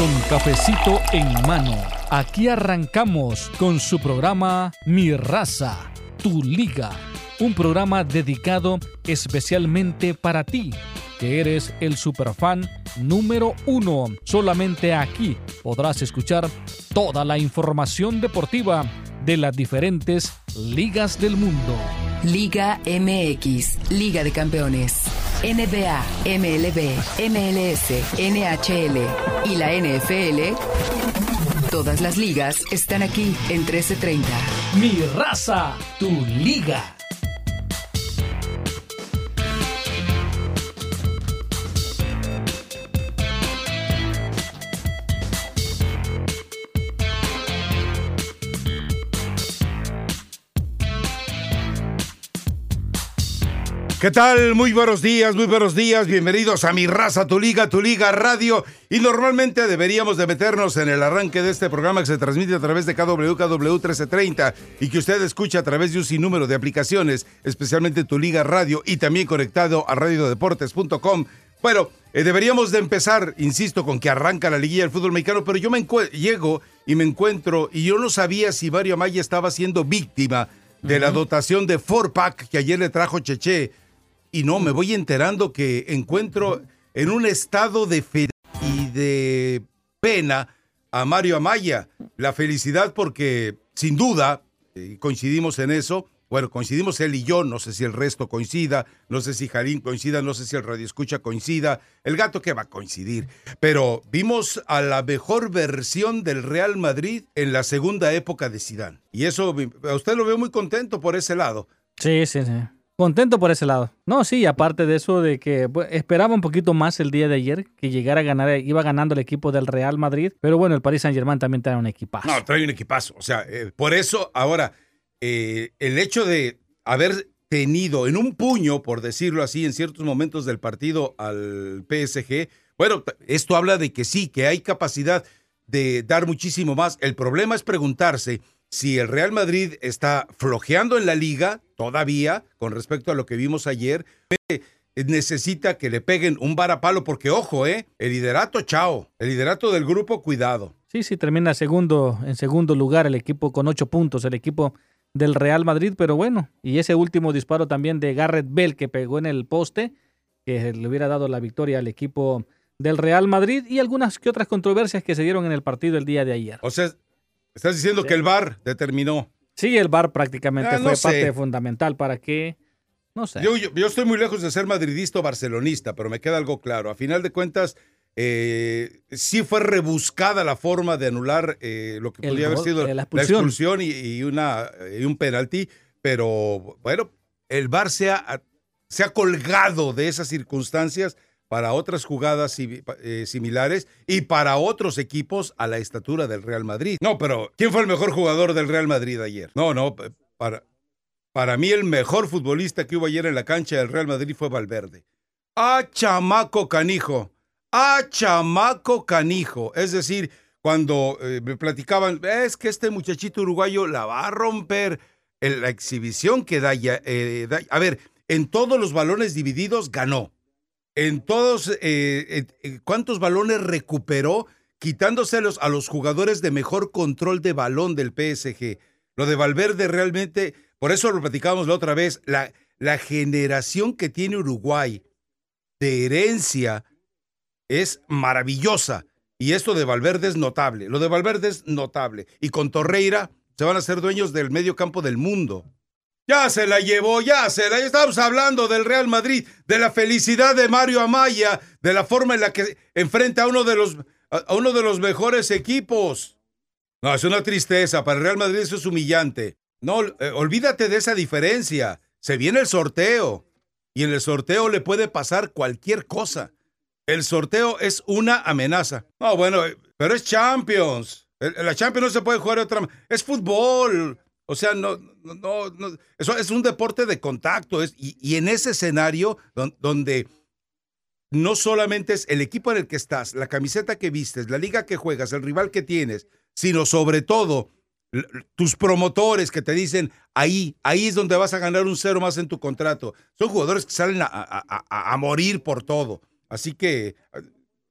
con cafecito en mano. Aquí arrancamos con su programa Mi Raza, Tu Liga. Un programa dedicado especialmente para ti, que eres el superfan número uno. Solamente aquí podrás escuchar toda la información deportiva de las diferentes ligas del mundo. Liga MX, Liga de Campeones. NBA, MLB, MLS, NHL y la NFL. Todas las ligas están aquí en 1330. Mi raza, tu liga. ¿Qué tal? Muy buenos días, muy buenos días. Bienvenidos a Mi Raza, Tu Liga, Tu Liga Radio. Y normalmente deberíamos de meternos en el arranque de este programa que se transmite a través de KW, KW 1330 y que usted escucha a través de un sinnúmero de aplicaciones, especialmente Tu Liga Radio y también conectado a radiodeportes.com. Bueno, eh, deberíamos de empezar, insisto, con que arranca la liguilla del fútbol mexicano, pero yo me llego y me encuentro y yo no sabía si Mario Amaya estaba siendo víctima de la dotación de four pack que ayer le trajo Cheche y no, me voy enterando que encuentro en un estado de fe y de pena a Mario Amaya. La felicidad porque, sin duda, coincidimos en eso. Bueno, coincidimos él y yo, no sé si el resto coincida, no sé si Jarín coincida, no sé si el Radio Escucha coincida, el gato que va a coincidir. Pero vimos a la mejor versión del Real Madrid en la segunda época de Sidán. Y eso, a usted lo veo muy contento por ese lado. Sí, sí, sí. Contento por ese lado. No, sí, aparte de eso, de que pues, esperaba un poquito más el día de ayer, que llegara a ganar, iba ganando el equipo del Real Madrid, pero bueno, el Paris Saint Germain también trae un equipazo. No, trae un equipazo. O sea, eh, por eso ahora, eh, el hecho de haber tenido en un puño, por decirlo así, en ciertos momentos del partido al PSG, bueno, esto habla de que sí, que hay capacidad de dar muchísimo más. El problema es preguntarse si el Real Madrid está flojeando en la liga todavía con respecto a lo que vimos ayer, necesita que le peguen un varapalo porque ojo, eh, el liderato chao, el liderato del grupo cuidado. Sí, sí, termina segundo en segundo lugar el equipo con ocho puntos, el equipo del Real Madrid, pero bueno, y ese último disparo también de Garrett Bell que pegó en el poste, que le hubiera dado la victoria al equipo del Real Madrid y algunas que otras controversias que se dieron en el partido el día de ayer. O sea, Estás diciendo que el VAR determinó. Sí, el VAR prácticamente ah, fue parte fundamental para que. No sé. Yo, estoy muy lejos de ser madridista o barcelonista, pero me queda algo claro. A final de cuentas, eh, sí fue rebuscada la forma de anular eh, lo que podría haber sido la expulsión, y, una, y un penalti, pero bueno, el VAR se se ha colgado de esas circunstancias para otras jugadas eh, similares y para otros equipos a la estatura del Real Madrid. No, pero ¿quién fue el mejor jugador del Real Madrid ayer? No, no, para, para mí el mejor futbolista que hubo ayer en la cancha del Real Madrid fue Valverde. ¡Ah, chamaco canijo! ¡Ah, chamaco canijo! Es decir, cuando eh, me platicaban, es que este muchachito uruguayo la va a romper. En la exhibición que da, ya, eh, da, A ver, en todos los balones divididos ganó en todos, eh, eh, ¿cuántos balones recuperó quitándoselos a los jugadores de mejor control de balón del PSG? Lo de Valverde realmente, por eso lo platicábamos la otra vez, la, la generación que tiene Uruguay de herencia es maravillosa. Y esto de Valverde es notable. Lo de Valverde es notable. Y con Torreira se van a ser dueños del medio campo del mundo. Ya se la llevó, ya se la. Estamos hablando del Real Madrid, de la felicidad de Mario Amaya, de la forma en la que enfrenta a uno de los, a uno de los mejores equipos. No, es una tristeza. Para el Real Madrid eso es humillante. No, eh, olvídate de esa diferencia. Se viene el sorteo. Y en el sorteo le puede pasar cualquier cosa. El sorteo es una amenaza. No, bueno, eh, pero es Champions. La Champions no se puede jugar de otra Es fútbol. O sea, no, no, no, eso es un deporte de contacto. Es, y, en ese escenario donde no solamente es el equipo en el que estás, la camiseta que vistes, la liga que juegas, el rival que tienes, sino sobre todo tus promotores que te dicen, ahí, ahí es donde vas a ganar un cero más en tu contrato. Son jugadores que salen a, a morir por todo. Así que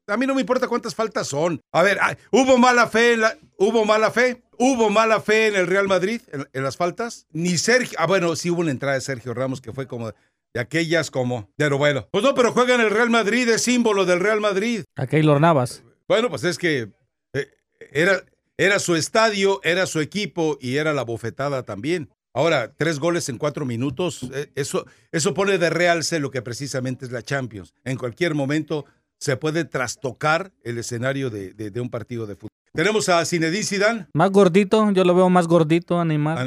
A mí no me importa cuántas faltas son. A ver, ¿hubo mala fe la, ¿hubo mala fe? ¿Hubo mala fe en el Real Madrid en, las faltas? Ni Sergio, ah bueno, sí hubo una entrada de Sergio Ramos que fue como de aquellas como, pero bueno. Pues no, pero juega en el Real Madrid, es símbolo del Real Madrid. A Keylor Navas. Bueno, pues es que eh, era, era su estadio, era su equipo y era la bofetada también. Ahora, tres goles en cuatro minutos, eh, eso, eso pone de realce lo que precisamente es la Champions. En cualquier momento se puede trastocar el escenario de, un partido de fútbol. Tenemos a Zinedine Zidane. Más gordito, yo lo veo más gordito a Neymar.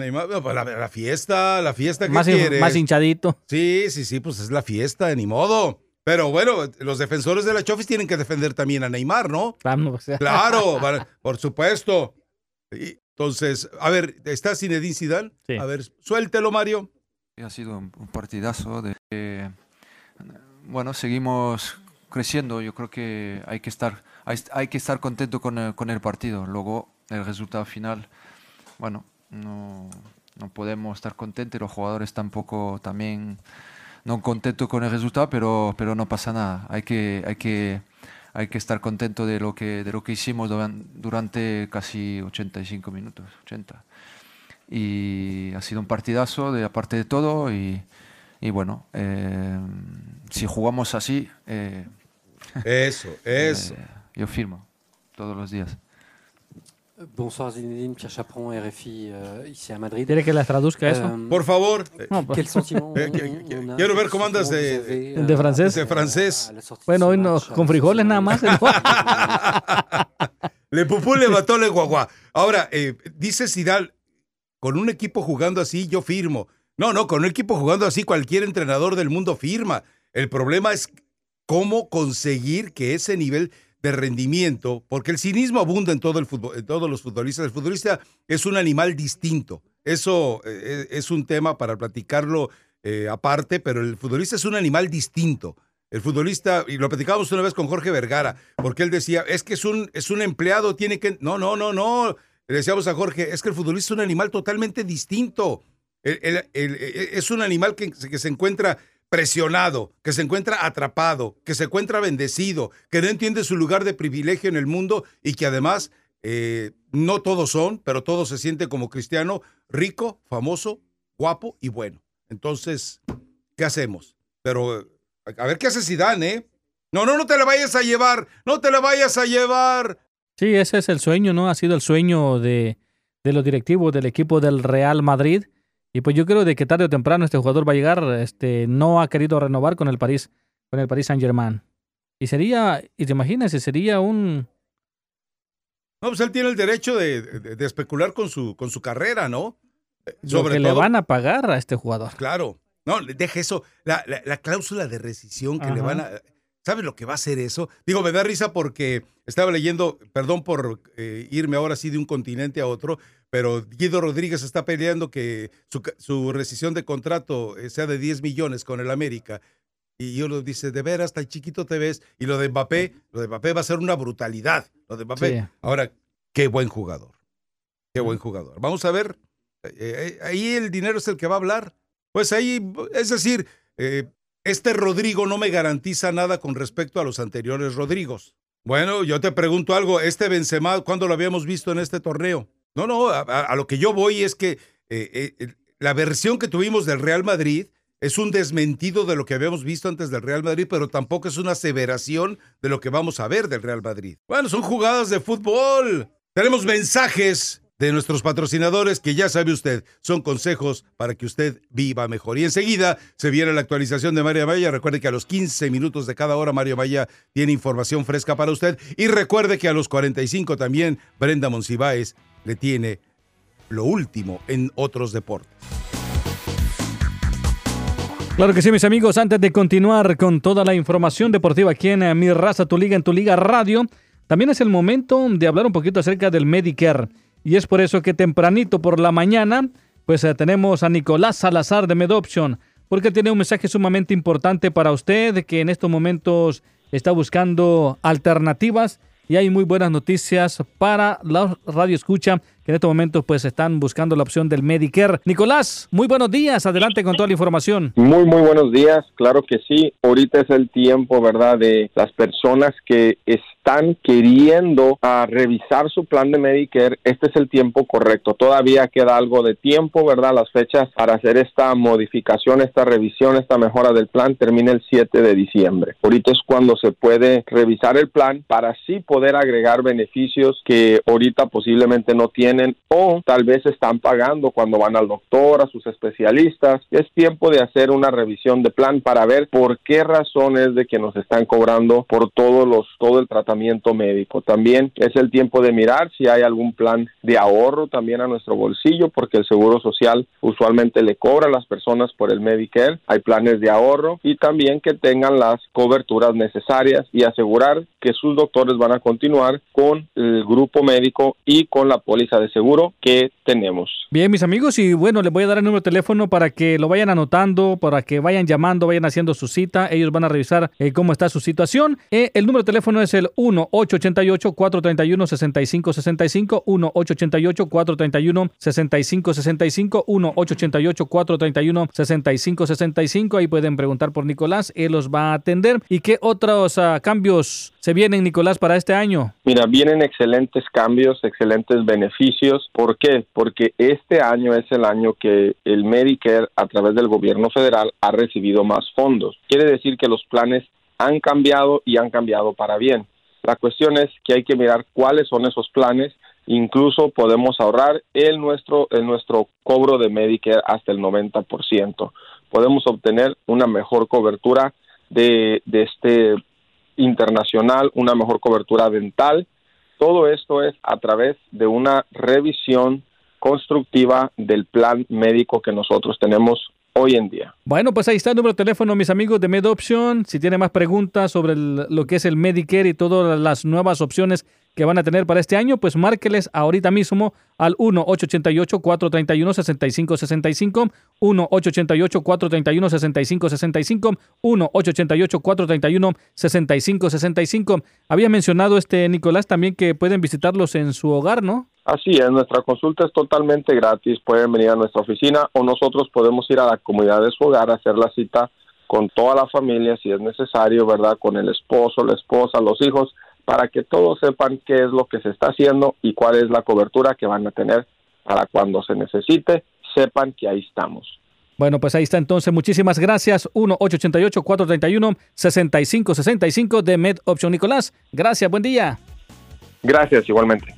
Pues la, fiesta, la fiesta que más, Más hinchadito. Sí, sí, sí, pues es la fiesta, ni modo. Pero bueno, los defensores de la Chofis tienen que defender también a Neymar, ¿no? Claro, claro por supuesto. Entonces, a ver, ¿está Zinedine Zidane? A ver, suéltelo, Mario. Ha sido un partidazo de... bueno, seguimos creciendo. Yo creo que hay que estar, hay, que estar contento con el, con el, partido. Luego, el resultado final, bueno, no, no podemos estar contentos. Los jugadores tampoco también no contentos con el resultado, pero, pero no pasa nada. Hay que, hay que hay que estar contento de lo que, de lo que hicimos durante casi 85 minutos, 80. Y ha sido un partidazo de aparte de todo y, y bueno, eh, si jugamos así... Eh, eso, eso. Eh, yo firmo todos los días. Bonsoir Zinedine, Pierre Chaperon, RFI, uh, ici à Madrid. ¿Quiere que la traduzca eso? Um, Por favor. No, pues. Quiero ver cómo andas de, de francés. De francés. Bueno, hoy no, con frijoles nada más. le pupú le mató le guagua. Ahora, eh, dice Sidal, con un equipo jugando así, yo firmo. No, no, con un equipo jugando así, cualquier entrenador del mundo firma. El problema es cómo conseguir que ese nivel de rendimiento, porque el cinismo abunda en, todo el en todos los futbolistas. El futbolista es un animal distinto. Eso eh, es un tema para platicarlo eh, aparte, pero el futbolista es un animal distinto. El futbolista, y lo platicábamos una vez con Jorge Vergara, porque él decía, es que es un, es un empleado, tiene que... No, no, no, no. Le decíamos a Jorge, es que el futbolista es un animal totalmente distinto. es un animal que, que se encuentra presionado, que se encuentra atrapado, que se encuentra bendecido, que no entiende su lugar de privilegio en el mundo y que además eh, no todos son, pero todos se sienten como cristiano, rico, famoso, guapo y bueno. Entonces, ¿qué hacemos? Pero a ver qué hace Zidane, ¿eh? No, no, no te la vayas a llevar, no te la vayas a llevar. Sí, ese es el sueño, ¿no? Ha sido el sueño de, de los directivos del equipo del Real Madrid y pues yo creo de que tarde o temprano este jugador va a llegar, este, no ha querido renovar con el París, con el Paris Saint Germain. Y sería, y te imaginas, sería un... No, pues él tiene el derecho de, especular con su, con su carrera, ¿no? Eh, sobre Lo que le van a pagar a este jugador. Claro. No, deje eso. La, la, cláusula de rescisión que le van a... ¿Sabes lo que va a hacer eso? Digo, me da risa porque estaba leyendo, perdón por eh, irme ahora sí de un continente a otro, pero Guido Rodríguez está peleando que su, rescisión de contrato eh, sea de 10 millones con el América. Y yo lo dice, de veras, tan chiquito te ves. Y lo de Mbappé, lo de Mbappé va a ser una brutalidad. Lo de Mbappé. Ahora, qué buen jugador. Qué buen jugador. Vamos a ver. Eh, ahí el dinero es el que va a hablar. Pues ahí, es decir, este Rodrigo no me garantiza nada con respecto a los anteriores Rodrigos. Bueno, yo te pregunto algo, este Benzema, ¿cuándo lo habíamos visto en este torneo? No, no, a, lo que yo voy es que eh, eh, la versión que tuvimos del Real Madrid es un desmentido de lo que habíamos visto antes del Real Madrid, pero tampoco es una aseveración de lo que vamos a ver del Real Madrid. Bueno, son jugadas de fútbol. Tenemos mensajes de nuestros patrocinadores que ya sabe usted, son consejos para que usted viva mejor. Y enseguida se viene la actualización de Mario Maya. Recuerde que a los 15 minutos de cada hora Mario Maya tiene información fresca para usted. Y recuerde que a los 45 también Brenda Monsiváis le tiene lo último en otros deportes. Claro que sí, mis amigos. Antes de continuar con toda la información deportiva aquí en Mi Raza, Tu Liga, en Tu Liga Radio, también es el momento de hablar un poquito acerca del Medicare. Y es por eso que tempranito por la mañana, pues eh, tenemos a Nicolás Salazar de MedOption, porque tiene un mensaje sumamente importante para usted que en estos momentos está buscando alternativas y hay muy buenas noticias para la radio escucha que en estos momentos pues están buscando la opción del Medicare. Nicolás, muy buenos días, adelante con toda la información. Muy, muy buenos días, claro que sí. Ahorita es el tiempo, ¿verdad?, de las personas que están queriendo a revisar su plan de Medicare. Este es el tiempo correcto. Todavía queda algo de tiempo, ¿verdad? Las fechas para hacer esta modificación, esta revisión, esta mejora del plan termina el 7 de diciembre. Ahorita es cuando se puede revisar el plan para así poder agregar beneficios que ahorita posiblemente no tienen o tal vez están pagando cuando van al doctor, a sus especialistas. Es tiempo de hacer una revisión de plan para ver por qué razones de que nos están cobrando por todos los todo el tratamiento médico. También es el tiempo de mirar si hay algún plan de ahorro también a nuestro bolsillo porque el Seguro Social usualmente le cobra a las personas por el Medicare. Hay planes de ahorro y también que tengan las coberturas necesarias y asegurar que sus doctores van a continuar con el grupo médico y con la póliza de seguro que tenemos. Bien, mis amigos, y bueno, les voy a dar el número de teléfono para que lo vayan anotando, para que vayan llamando, vayan haciendo su cita. Ellos van a revisar eh, cómo está su situación. Eh, el número de teléfono es el 1-888-431-6565, 1-888-431-6565, 1-888-431-6565. Ahí pueden preguntar por Nicolás, él los va a atender. ¿Y qué otros uh, cambios se vienen, Nicolás, para este año? Mira, vienen excelentes cambios, excelentes beneficios. ¿Por qué? Porque este año es el año que el Medicare a través del gobierno federal ha recibido más fondos. Quiere decir que los planes han cambiado y han cambiado para bien. La cuestión es que hay que mirar cuáles son esos planes. Incluso podemos ahorrar el nuestro, el nuestro cobro de Medicare hasta el 90%. Podemos obtener una mejor cobertura de, de este internacional, una mejor cobertura dental. Todo esto es a través de una revisión constructiva del plan médico que nosotros tenemos hoy en día. Bueno, pues ahí está el número de teléfono, mis amigos de MedOption. Si tienen más preguntas sobre lo que es el Medicare y todas las nuevas opciones que van a tener para este año, pues márqueles ahorita mismo al 1-888-431-6565, 1-888-431-6565, 1-888-431-6565. Había mencionado este Nicolás también que pueden visitarlos en su hogar, ¿no? Así es, nuestra consulta es totalmente gratis, pueden venir a nuestra oficina o nosotros podemos ir a la comunidad de su hogar a hacer la cita con toda la familia si es necesario, ¿verdad? Con el esposo, la esposa, los hijos para que todos sepan qué es lo que se está haciendo y cuál es la cobertura que van a tener para cuando se necesite, sepan que ahí estamos. Bueno, pues ahí está entonces. Muchísimas gracias. 1-888-431-6565 de Med Option Nicolás. Gracias, buen día. Gracias, igualmente.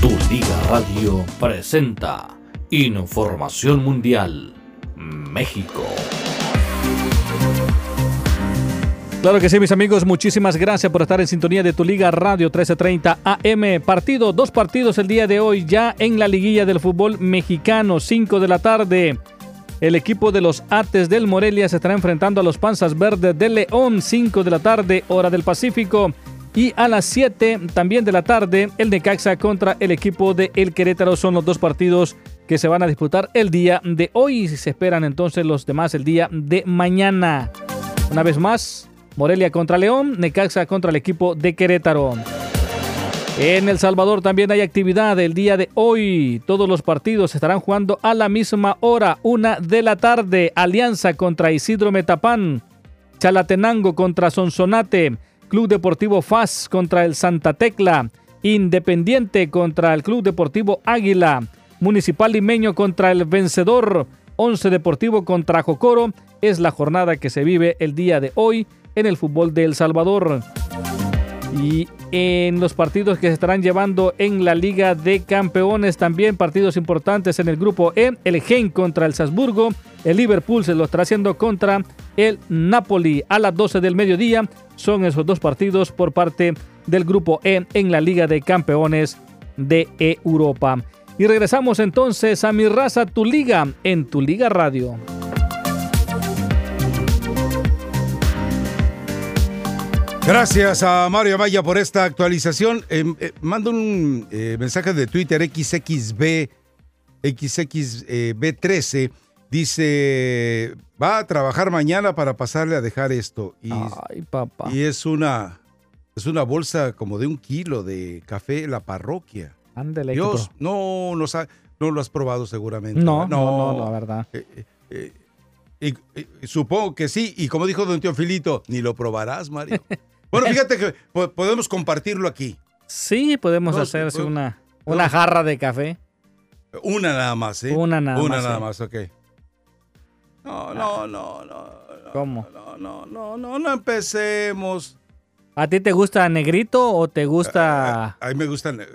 Tu Liga Radio presenta Información Mundial México. Claro que sí, mis amigos, muchísimas gracias por estar en sintonía de tu Liga Radio 1330 AM. Partido, dos partidos el día de hoy ya en la liguilla del fútbol mexicano, 5 de la tarde. El equipo de los Ates del Morelia se estará enfrentando a los Panzas Verdes de León, 5 de la tarde, hora del Pacífico. Y a las 7 también de la tarde, el Necaxa contra el equipo de El Querétaro son los dos partidos que se van a disputar el día de hoy. Se esperan entonces los demás el día de mañana. Una vez más, Morelia contra León, Necaxa contra el equipo de Querétaro. En El Salvador también hay actividad el día de hoy. Todos los partidos estarán jugando a la misma hora, una de la tarde. Alianza contra Isidro Metapán. Chalatenango contra Sonsonate. Club Deportivo FAS contra el Santa Tecla. Independiente contra el Club Deportivo Águila. Municipal Limeño contra el Vencedor. Once Deportivo contra Jocoro. Es la jornada que se vive el día de hoy en el fútbol de El Salvador. Y en los partidos que se estarán llevando en la Liga de Campeones, también partidos importantes en el grupo E, el Gen contra el Salzburgo, el Liverpool se lo estará haciendo contra el Napoli a las 12 del mediodía. Son esos dos partidos por parte del grupo E en la Liga de Campeones de Europa. Y regresamos entonces a mi raza, tu liga, en tu liga radio. Gracias a Mario Amaya por esta actualización. Eh, eh, mando un eh, mensaje de Twitter XXB, XXB13. Dice, va a trabajar mañana para pasarle a dejar esto. Y, Ay, papá. Y es una, Es una bolsa como de un kilo de café La Parroquia. Ándele. Dios, no, no, no, lo has probado seguramente. No, no, no, la verdad. Eh, eh, eh, y, supongo que sí. Y como dijo don Teofilito, ni lo probarás, Mario. Bueno, fíjate que podemos compartirlo aquí. Sí, podemos hacerse una, una jarra de café. Una nada más, ¿eh? Una nada más. Una nada más, ok. No, no, no, no. ¿Cómo? No, no, no, no, no empecemos. ¿A ti te gusta negrito o te gusta...? A, mí me gustan... Eh,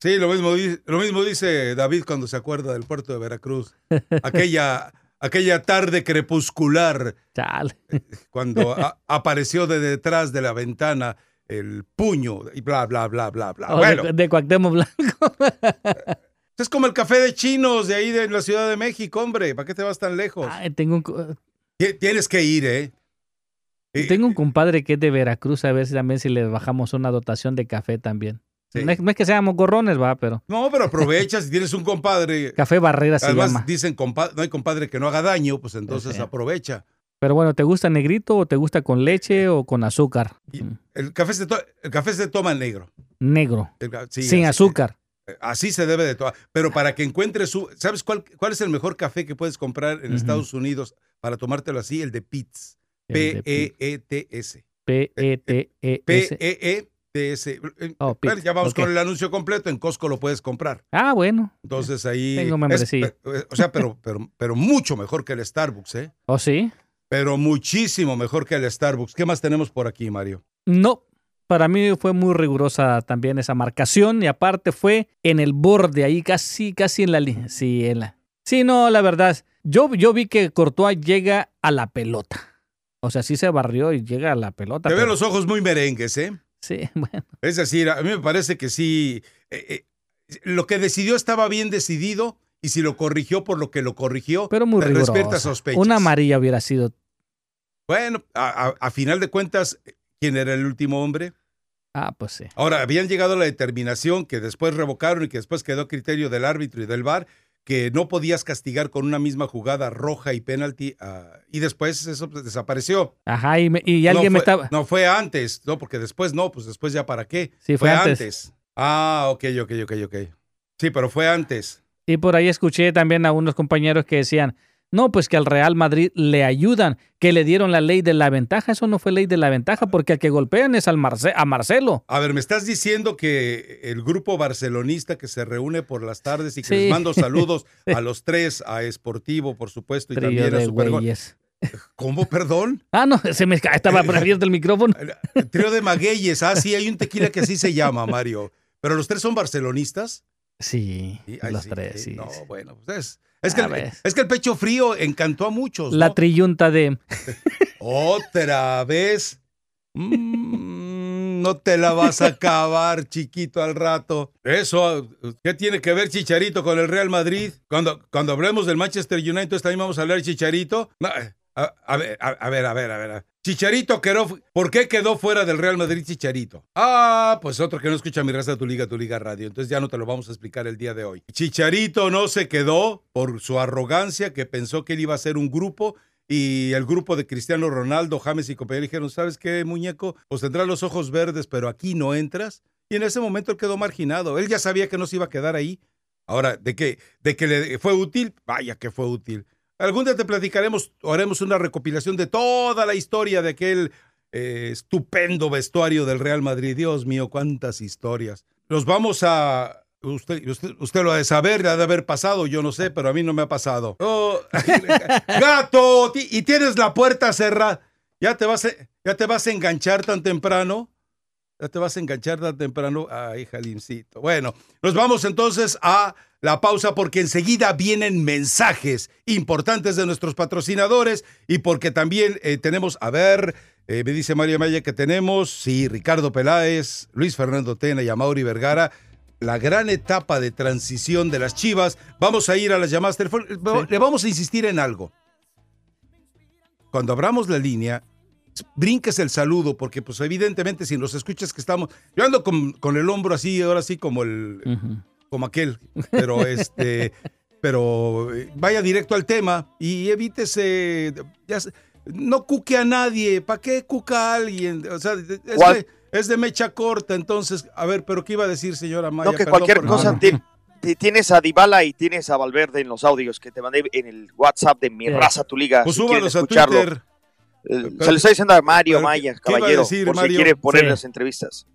sí, lo mismo, lo mismo dice David cuando se acuerda del puerto de Veracruz. Aquella, aquella tarde crepuscular. Chale. Cuando apareció de detrás de la ventana el puño y bla, bla, bla, bla, bla. bueno, de, de Blanco. Es como el café de chinos de ahí de la Ciudad de México, hombre. ¿Para qué te vas tan lejos? tengo un... Tienes que ir, ¿eh? Tengo un compadre que es de Veracruz, a ver si también si le bajamos una dotación de café también. No, es, que seamos gorrones, va, pero. No, pero aprovecha si tienes un compadre. Café Barrera se Además, dicen, no hay compadre que no haga daño, pues entonces aprovecha. Pero bueno, ¿te gusta negrito o te gusta con leche o con azúcar? el, café se el café se toma negro. Negro. Sin azúcar. Así se debe de tomar. Pero para que encuentres su. ¿Sabes cuál, cuál es el mejor café que puedes comprar en Estados Unidos para tomártelo así? El de Pitts. P-E-E-T-S. P-E-T-E-S. P-E-E-T-S. Oh, ya vamos con el anuncio completo. En Costco lo puedes comprar. Ah, bueno. Entonces ahí. Tengo membresía. o sea, pero, pero, pero mucho mejor que el Starbucks, ¿eh? ¿Oh, sí? Pero muchísimo mejor que el Starbucks. ¿Qué más tenemos por aquí, Mario? No, para mí fue muy rigurosa también esa marcación y aparte fue en el borde, ahí casi, casi en la línea. Sí, en la... sí, no, la verdad. Yo, yo vi que Courtois llega a la pelota. O sea, sí se barrió y llega a la pelota. Te pero... los ojos muy merengues, ¿eh? Sí, bueno. Es decir, a mí me parece que sí. Eh, eh, lo que decidió estaba bien decidido y si lo corrigió por lo que lo corrigió, pero muy despierta sospechas. Una amarilla hubiera sido. Bueno, a final de cuentas, quién era el último hombre. Ah, pues sí. Ahora, habían llegado a la determinación que después revocaron y que después quedó a criterio del árbitro y del VAR que no podías castigar con una misma jugada roja y penalti ah, y después eso desapareció. Ajá, y, alguien me estaba... No, fue antes, no, porque después no, pues después ya para qué. Sí, fue, antes. Ah, ok, ok, ok, ok. Sí, pero fue antes. Y por ahí escuché también a unos compañeros que decían, no, pues que al Real Madrid le ayudan, que le dieron la ley de la ventaja. Eso no fue ley de la ventaja, porque al que golpean es al a Marcelo. A ver, me estás diciendo que el grupo barcelonista que se reúne por las tardes y que les mando saludos a los tres, a Esportivo, por supuesto, y también a Supergol. ¿Cómo, perdón? Ah, no, se me estaba abierto el micrófono. Trío de magueyes. Ah, sí, hay un tequila que así se llama, Mario. ¿Pero los tres son barcelonistas? Sí, los tres, sí. No, bueno, pues es es que, el, es que el pecho frío encantó a muchos. La triyunta de. Otra vez. Mm, no te la vas a acabar, chiquito, al rato. Eso, ¿qué tiene que ver Chicharito con el Real Madrid? Cuando, cuando hablemos del Manchester United, también vamos a hablar de Chicharito. A, ver, a, ver, a ver, a ver. Chicharito quedó. ¿Por qué quedó fuera del Real Madrid Chicharito? Ah, pues otro que no escucha mi raza, tu liga, tu liga radio. Entonces ya no te lo vamos a explicar el día de hoy. Chicharito no se quedó por su arrogancia, que pensó que él iba a ser un grupo. Y el grupo de Cristiano Ronaldo, James y compañía dijeron: ¿Sabes qué, muñeco? Pues tendrás los ojos verdes, pero aquí no entras. Y en ese momento él quedó marginado. Él ya sabía que no se iba a quedar ahí. Ahora, de que, de que le fue útil, vaya que fue útil. Algún día te platicaremos o haremos una recopilación de toda la historia de aquel eh, estupendo vestuario del Real Madrid. Dios mío, cuántas historias. Nos vamos a... Usted, usted, lo ha de saber, le ha de haber pasado, yo no sé, pero a mí no me ha pasado. Oh, gato, y tienes la puerta cerrada. ¿Ya te, vas a, ¿Ya te vas a enganchar tan temprano? ¿Ya te vas a enganchar tan temprano? Ay, Jalincito. Bueno, nos vamos entonces a la pausa porque enseguida vienen mensajes importantes de nuestros patrocinadores y porque también eh, tenemos, a ver, eh, me dice María Maya que tenemos, sí, Ricardo Peláez, Luis Fernando Tena y Amaury Vergara, la gran etapa de transición de las Chivas. Vamos a ir a las llamadas telefónicas. Le vamos a insistir en algo. Cuando abramos la línea, brinques el saludo, porque pues evidentemente si nos escuchas que estamos, yo ando con, el hombro así, ahora sí como el como aquel, pero este, pero eh, vaya directo al tema y evítese, ya, no cuque a nadie, ¿para qué cuca a alguien? O sea, Es de mecha corta, entonces, a ver, pero ¿qué iba a decir, señora Maya? No, que cualquier cosa, tienes a Dybala y tienes a Valverde en los audios que te mandé en el WhatsApp de mi raza, tu liga. Pues súbalos a Twitter. Eh, se lo está diciendo a Mario Maya, caballero, por si quiere poner las entrevistas.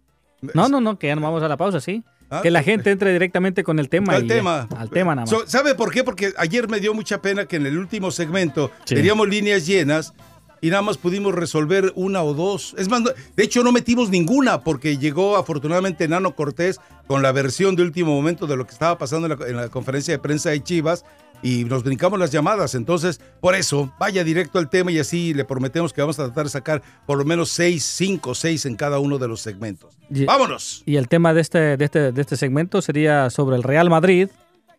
No, no, no, que ya no vamos a la pausa, sí. Ah, que la gente entre directamente con el tema. Al tema. Al tema nada más. ¿Sabe por qué? Porque ayer me dio mucha pena que en el último segmento teníamos líneas llenas y nada más pudimos resolver una o dos. Es más, de hecho no metimos ninguna porque llegó afortunadamente Nano Cortés con la versión de último momento de lo que estaba pasando en la, conferencia de prensa de Chivas y nos brincamos las llamadas. Entonces, por eso, vaya directo al tema y así le prometemos que vamos a tratar de sacar por lo menos seis, cinco, seis en cada uno de los segmentos. ¡Vámonos! Y el tema de este, de este, de este segmento sería sobre el Real Madrid,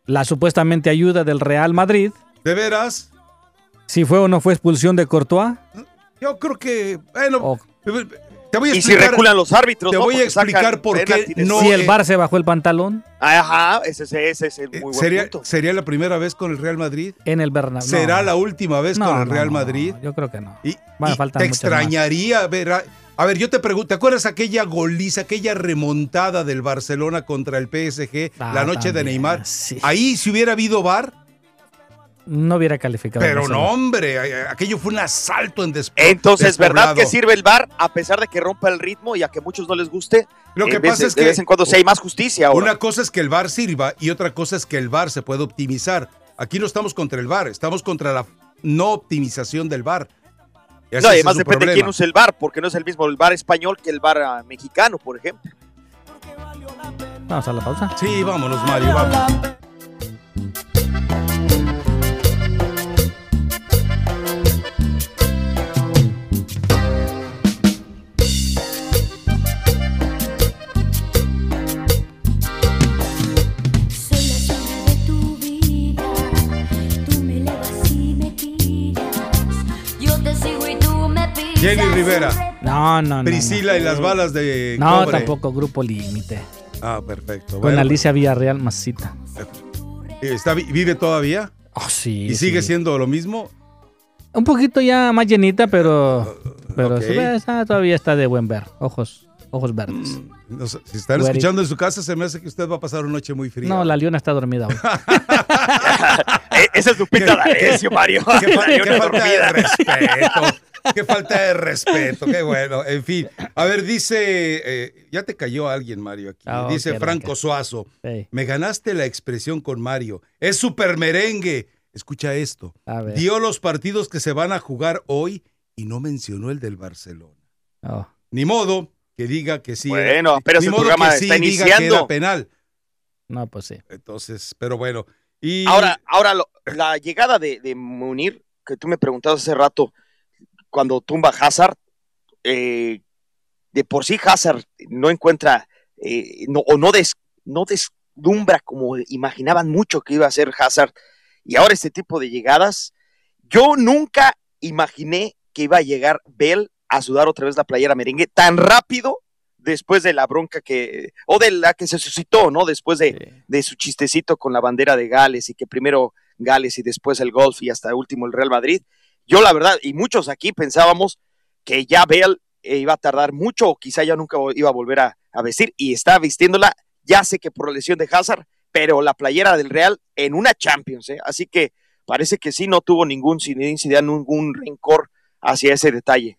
la supuestamente ayuda del Real Madrid. ¿De veras? si fue o no fue expulsión de Courtois. Yo creo que, bueno, te voy a explicar, y si reculan los árbitros, te voy a explicar por qué no. Si el Bar se bajó el pantalón. Ajá, ese, ese, es el muy buen ¿Sería, punto. ¿Sería la primera vez con el Real Madrid? En el Bernabéu. ¿Será la última vez con el Real Madrid? yo creo que no. Y, te extrañaría ver. A, ver, yo te pregunto, ¿te acuerdas aquella goliza, aquella remontada del Barcelona contra el PSG la ah, noche de Neymar? Ahí si hubiera habido VAR, no hubiera calificado. Pero no, hombre, aquello fue un asalto en después. Entonces, ¿verdad que sirve el bar a pesar de que rompa el ritmo y a que a muchos no les guste? Lo que pasa es que de vez en cuando sí hay más justicia. Una cosa es que el bar sirva y otra cosa es que el bar se puede optimizar. Aquí no estamos contra el bar, estamos contra la no optimización del bar. No, además depende de quién usa el bar, porque no es el mismo el bar español que el bar ah, mexicano, por ejemplo. Vamos a la pausa. Sí, vámonos, Mario, vamos. Jenny Rivera. No, no, no. Priscila y las balas de. No, tampoco, Grupo Límite. Ah, perfecto. Con Alicia Villarreal Masita. ¿Está, ¿Vive todavía? Oh, sí. ¿Y sigue siendo lo mismo? Un poquito ya más llenita, pero. Pero todavía está de buen ver. Ojos, ojos verdes. Mm, si están escuchando en su casa, se me hace que usted va a pasar una noche muy fría. No, la leona está dormida hoy. Eh, esa es tu pinta de Mario. Qué, qué falta de respeto. qué falta de respeto, qué bueno. En fin, a ver, dice, eh, ya te cayó alguien, Mario, aquí. Ah, dice Franco Suazo, me ganaste la expresión con Mario. Es super merengue. Escucha esto. Dio los partidos que se van a jugar hoy y no mencionó el del Barcelona. Oh. Ni modo que diga que sí. Bueno, pero ese programa está iniciando. penal. No, pues sí. Entonces, pero bueno. Y... Ahora, ahora la llegada de, de Munir, que tú me preguntabas hace rato, cuando tumba Hazard, eh, de por sí Hazard no encuentra eh, o no, des, no deslumbra como imaginaban mucho que iba a ser Hazard. Y ahora este tipo de llegadas, yo nunca imaginé que iba a llegar Bell a sudar otra vez la playera merengue tan rápido después de la bronca que, o de la que se suscitó, ¿no? Después de, de, su chistecito con la bandera de Gales y que primero Gales y después el golf y hasta último el Real Madrid. Yo la verdad, y muchos aquí pensábamos que ya Bale eh, iba a tardar mucho o quizá ya nunca iba a volver a, vestir y está vistiéndola, ya sé que por la lesión de Hazard, pero la playera del Real en una Champions, ¿eh? así que parece que sí no tuvo ningún incidente, ningún rencor hacia ese detalle.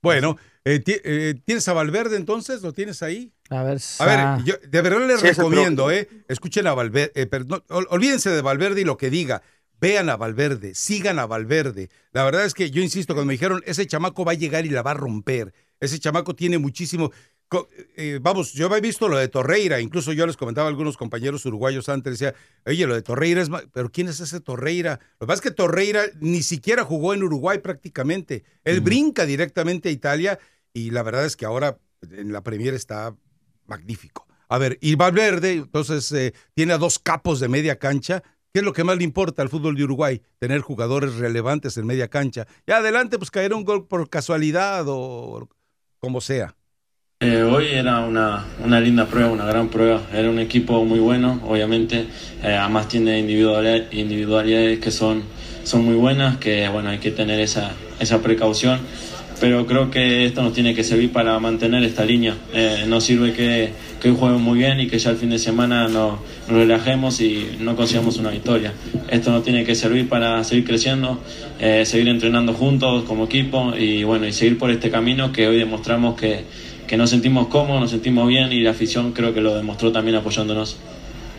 Bueno, eh, eh, ¿tienes a Valverde entonces? ¿Lo tienes ahí? A ver, a ver yo de verdad les recomiendo, eh, escuchen a Valverde, olvídense de Valverde y lo que diga vean a Valverde, sigan a Valverde. La verdad es que yo insisto, cuando me dijeron, ese chamaco va a llegar y la va a romper, ese chamaco tiene muchísimo... Eh, vamos, yo había visto lo de Torreira, incluso yo les comentaba a algunos compañeros uruguayos antes, decía, oye, lo de Torreira es... Pero ¿quién es ese Torreira? Lo que pasa es que Torreira ni siquiera jugó en Uruguay prácticamente. Él brinca directamente a Italia y la verdad es que ahora en la Premier está magnífico. A ver, y Valverde, entonces, eh, tiene a dos capos de media cancha, ¿Qué es lo que más le importa al fútbol de Uruguay? Tener jugadores relevantes en media cancha. Y adelante, pues caer un gol por casualidad o como sea. Eh, hoy era una, una, linda prueba, una gran prueba. Era un equipo muy bueno, obviamente. Eh, además tiene individualidades, individualidades que son son muy buenas, que bueno, hay que tener esa, esa precaución pero creo que esto nos tiene que servir para mantener esta línea. Eh, sirve que, que hoy muy bien y que ya el fin de semana nos, relajemos y no consigamos una victoria. Esto nos tiene que servir para seguir creciendo, eh, seguir entrenando juntos como equipo y bueno, y seguir por este camino que hoy demostramos que, que nos sentimos cómodos, nos sentimos bien y la afición creo que lo demostró también apoyándonos.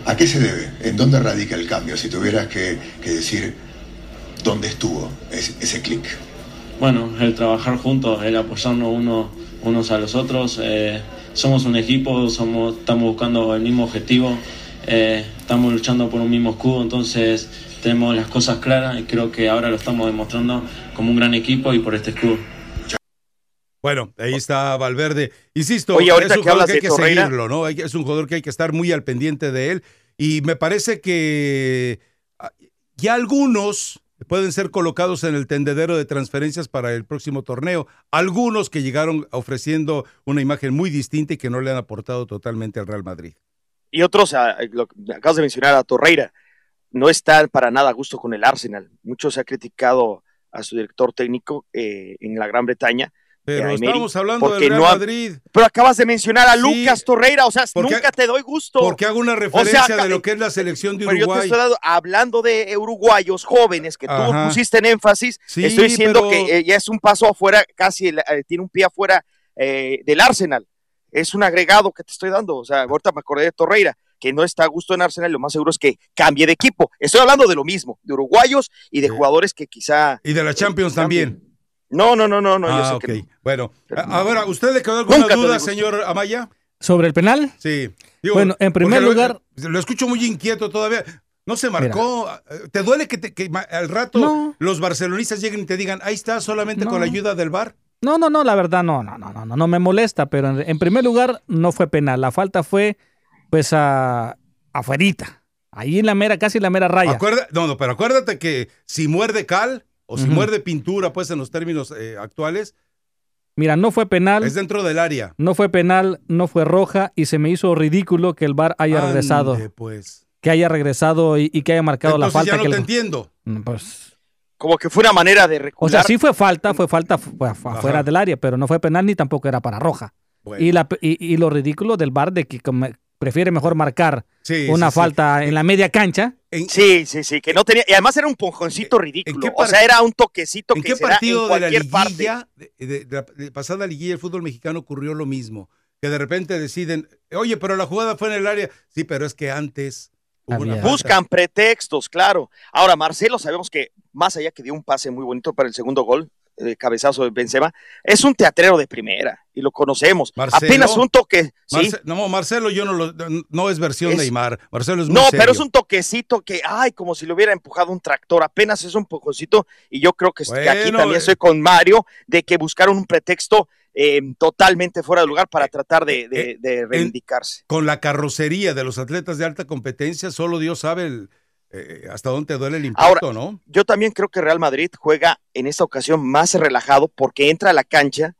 ¿A qué se debe? ¿En dónde radica el cambio? Si tuvieras que, que decir dónde estuvo ese, ese clic bueno, el trabajar juntos, el apoyarnos uno, unos a los otros. Eh, somos un equipo, somos, estamos buscando el mismo objetivo, eh, estamos luchando por un mismo escudo, entonces tenemos las cosas claras y creo que ahora lo estamos demostrando como un gran equipo y por este escudo. Bueno, ahí está Valverde. Insisto, es un jugador que hay que seguirlo, ¿no? Es un jugador que hay que estar muy al pendiente de él. Y me parece que ah, ya algunos pueden ser colocados en el tendedero de transferencias para el próximo torneo. Algunos que llegaron ofreciendo una imagen muy distinta y que no le han aportado totalmente al Real Madrid. Y otros, ah, lo, acabas de mencionar a Torreira, no está para nada a gusto con el Arsenal. Mucho se ha criticado a su director técnico eh, en la Gran Bretaña pero estamos hablando del Real Madrid. Pero acabas de mencionar a Lucas Torreira, o sea, nunca te doy gusto. Porque hago una referencia de lo que es la selección de Uruguay. Pero yo te estoy hablando de uruguayos jóvenes que tú pusiste en énfasis. estoy diciendo que eh, ya es un paso afuera, casi eh, tiene un pie afuera eh, del Arsenal. Es un agregado que te estoy dando. O sea, ahorita me acordé de Torreira que no está a gusto en Arsenal, lo más seguro es que cambie de equipo. Estoy hablando de lo mismo, de uruguayos y de jugadores que quizá... Y de la Champions también. No, no, no, no, no. Ah, ok. Bueno, ahora, ¿usted le quedó alguna duda, señor Amaya? ¿Sobre el penal? Sí. bueno, en primer lugar. Lo, escucho muy inquieto todavía. No se marcó. ¿Te duele que, al rato los barcelonistas lleguen y te digan, ahí está, solamente con la ayuda del bar? No, no, no, la verdad no, no, no, no, no, no me molesta, pero en, primer lugar no fue penal. La falta fue, pues, a, afuerita. Ahí en la mera, casi en la mera raya. no, no, pero acuérdate que si muerde cal, o si muerde pintura, pues en los términos eh, actuales. Mira, no fue penal. Es dentro del área. No fue penal, no fue roja y se me hizo ridículo que el VAR haya regresado. pues. Que haya regresado y, que haya marcado la falta. Ya no te entiendo. Mm, pues. Como que fue una manera de recular. O sea, sí fue falta, fue falta afuera del área, pero no fue penal ni tampoco era para roja. Y, la, y, lo ridículo del VAR de que prefiere mejor marcar una falta en la media cancha. sí, sí, sí, que no tenía, y además era un ponjoncito ridículo, o sea, era un toquecito ¿En que qué partido de la liguilla, de, la pasada liguilla del fútbol mexicano ocurrió lo mismo? Que de repente deciden, oye, pero la jugada fue en el área. Sí, pero es que antes... Buscan pretextos, claro. Ahora, Marcelo, sabemos que más allá que dio un pase muy bonito para el segundo gol, de cabezazo de Benzema, es un teatrero de primera y lo conocemos. Apenas un toque. ¿sí? no, Marcelo, yo no lo, no es versión de Neymar. Marcelo es No, pero es un toquecito que, ay, como si le hubiera empujado un tractor. Apenas es un pococito y yo creo que, aquí también estoy con Mario de que buscaron un pretexto eh, totalmente fuera de lugar para eh, tratar de, eh, reivindicarse. con la carrocería de los atletas de alta competencia, solo Dios sabe el eh, hasta dónde duele el impacto, ¿no? Yo también creo que Real Madrid juega en esta ocasión más relajado porque entra a la cancha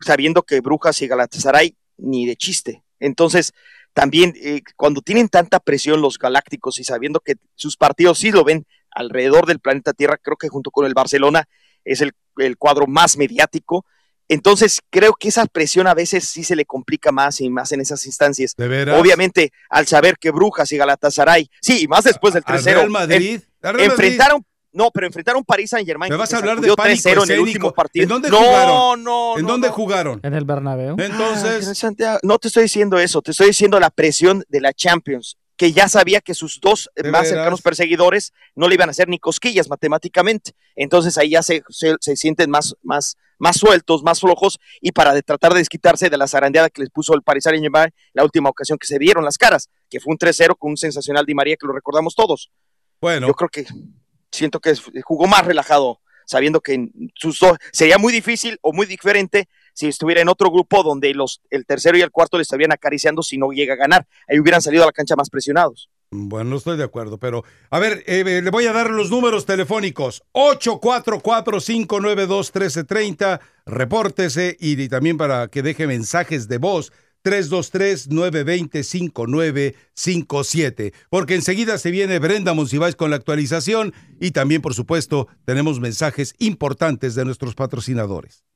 sabiendo que Brujas y Galatasaray ni de chiste. Entonces, también eh, cuando tienen tanta presión los galácticos y sabiendo que sus partidos sí lo ven alrededor del planeta Tierra, creo que junto con el Barcelona es el, el cuadro más mediático entonces, creo que esa presión a veces sí se le complica más y más en esas instancias. Obviamente, al saber que Brujas y Galatasaray, sí, y más después del 3-0. Real Madrid. enfrentaron, no, pero enfrentaron París Saint Germain. Me vas a hablar de pánico en el último partido. ¿En dónde no, jugaron? No, ¿En dónde jugaron? En el Bernabéu. Entonces, no te estoy diciendo eso, te estoy diciendo la presión de la Champions que ya sabía que sus dos más cercanos perseguidores no le iban a hacer ni cosquillas matemáticamente. Entonces ahí ya se, se, sienten más, más, más sueltos, más flojos, y para tratar de desquitarse de la zarandeada que les puso el Paris Saint la última ocasión que se dieron las caras, que fue un 3-0 con un sensacional Di María que lo recordamos todos. Bueno. Yo creo que siento que jugó más relajado, sabiendo que sus dos, sería muy difícil o muy diferente si estuviera en otro grupo donde los, el tercero y el cuarto le estarían acariciando si no llega a ganar. Ahí hubieran salido a la cancha más presionados. Bueno, no estoy de acuerdo, pero a ver, eh, le voy a dar los números telefónicos. 844-592-1330, repórtese y también para que deje mensajes de voz 323-920-5957. Porque enseguida se viene Brenda Monsiváis con la actualización y también, por supuesto, tenemos mensajes importantes de nuestros patrocinadores.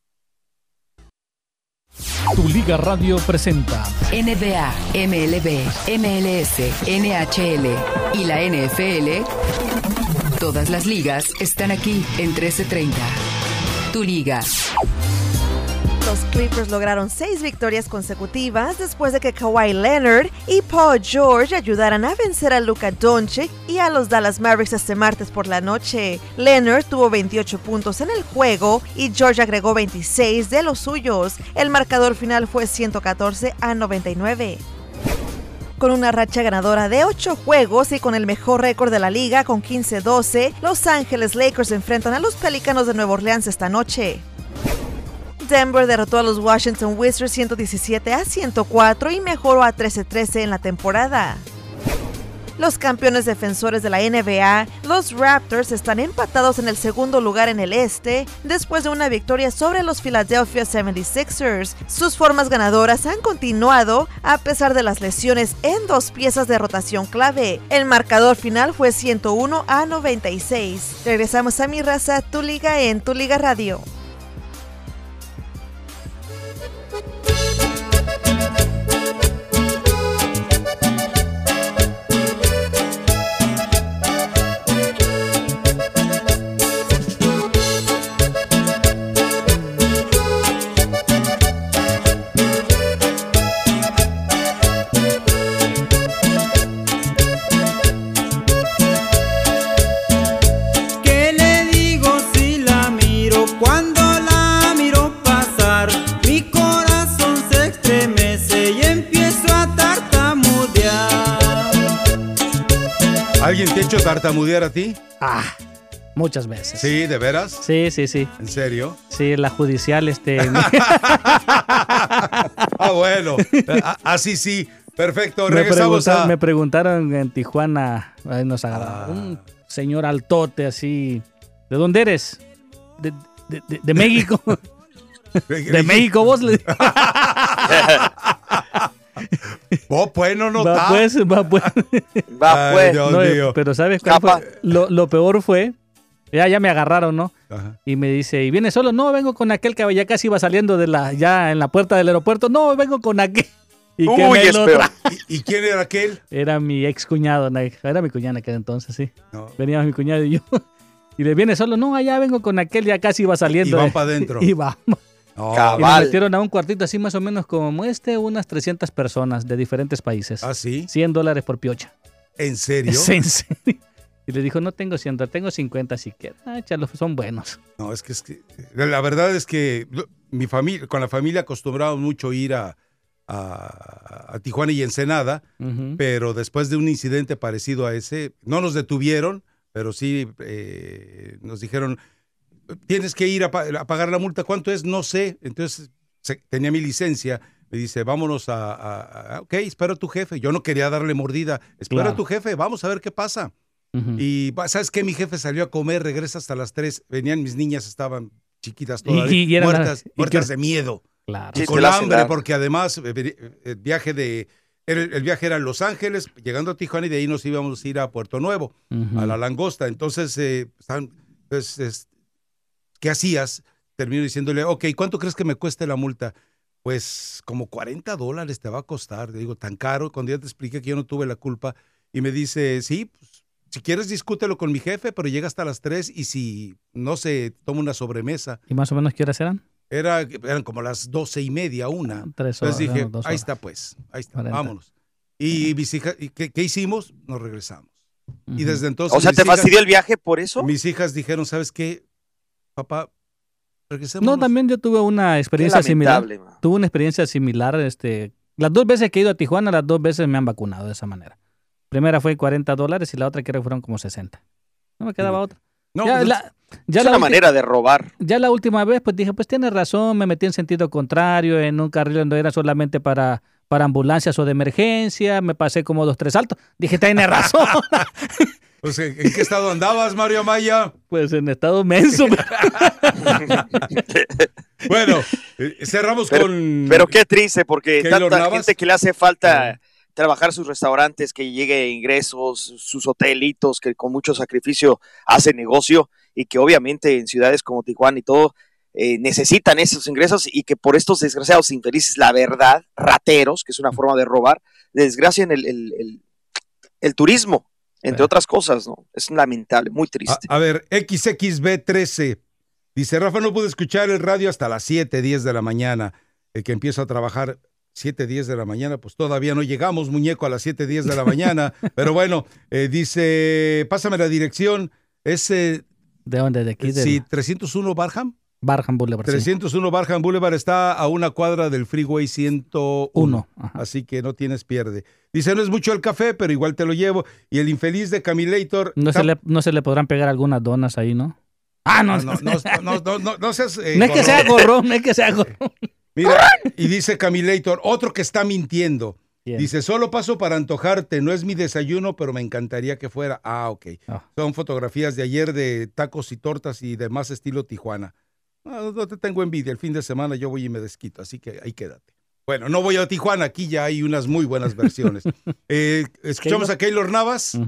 Tu Liga Radio presenta NBA, MLB, MLS, NHL y la NFL. Todas las ligas están aquí en 1330. Tu Liga. Los Clippers lograron seis victorias consecutivas después de que Kawhi Leonard y Paul George ayudaran a vencer a Luka Doncic y a los Dallas Mavericks este martes por la noche. Leonard tuvo 28 puntos en el juego y George agregó 26 de los suyos. El marcador final fue 114 a 99 con una racha ganadora de 8 juegos y con el mejor récord de la liga con 15-12, Los Ángeles Lakers enfrentan a los Pelícanos de Nueva Orleans esta noche. Denver derrotó a los Washington Wizards 117 a 104 y mejoró a 13-13 en la temporada. Los campeones defensores de la NBA, los Raptors, están empatados en el segundo lugar en el este después de una victoria sobre los Philadelphia 76ers. Sus formas ganadoras han continuado a pesar de las lesiones en dos piezas de rotación clave. El marcador final fue 101 a 96. Regresamos a mi raza, tu liga en tu liga radio. Tartamudear a ti? Ah, muchas veces. ¿Sí, de veras? Sí, sí, sí. ¿En serio? Sí, la judicial, este. ah, bueno. Así sí. Perfecto. Me preguntaron, me preguntaron en Tijuana, nos ah. un señor altote así. ¿De dónde eres? De, de, de México. de México, vos le Oh, pues no no Va pues, va pues. Va pues. pero ¿sabes cuál fue? Lo, peor fue, ya, ya me agarraron, ¿no? Y me dice, ¿y viene solo? No, vengo con aquel que ya casi iba saliendo de la, ya en la puerta del aeropuerto. No, vengo con aquel. ¿Y, ¿Y, quién era aquel? Era mi ex cuñado, era mi cuñada que entonces, sí. Veníamos mi cuñado y yo. Y le viene solo, no, allá vengo con aquel, ya casi iba saliendo. Y van para adentro. Y vamos. Y me metieron a un cuartito así más o menos como este, unas 300 personas de diferentes países. ¿Ah, sí? 100 dólares por piocha. ¿En serio? en serio. Y le dijo, no tengo 100, tengo 50 si quieres. Ah, son buenos. No, es que, es que la verdad es que mi familia, con la familia acostumbramos mucho ir a, a, Tijuana y Ensenada, pero después de un incidente parecido a ese, no nos detuvieron, pero sí eh, nos dijeron, tienes que ir a, pagar la multa. ¿Cuánto es? No sé. Entonces tenía mi licencia. Me dice, vámonos a, Ok, espero a tu jefe. Yo no quería darle mordida. Espero a tu jefe, vamos a ver qué pasa. Y ¿sabes qué? Mi jefe salió a comer, regresa hasta las tres. Venían mis niñas, estaban chiquitas todavía, muertas, muertas de miedo. Claro. Y con hambre, porque además eh, eh, el viaje de el, viaje era a Los Ángeles, llegando a Tijuana y de ahí nos íbamos a ir a Puerto Nuevo, a la Langosta. Entonces, eh, pues, ¿qué hacías? Termino diciéndole, ok, ¿cuánto crees que me cueste la multa? Pues como 40 dólares te va a costar. Le digo, tan caro. Cuando ya te expliqué que yo no tuve la culpa. Y me dice, sí, pues, si quieres discútelo con mi jefe, pero llega hasta las 3 y si no se toma una sobremesa. ¿Y más o menos qué horas eran? Era, eran como las doce y media, una. Tres horas. Entonces dije, ahí está pues, ahí está, vámonos. Y mis hijas, ¿qué, ¿qué, hicimos? Nos regresamos. Y desde entonces... O sea, ¿te fastidió el viaje por eso? Mis hijas dijeron, ¿sabes qué? Papá, regresemos. No, también yo tuve una experiencia similar. Tuve una experiencia similar. Este, las dos veces que he ido a Tijuana, las dos veces me han vacunado de esa manera. Primera fue 40 dólares y la otra creo que fueron como 60. No me quedaba otra. No, ya, pues, la, es una manera de robar. Ya la última vez, pues dije, pues tiene razón, me metí en sentido contrario, en un carril donde era solamente para, para ambulancias o de emergencia, me pasé como dos, tres saltos. Dije, tiene razón. Pues, ¿en qué estado andabas, Mario Amaya? Pues en estado menso. bueno, Eh, cerramos con. Pero qué triste, porque tanta gente que le hace falta trabajar sus restaurantes, que llegue ingresos, sus hotelitos, que con mucho sacrificio hace negocio y que obviamente en ciudades como Tijuana y todo eh, necesitan esos ingresos y que por estos desgraciados infelices, la verdad, rateros, que es una forma de robar, desgracian el, el, el, turismo, entre otras cosas, ¿no? Es lamentable, muy triste. A, ver, XXB13 dice, Rafa, no pude escuchar el radio hasta las 7, 10 de la mañana, el que empiezo a trabajar 7, 10 de la mañana, pues todavía no llegamos, muñeco, a las 7, 10 de la mañana, pero bueno, eh, dice, pásame la dirección, ese... ¿De dónde? ¿De aquí? Sí, 301 Barham. Barham Boulevard. 301 Barham Boulevard está a una cuadra del Freeway 101. Así que no tienes pierde. Dice, no es mucho el café, pero igual te lo llevo. Y el infeliz de Camilator. No, se le, no se le podrán pegar algunas donas ahí, ¿no? Ah, no, no, no, no, no, no seas. Eh, no es que sea gorrón, no es que sea gorrón. Mira, y dice Camilator, otro que está mintiendo. Dice, solo paso para antojarte, no es mi desayuno, pero me encantaría que fuera. Ah, ok. Ah. Son fotografías de ayer de tacos y tortas y demás estilo Tijuana. No, te tengo envidia. El fin de semana yo voy y me desquito, así que ahí quédate. Bueno, no voy a Tijuana, aquí ya hay unas muy buenas versiones. Eh, escuchamos a Keylor Navas.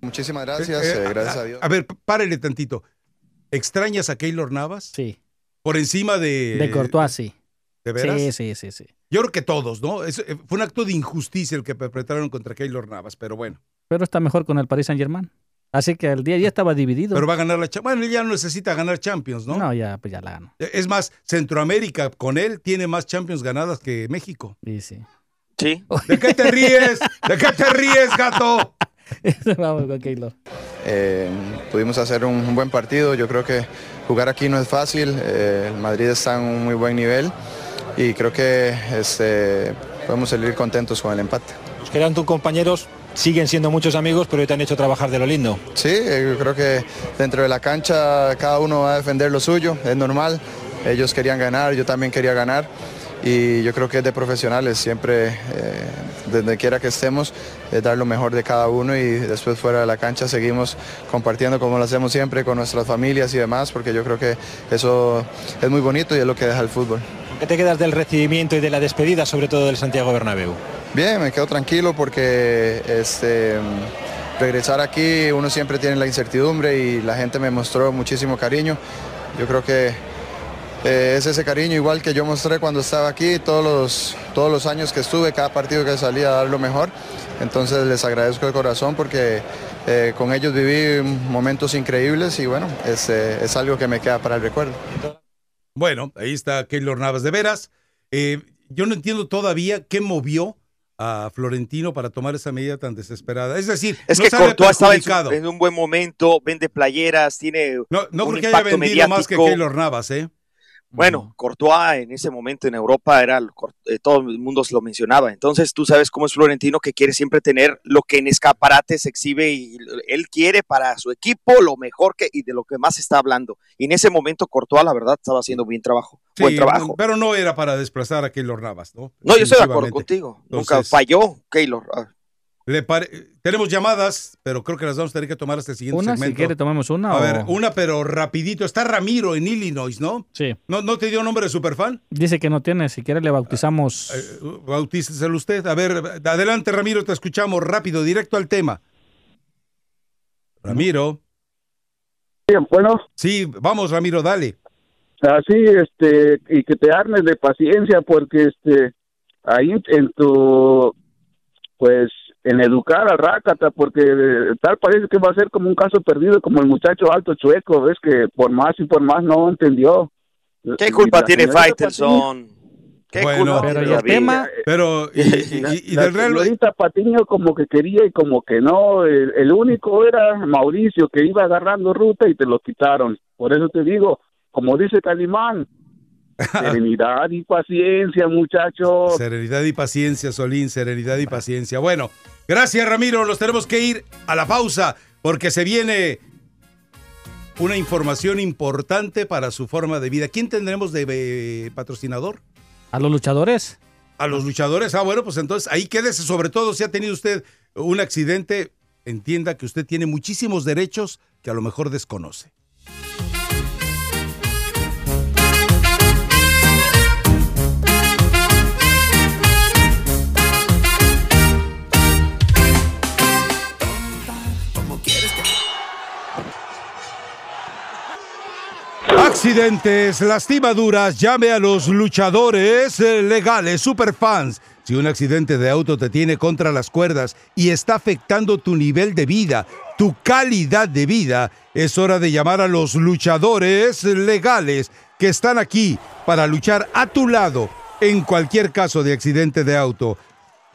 Muchísimas gracias, eh, eh, gracias a, Dios. A ver, párele tantito. ¿Extrañas a Keylor Navas? Sí. Por encima de... De Courtois, sí. ¿De veras? Sí, sí, sí, sí. Yo creo que todos, ¿no? fue un acto de injusticia el que perpetraron contra Keylor Navas, pero bueno. Pero está mejor con el Paris Saint Germain. Así que el día ya estaba dividido. Pero va a ganar la Champions. Bueno, él ya no necesita ganar Champions, ¿no? No, ya, pues ya la ganó. Es más, Centroamérica con él tiene más Champions ganadas que México. Sí, sí. Sí. ¿De qué te ríes? ¿De qué te ríes, gato? Vamos con Keylor. Eh, pudimos hacer un, buen partido. Yo creo que jugar aquí no es fácil. Eh, el Madrid está en un muy buen nivel y creo que este, podemos salir contentos con el empate. que eran tus compañeros siguen siendo muchos amigos, pero te han hecho trabajar de lo lindo. Sí, eh, yo creo que dentro de la cancha cada uno va a defender lo suyo, es normal. Ellos querían ganar, yo también quería ganar. Y yo creo que es de profesionales, siempre, eh, donde quiera que estemos, dar lo mejor de cada uno y después fuera de la cancha seguimos compartiendo como lo hacemos siempre con nuestras familias y demás, porque yo creo que eso es muy bonito y es lo que deja el fútbol. ¿Qué te quedas del recibimiento y de la despedida, sobre todo del Santiago Bernabéu? Bien, me quedo tranquilo porque este, regresar aquí uno siempre tiene la incertidumbre y la gente me mostró muchísimo cariño. Yo creo que eh, es ese cariño igual que yo mostré cuando estaba aquí, todos los, todos los años que estuve, cada partido que salía a dar lo mejor. Entonces les agradezco de corazón porque eh, con ellos viví momentos increíbles y bueno, es, eh, es algo que me queda para el recuerdo. Bueno, ahí está Keylor Navas. De veras, yo no entiendo todavía qué movió a Florentino para tomar esa medida tan desesperada. Es decir, es que Courtois estaba en, un buen momento, vende playeras, tiene. No, no creo que haya vendido más que Keylor Navas, ¿eh? Bueno, Courtois en ese momento en Europa era, eh, todo el mundo se lo mencionaba. Entonces tú sabes cómo es Florentino que quiere siempre tener lo que en escaparate se exhibe y él quiere para su equipo lo mejor que y de lo que más está hablando. Y en ese momento Courtois, la verdad, estaba haciendo bien trabajo. buen trabajo. Pero no era para desplazar a Keylor Navas, ¿no? No, yo estoy de acuerdo contigo. Nunca falló Keylor. Ah. Tenemos llamadas, pero creo que las vamos a tener que tomar hasta el siguiente una, segmento. si quiere tomamos una. A ver, una pero rapidito. Está Ramiro en Illinois, ¿no? Sí. ¿No, no te dio nombre de superfan? Dice que no tiene, si quiere le bautizamos. Uh, usted. A ver, adelante Ramiro, te escuchamos rápido, directo al tema. Ramiro. bueno. Sí, vamos Ramiro, dale. Así, este, y que te armes de paciencia porque, este, ahí en tu, pues, en educar al Rácata, porque tal parece que va a ser como un caso perdido, como el muchacho alto chueco, es que por más y por más no entendió. ¿Qué culpa tiene Faitelson? ¿Qué bueno, pero el tema, pero y, y, del Real ahorita Patiño como que quería y como que no, el, único era Mauricio que iba agarrando ruta y te lo quitaron. Por eso te digo, como dice Calimán, Serenidad y paciencia, muchachos. Serenidad y paciencia, Solín, serenidad y paciencia. Bueno, gracias Ramiro, nos tenemos que ir a la pausa porque se viene una información importante para su forma de vida. ¿Quién tendremos de eh, patrocinador? A los luchadores. A los luchadores. Ah, bueno, pues entonces ahí quédese. Sobre todo si ha tenido usted un accidente, entienda que usted tiene muchísimos derechos que a lo mejor desconoce. Accidentes, lastimaduras, llame a los luchadores eh, legales, superfans. Si un accidente de auto te tiene contra las cuerdas y está afectando tu nivel de vida, tu calidad de vida, es hora de llamar a los luchadores legales que están aquí para luchar a tu lado en cualquier caso de accidente de auto,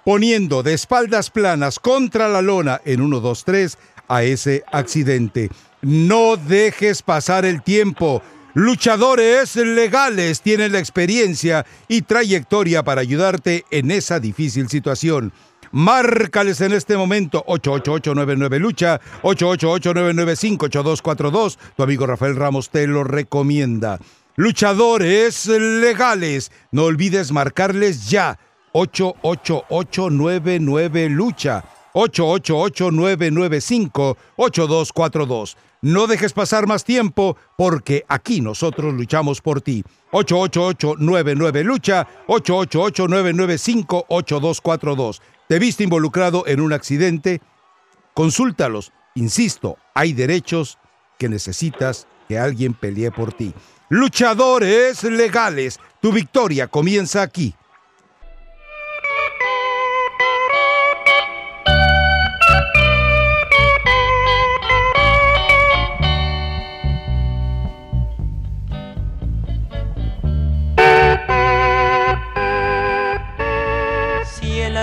poniendo de espaldas planas contra la lona en 1, 2, 3 a ese accidente. No dejes pasar el tiempo. Luchadores legales tienen la experiencia y trayectoria para ayudarte en esa difícil situación. Márcales en este momento 888-99-LUCHA, 888-995-8242. Tu amigo Rafael Ramos te lo recomienda. Luchadores legales, no olvides marcarles ya 888-99-LUCHA, 888-995-8242. No dejes pasar más tiempo porque aquí nosotros luchamos por ti. 888-99-LUCHA, 888-995-8242. ¿Te viste involucrado en un accidente? Consúltalos. Insisto, hay derechos que necesitas que alguien pelee por ti. Luchadores legales, tu victoria comienza aquí.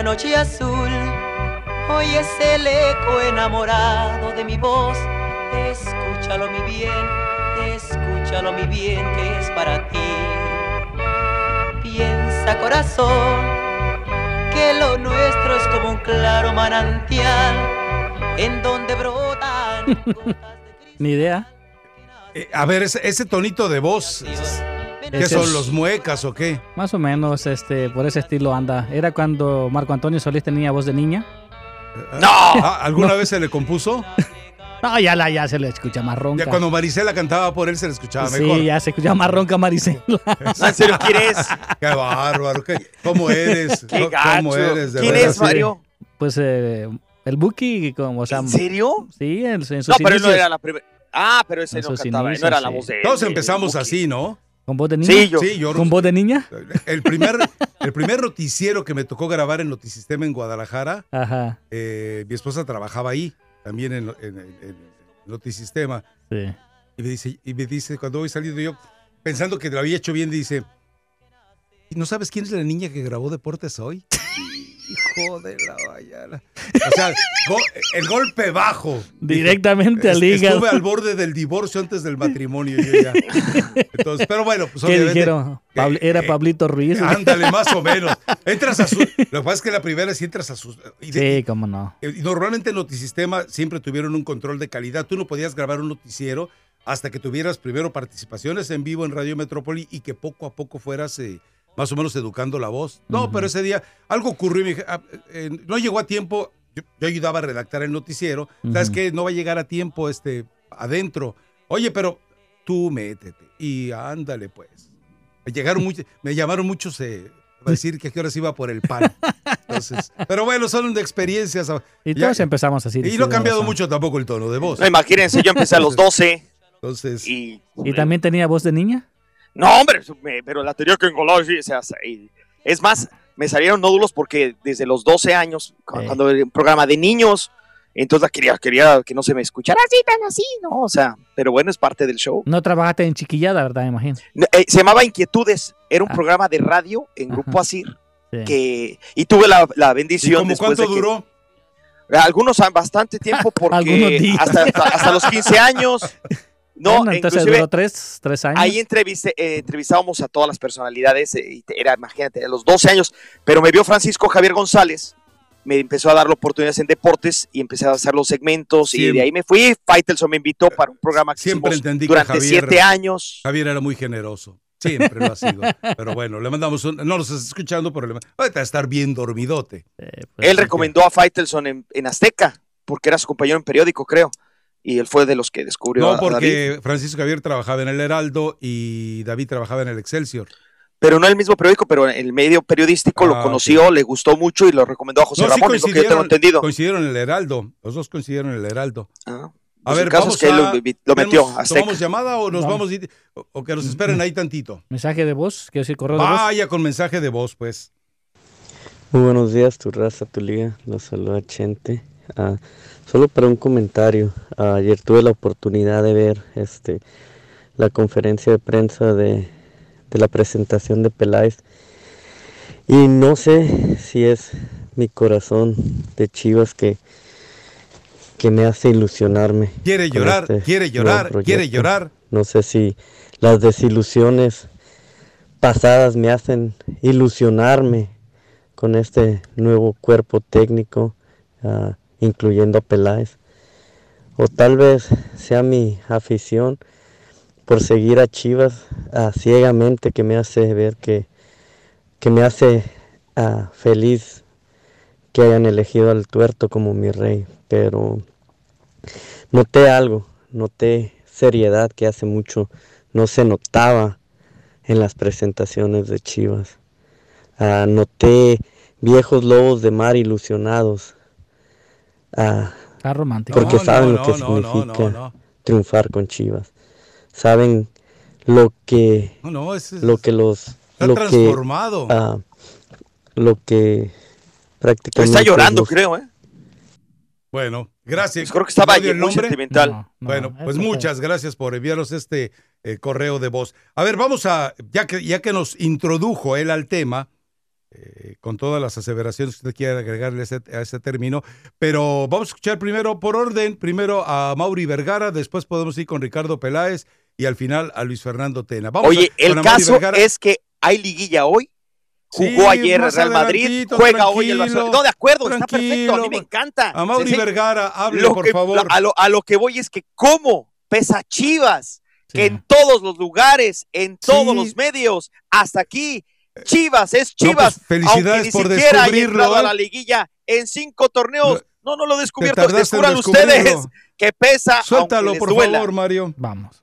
Noche azul, hoy es el eco enamorado de mi voz. Escúchalo mi bien, escúchalo mi bien que es para ti. Piensa corazón, que lo nuestro es como un claro manantial en donde brotan Ni idea. Eh, a ver, ese, ese tonito de voz. ¿Qué son los muecas o qué? Más o menos, este, por ese estilo anda. Era cuando Marco Antonio Solís tenía voz de niña. ¡No! Ah, ¿Alguna vez se le compuso? No, ya, la, ya se le escucha más ronca. Ya cuando Marisela cantaba por él se le escuchaba mejor. Sí, ya se escucha más ronca Marisela. ¿En serio quién es? Qué bárbaro. ¿Cómo eres? Qué gacho. ¿Cómo eres? ¿Quién es, Mario? Pues eh, el Buki, como, o sea, ¿En serio? Sí, en, en sus No, pero él no era la primera. Ah, pero ese no cantaba, no era la voz de él. Todos empezamos así, ¿no? ¿Con voz de niña? Sí, yo. ¿Con voz de niña? El primer, el primer noticiero que me tocó grabar en Notisistema en Guadalajara, Ajá. Eh, mi esposa trabajaba ahí, también en, en, Notisistema. Sí. Y me, dice, y me dice, cuando voy saliendo yo, pensando que lo había hecho bien, dice, ¿no sabes quién es la niña que grabó Deportes hoy? Hijo de la vallana. O sea, el golpe bajo. Directamente al hígado. Estuve al borde del divorcio antes del matrimonio. Yo ya. Entonces, pero bueno, pues ¿Qué dijeron? Era Pablito Ruiz. Ándale, más o menos. Entras a su. Lo que pasa es que la primera sí entras a sus. Sí, cómo no. Y normalmente en Notisistema siempre tuvieron un control de calidad. Tú no podías grabar un noticiero hasta que tuvieras primero participaciones en vivo en Radio Metrópoli y que poco a poco fueras. Eh, más o menos educando la voz. No, pero ese día algo ocurrió y me dije, ah, eh, no llegó a tiempo. Yo, ayudaba a redactar el noticiero. ¿Sabes qué? No va a llegar a tiempo este adentro. Oye, pero tú métete y ándale pues. Me llegaron muchos, me llamaron muchos eh, a decir que a qué horas iba por el pan. Entonces, pero bueno, son de experiencias. Y todos empezamos así. Y no ha cambiado mucho tampoco el tono de voz. No, imagínense, yo empecé a los 12. Entonces. Y, ¿Y también tenía voz de niña? No, hombre, pero la teoría que engoló, sí, es más, me salieron nódulos porque desde los 12 años, cuando el un programa de niños, entonces quería, quería que no se me escuchara así, tan así, ¿no? O sea, pero bueno, es parte del show. No trabajaste en chiquillada, ¿verdad? Me imagino. Eh, se llamaba Inquietudes, era un ah. programa de radio en Grupo Asir, que, y tuve la, la bendición. ¿Y cuánto duró? algunos bastante tiempo porque hasta, hasta, los 15 años no, entonces duró tres, años. Ahí entrevisté, eh, entrevistábamos a todas las personalidades, eh, era, imagínate, a los 12 años, pero me vio Francisco Javier González, me empezó a dar oportunidades en deportes y empecé a hacer los segmentos y de ahí me fui. Faitelson me invitó para un programa que Siempre entendí durante siete años. Javier era muy generoso. Siempre lo ha sido. Pero bueno, le mandamos un. No lo estás escuchando, pero le a estar bien dormidote. Pues, Él recomendó a Faitelson en, en Azteca, porque era su compañero en periódico, creo y él fue de los que descubrió. No, porque Francisco Javier trabajaba en el Heraldo y David trabajaba en el Excelsior. Pero no el mismo periódico, pero en el medio periodístico lo ah, conoció, le gustó mucho y lo recomendó a José Ramón, es lo que yo tengo entendido. Coincidieron en el Heraldo, los dos coincidieron en el Heraldo. Ah, A ver, vamos que lo, metió. ¿Tomamos llamada o nos vamos, o que nos esperen ahí tantito? Mensaje de voz, quiero decir correo de voz. Vaya con mensaje de voz, pues. Muy buenos días, tu raza, tu liga. Los saluda Chente. Ah, solo para un comentario. ayer tuve la oportunidad de ver este la conferencia de prensa de, de la presentación de Peláez. Y no sé si es mi corazón de Chivas que, que me hace ilusionarme. Quiere llorar, este quiere llorar, quiere llorar. No sé si las desilusiones pasadas me hacen ilusionarme con este nuevo cuerpo técnico, ah, incluyendo a Peláez. O tal vez sea mi afición por seguir a Chivas ah, ciegamente que me hace ver que, que me hace ah, feliz que hayan elegido al tuerto como mi rey, pero noté algo, noté seriedad que hace mucho no se notaba en las presentaciones de Chivas. Ah, noté viejos lobos de mar ilusionados. Ah, romántico. Porque saben lo que significa triunfar con Chivas. Saben lo que lo que los lo transformado. Que, ah, lo que Está llorando, creo, ¿eh? Bueno, gracias. creo que estaba ahí el nombre. sentimental. bueno, pues muchas gracias por enviarnos este eh, correo de voz. A ver, vamos a, ya que, ya que nos introdujo él al tema, eh, con todas las aseveraciones que usted quiera agregarle a ese, término, pero vamos a escuchar primero por orden, primero a Mauri Vergara, después podemos ir con Ricardo Peláez y al final a Luis Fernando Tena. Vamos Oye, el caso es que hay liguilla hoy Jugó ayer el Real Madrid, juega hoy el Barcelona. No, de acuerdo, está perfecto, a mí me encanta. A Mauri Vergara, hable por favor. A lo, a lo, que voy es que cómo pesa Chivas, que en todos los lugares, en todos los medios, hasta aquí, Chivas es pues, Chivas. felicidades por descubrirlo. a la ¿eh? liguilla en cinco torneos. No, no lo he descubierto, descubran ustedes que pesa. Suéltalo, por favor, Mario. Vamos.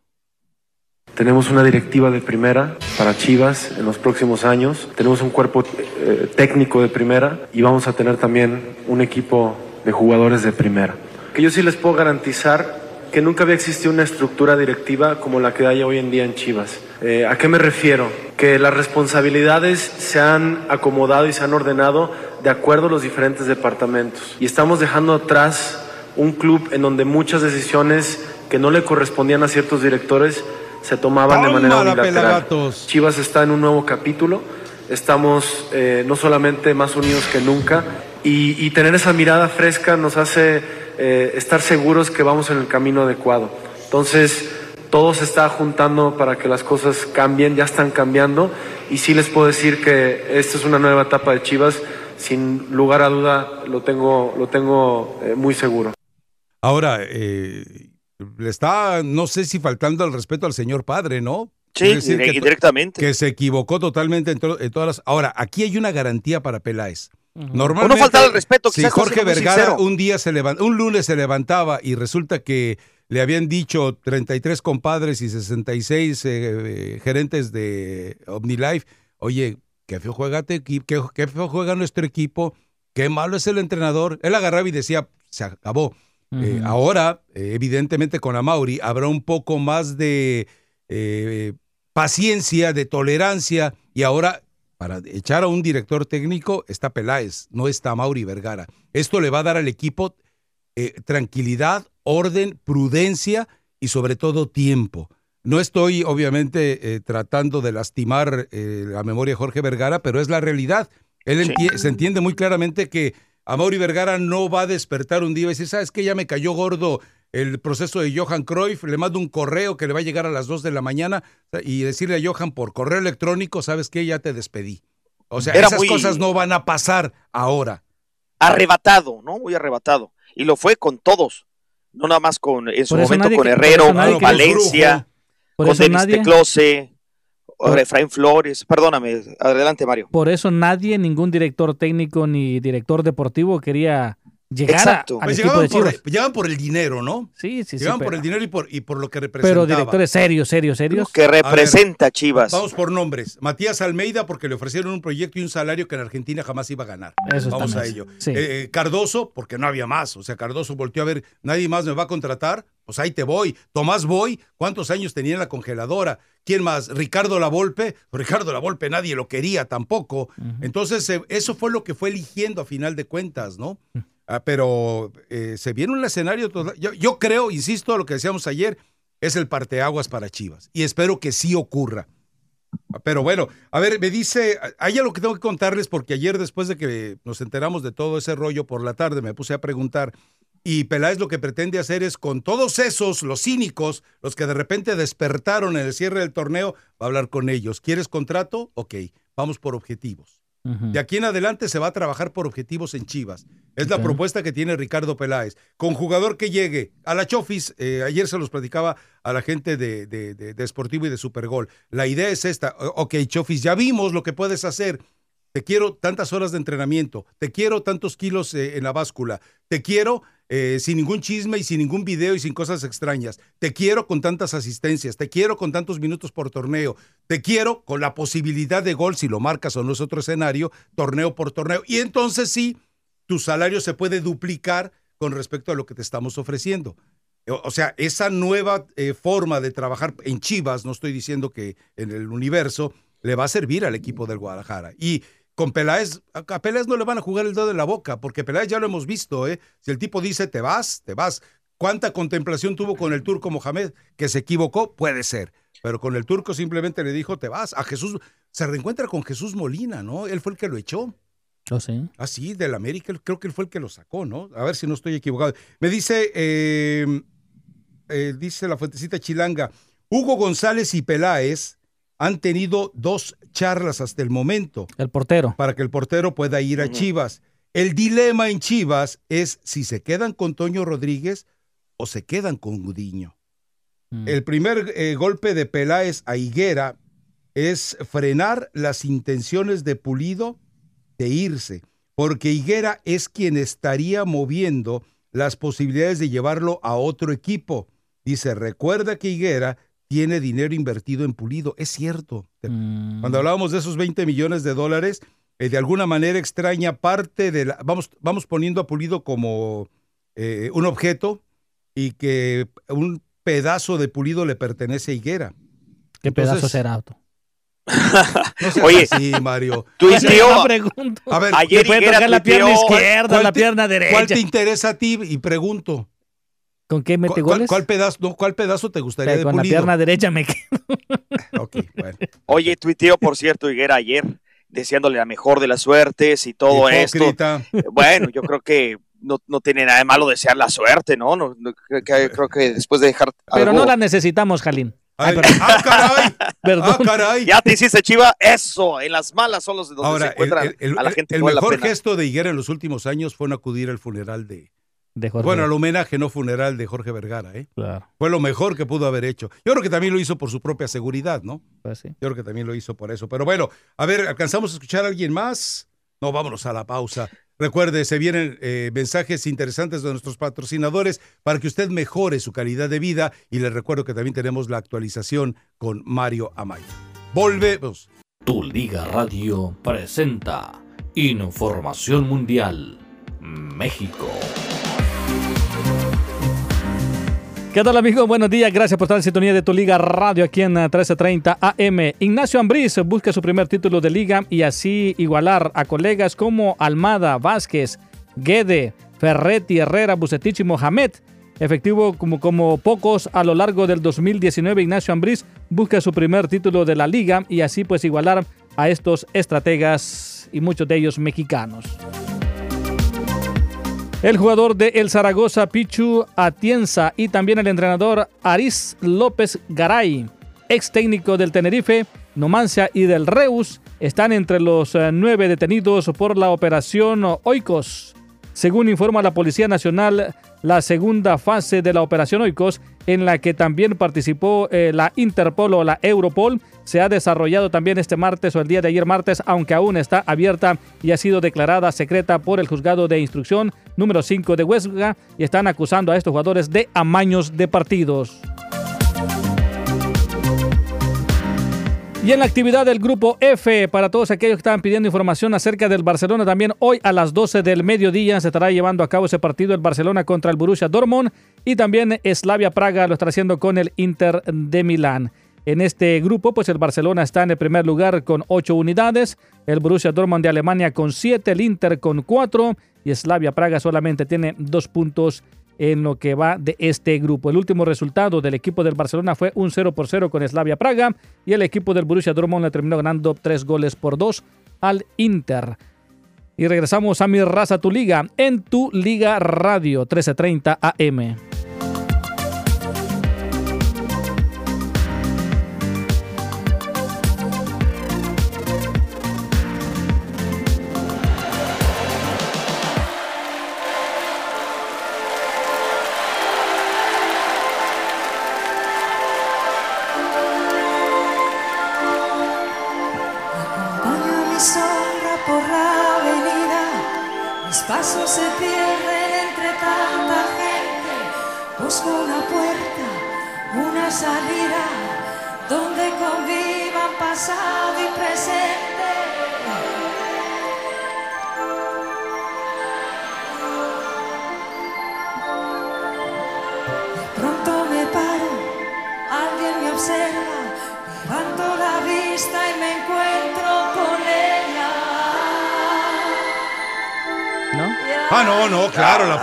Tenemos una directiva de primera para Chivas en los próximos años. Tenemos un cuerpo eh, técnico de primera y vamos a tener también un equipo de jugadores de primera. Que yo sí les puedo garantizar que nunca había existido una estructura directiva como la que hay hoy en día en Chivas. Eh, ¿A qué me refiero? Que las responsabilidades se han acomodado y se han ordenado de acuerdo a los diferentes departamentos. Y estamos dejando atrás un club en donde muchas decisiones que no le correspondían a ciertos directores se tomaban de manera unilateral. Chivas está en un nuevo capítulo, estamos eh, no solamente más unidos que nunca y, tener esa mirada fresca nos hace eh, estar seguros que vamos en el camino adecuado. Entonces, todo se está juntando para que las cosas cambien, ya están cambiando y sí les puedo decir que esta es una nueva etapa de Chivas, sin lugar a duda lo tengo, lo tengo eh, muy seguro. Ahora, eh, le está, no sé si faltando al respeto al señor padre, ¿no? Sí, directamente. Que se equivocó totalmente en, todas las. Ahora, aquí hay una garantía para Peláez. Normalmente, no falta el respeto. Si Jorge Vergara un día se levanta, un lunes se levantaba y resulta que le habían dicho 33 compadres y 66 eh, eh, gerentes de OmniLife, oye, qué feo juega, qué, qué feo juega nuestro equipo, qué malo es el entrenador. Él agarraba y decía, se acabó. Eh, ahora, eh, evidentemente con Amauri, habrá un poco más de paciencia, de tolerancia, y ahora para echar a un director técnico está Peláez, no está Mauri Vergara. Esto le va a dar al equipo tranquilidad, orden, prudencia y sobre todo tiempo. No estoy obviamente tratando de lastimar la memoria de Jorge Vergara, pero es la realidad. Él se entiende muy claramente que a Mauri Vergara no va a despertar un día y decir, ¿sabes qué? Ya me cayó gordo el proceso de Johan Cruyff, le mando un correo que le va a llegar a las 2 de la mañana y decirle a Johan por correo electrónico, ¿sabes qué? Ya te despedí. O sea, esas cosas no van a pasar ahora. Arrebatado, ¿no? Muy arrebatado. Y lo fue con todos. No nada más con, en su momento con Herrero, con Valencia, con Denis Teclose, Efraín Flores, perdóname, adelante Mario. Por eso nadie, ningún director técnico ni director deportivo quería llegar a, al pues equipo de Chivas. Por, llegaban por el dinero, ¿no? Sí, sí, llegaban sí. por el dinero y por, y por lo que representaba. Pero directores serios, serios, serios. que representa Chivas. Vamos por nombres. Matías Almeida, porque le ofrecieron un proyecto y un salario que en Argentina jamás iba a ganar. Eso Vamos a ello. Eh, Cardoso, porque no había más. O sea, Cardoso volteó a ver, nadie más me va a contratar. Pues ahí te voy. Tomás Boy, ¿cuántos años tenía en la congeladora? ¿Quién más? Ricardo Lavolpe. Ricardo Lavolpe nadie lo quería tampoco. Entonces, eh, eso fue lo que fue eligiendo a final de cuentas, ¿no? Ah, pero eh, se viene un escenario. Yo, yo creo, insisto, lo que decíamos ayer, es el parteaguas para Chivas. Y espero que sí ocurra. Pero bueno, a ver, me dice, hay algo que tengo que contarles porque ayer después de que nos enteramos de todo ese rollo por la tarde me puse a preguntar y Peláez lo que pretende hacer es con todos esos, los cínicos, los que de repente despertaron en el cierre del torneo, va a hablar con ellos. ¿Quieres contrato? Ok, vamos por objetivos. De aquí en adelante se va a trabajar por objetivos en Chivas. Es la propuesta que tiene Ricardo Peláez. Con jugador que llegue a la Chofis, eh, ayer se los platicaba a la gente de, de, de, de Sportivo y de Supergol. La idea es esta, ok, Chofis, ya vimos lo que puedes hacer te quiero tantas horas de entrenamiento, te quiero tantos kilos eh, en la báscula, te quiero eh, sin ningún chisme y sin ningún video y sin cosas extrañas, te quiero con tantas asistencias, te quiero con tantos minutos por torneo, te quiero con la posibilidad de gol, si lo marcas o no es otro escenario, torneo por torneo. Y entonces sí, tu salario se puede duplicar con respecto a lo que te estamos ofreciendo. O sea, esa nueva eh, forma de trabajar en Chivas, no estoy diciendo que en el universo, le va a servir al equipo del Guadalajara. Y con Peláez, a Peláez no le van a jugar el dedo en la boca, porque Peláez ya lo hemos visto, ¿eh? Si el tipo dice te vas, te vas. ¿Cuánta contemplación tuvo con el turco Mohamed? Que se equivocó, puede ser. Pero con el turco simplemente le dijo te vas. A Jesús, se reencuentra con Jesús Molina, ¿no? Él fue el que lo echó. ¿Oh, sí? Ah, sí, del América, creo que él fue el que lo sacó, ¿no? A ver si no estoy equivocado. Me dice, eh, eh, dice la fuentecita chilanga, Hugo González y Peláez han tenido dos charlas hasta el momento. El portero. Para que el portero pueda ir a Chivas. El dilema en Chivas es si se quedan con Toño Rodríguez o se quedan con Gudiño. Mm. El primer eh, golpe de Peláez a Higuera es frenar las intenciones de Pulido de irse, porque Higuera es quien estaría moviendo las posibilidades de llevarlo a otro equipo. Dice, recuerda que Higuera tiene dinero invertido en Pulido. Es cierto. Mm. Cuando hablábamos de esos 20 millones de dólares, eh, de alguna manera extraña parte de la... Vamos, vamos poniendo a Pulido como eh, un objeto y que un pedazo de Pulido le pertenece a Higuera. ¿Qué Entonces, pedazo será auto? No Oye, sí, Mario. Tú y tío, a ver, ayer puede tocar la pierna izquierda, la pierna derecha. ¿Cuál te interesa a ti? Y pregunto. ¿Con qué mete ¿Cuál, goles? ¿Cuál, pedazo, no, ¿Cuál pedazo te gustaría de Con Pulido? la pierna derecha me quedo. okay, bueno. Oye, tuiteo, por cierto, Higuera ayer, deseándole la mejor de las suertes y todo Hipócrita. esto. Bueno, yo creo que no, no, tiene nada de malo desear la suerte, ¿no? no, no creo, que, creo, que, después de dejar. Pero algo... no la necesitamos, Jalín. Ay, Ay, ¡Ah, caray! Perdón. ¡Ah, caray! Ya te hiciste chiva, eso, en las malas son los de donde Ahora, se encuentra el, el, a la gente el vale mejor la pena. gesto de Higuera en los últimos años fue en acudir al funeral de, de Jorge. Bueno, al homenaje no funeral de Jorge Vergara, ¿eh? Claro. Fue lo mejor que pudo haber hecho. Yo creo que también lo hizo por su propia seguridad, ¿no? Pues sí. Yo creo que también lo hizo por eso. Pero bueno, a ver, ¿alcanzamos a escuchar a alguien más? No, vámonos a la pausa. Recuerde, se vienen eh, mensajes interesantes de nuestros patrocinadores para que usted mejore su calidad de vida. Y les recuerdo que también tenemos la actualización con Mario Amaya. Volvemos. Tu Liga Radio presenta Información Mundial México. ¿Qué tal amigos? Buenos días, gracias por estar en sintonía de tu Liga Radio aquí en 1330 AM. Ignacio Ambriz busca su primer título de liga y así igualar a colegas como Almada, Vázquez, Guede, Ferretti, Herrera, Bucetich y Mohamed. Efectivo como, como pocos a lo largo del 2019, Ignacio Ambriz busca su primer título de la liga y así pues igualar a estos estrategas y muchos de ellos mexicanos. El jugador de El Zaragoza, Pichu Atienza, y también el entrenador Aris López Garay, ex técnico del Tenerife, Numancia y del Reus, están entre los nueve detenidos por la operación Oikos. Según informa la Policía Nacional, la segunda fase de la operación Oikos, en la que también participó eh, la Interpol o la Europol, se ha desarrollado también este martes o el día de ayer martes, aunque aún está abierta y ha sido declarada secreta por el juzgado de instrucción número 5 de Huesca y están acusando a estos jugadores de amaños de partidos. Y en la actividad del grupo F, para todos aquellos que estaban pidiendo información acerca del Barcelona, también hoy a las 12 del mediodía se estará llevando a cabo ese partido el Barcelona contra el Borussia Dortmund y también Slavia Praga lo estará haciendo con el Inter de Milán. En este grupo, pues el Barcelona está en el primer lugar con 8 unidades, el Borussia Dortmund de Alemania con 7, el Inter con 4 y Slavia Praga solamente tiene 2 puntos en lo que va de este grupo. El último resultado del equipo del Barcelona fue un 0 por 0 con Slavia Praga y el equipo del Borussia Dortmund le terminó ganando 3 goles por 2 al Inter. Y regresamos a mi raza, tu liga, en tu liga radio 1330 AM.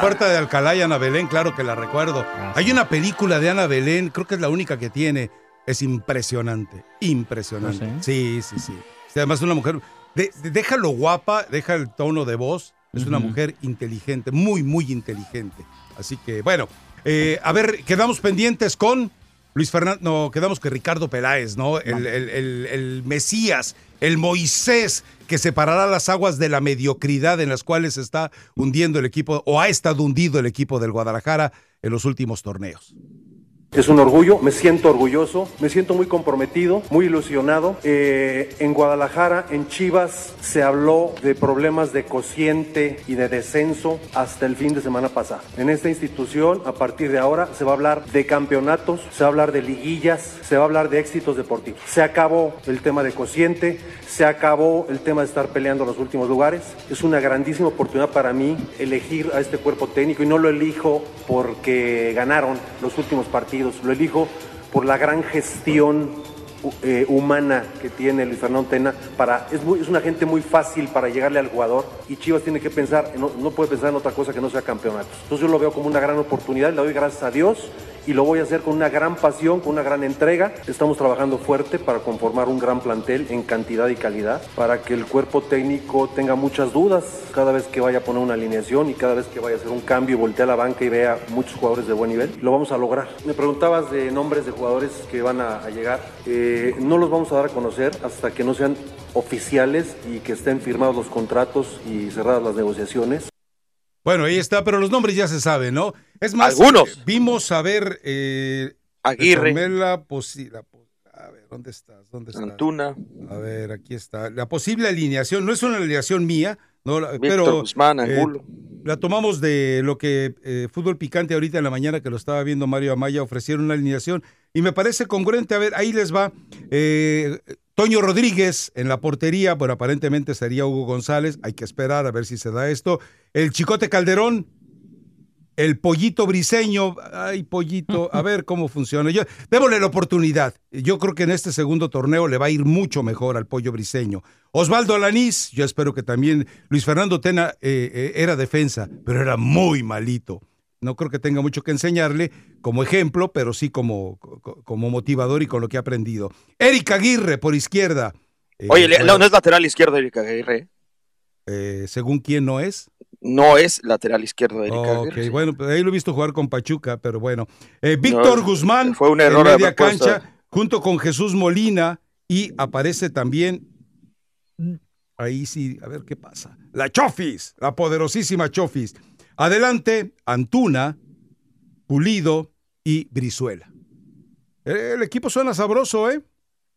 Puerta de Alcalá y Ana Belén, claro que la recuerdo. Ah, Hay una película de Ana Belén, creo que es la única que tiene. Es impresionante, impresionante. ¿Ah, sí, sí, sí. Además, una mujer. déjalo guapa, deja el tono de voz. Es una mujer inteligente, muy, muy inteligente. Así que, bueno, eh, a ver, quedamos pendientes con Luis Fernando, no, quedamos con Ricardo Peláez, ¿no? El, el, Mesías, el Moisés que separará las aguas de la mediocridad en las cuales está hundiendo el equipo o ha estado hundido el equipo del Guadalajara en los últimos torneos. Es un orgullo, me siento orgulloso, me siento muy comprometido, muy ilusionado. Eh, en Guadalajara, en Chivas, se habló de problemas de cociente y de descenso hasta el fin de semana pasado. En esta institución, a partir de ahora, se va a hablar de campeonatos, se va a hablar de liguillas, se va a hablar de éxitos deportivos. Se acabó el tema de cociente, se acabó el tema de estar peleando los últimos lugares. Es una grandísima oportunidad para mí elegir a este cuerpo técnico y no lo elijo porque ganaron los últimos partidos, lo elijo por la gran gestión eh, humana que tiene Luis Fernando Tena. Para es, muy, es una gente muy fácil para llegarle al jugador y Chivas tiene que pensar no, no puede pensar en otra cosa que no sea campeonatos. Entonces yo lo veo como una gran oportunidad le doy gracias a Dios y lo voy a hacer con una gran pasión, con una gran entrega. Estamos trabajando fuerte para conformar un gran plantel en cantidad y calidad, para que el cuerpo técnico tenga muchas dudas cada vez que vaya a poner una alineación y cada vez que vaya a hacer un cambio y voltee a la banca y vea muchos jugadores de buen nivel. Lo vamos a lograr. Me preguntabas de nombres de jugadores que van a, llegar. Eh, no los vamos a dar a conocer hasta que no sean oficiales y que estén firmados los contratos y cerradas las negociaciones. Bueno, ahí está, pero los nombres ya se saben, ¿no? Es más, Algunos. vimos a ver eh, Aguirre. La, a ver, ¿dónde estás? ¿Dónde estás? Antuna. A ver, aquí está. La posible alineación, no es una alineación mía, no, pero Guzmán, eh, la tomamos de lo que eh, Fútbol Picante ahorita en la mañana que lo estaba viendo Mario Amaya ofrecieron una alineación y me parece congruente. A ver, ahí les va. Eh, Toño Rodríguez en la portería, bueno, aparentemente sería Hugo González, hay que esperar a ver si se da esto. El Chicote Calderón, el Pollito Briseño, ay, Pollito, a ver cómo funciona. Yo, démosle la oportunidad. Yo creo que en este segundo torneo le va a ir mucho mejor al Pollo Briseño. Osvaldo Alanís, yo espero que también. Luis Fernando Tena eh, eh, era defensa, pero era muy malito no creo que tenga mucho que enseñarle como ejemplo, pero sí como, como motivador y con lo que ha aprendido. Erika Aguirre por izquierda. Eh, Oye, no, es lateral izquierdo Erika Aguirre. Eh, ¿Según quién no es? No es lateral izquierdo Erika Aguirre. Ok, bueno, pues ahí lo he visto jugar con Pachuca, pero bueno. Eh, Víctor Guzmán fue un error en media cancha junto con Jesús Molina y aparece también Ahí sí, a ver qué pasa. La Chofis, la poderosísima Chofis. Adelante, Antuna, Pulido y Brizuela. El equipo suena sabroso, ¿eh?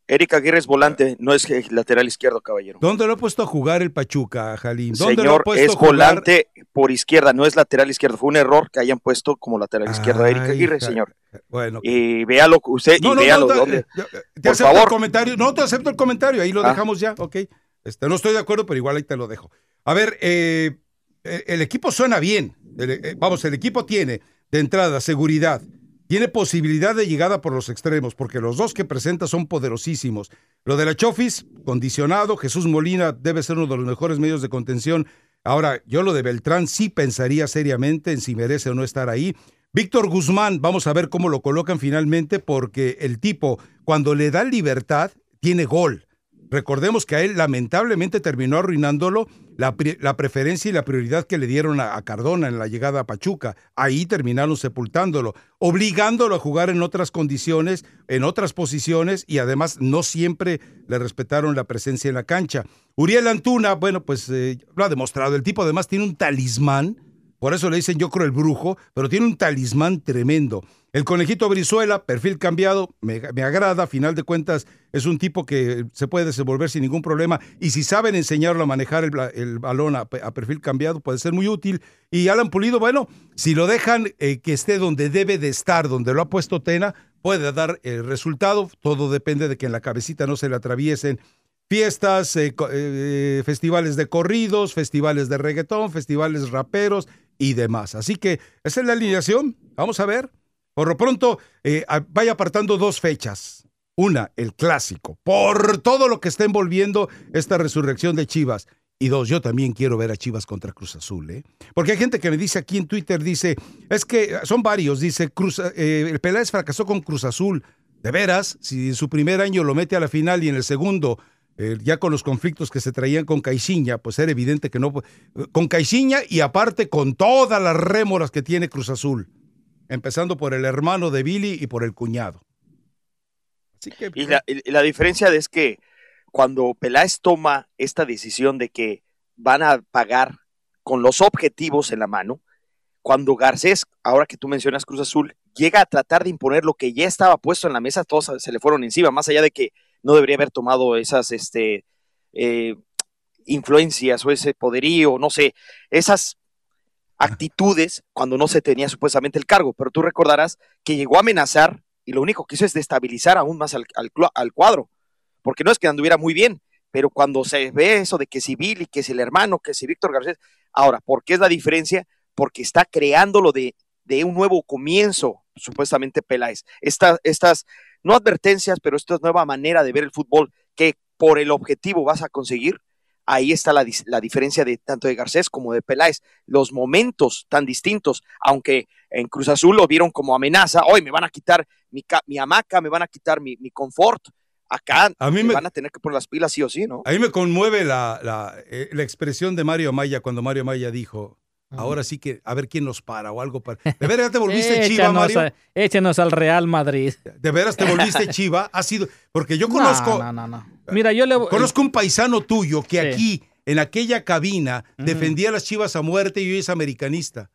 Erika Aguirre es volante, no es lateral izquierdo, caballero. ¿Dónde lo ha puesto a jugar el Pachuca, Jalín? ¿Dónde Señor, lo ha puesto es volante por izquierda, no es lateral izquierdo. Fue un error que hayan puesto como lateral izquierdo a Erika Aguirre, señor. Bueno. Y véalo usted y véalo dónde. te por favor. el comentario. No, te acepto el comentario, ahí lo ah. dejamos ya, ok. Este, no estoy de acuerdo, pero igual ahí te lo dejo. A ver, eh, el equipo suena bien. Eh, vamos, el equipo tiene de entrada seguridad, tiene posibilidad de llegada por los extremos, porque los dos que presenta son poderosísimos. Lo de la Chofis, condicionado, Jesús Molina debe ser uno de los mejores medios de contención. Ahora, yo lo de Beltrán sí pensaría seriamente en si merece o no estar ahí. Víctor Guzmán, vamos a ver cómo lo colocan finalmente, porque el tipo, cuando le da libertad, tiene gol. Recordemos que a él lamentablemente terminó arruinándolo la, preferencia y la prioridad que le dieron a, Cardona en la llegada a Pachuca. Ahí terminaron sepultándolo, obligándolo a jugar en otras condiciones, en otras posiciones y además no siempre le respetaron la presencia en la cancha. Uriel Antuna, bueno, pues eh, lo ha demostrado. El tipo además tiene un talismán, por eso le dicen yo creo el brujo, pero tiene un talismán tremendo. El conejito Brizuela, perfil cambiado, me, agrada, a final de cuentas es un tipo que se puede desenvolver sin ningún problema y si saben enseñarlo a manejar el, balón a, perfil cambiado puede ser muy útil. Y Alan Pulido, bueno, si lo dejan eh, que esté donde debe de estar, donde lo ha puesto Tena, puede dar el resultado, todo depende de que en la cabecita no se le atraviesen fiestas, eh, eh, festivales de corridos, festivales de reggaetón, festivales raperos y demás. Así que esa es la alineación, vamos a ver. Por lo pronto, eh, vaya apartando dos fechas. Una, el clásico, por todo lo que está envolviendo esta resurrección de Chivas. Y dos, yo también quiero ver a Chivas contra Cruz Azul, ¿eh? Porque hay gente que me dice aquí en Twitter, dice, es que son varios, dice, Cruz, eh, el Peláez fracasó con Cruz Azul. De veras, si en su primer año lo mete a la final y en el segundo, eh, ya con los conflictos que se traían con Caixinha, pues era evidente que no. Con Caixinha y aparte con todas las rémoras que tiene Cruz Azul empezando por el hermano de Billy y por el cuñado. y, la, diferencia es que cuando Peláez toma esta decisión de que van a pagar con los objetivos en la mano, cuando Garcés, ahora que tú mencionas Cruz Azul, llega a tratar de imponer lo que ya estaba puesto en la mesa, todos se le fueron encima, más allá de que no debería haber tomado esas este, eh, influencias o ese poderío, no sé, esas actitudes cuando no se tenía supuestamente el cargo, pero tú recordarás que llegó a amenazar y lo único que hizo es destabilizar aún más al, cuadro, porque no es que anduviera muy bien, pero cuando se ve eso de que si Billy, que si el hermano, que si Víctor Garcés, ahora, ¿por qué es la diferencia? Porque está creándolo de, de un nuevo comienzo, supuestamente Peláez. estas, no advertencias, pero esta nueva manera de ver el fútbol que por el objetivo vas a conseguir, ahí está la, diferencia de tanto de Garcés como de Peláez, los momentos tan distintos, aunque en Cruz Azul lo vieron como amenaza, hoy me van a quitar mi, mi hamaca, me van a quitar mi, confort, acá a mí me, van a tener que poner las pilas sí o sí, ¿no? A mí me conmueve la, la, eh, la expresión de Mario Maya cuando Mario Maya dijo, Ahora sí que a ver quién nos para o algo para. ¿De veras te volviste chiva, Mario? échenos al Real Madrid. ¿De veras te volviste chiva? Ha sido. Porque yo conozco. No, no, no. Mira, yo le. Conozco un paisano tuyo que aquí, en aquella cabina, defendía a las chivas a muerte y hoy es americanista.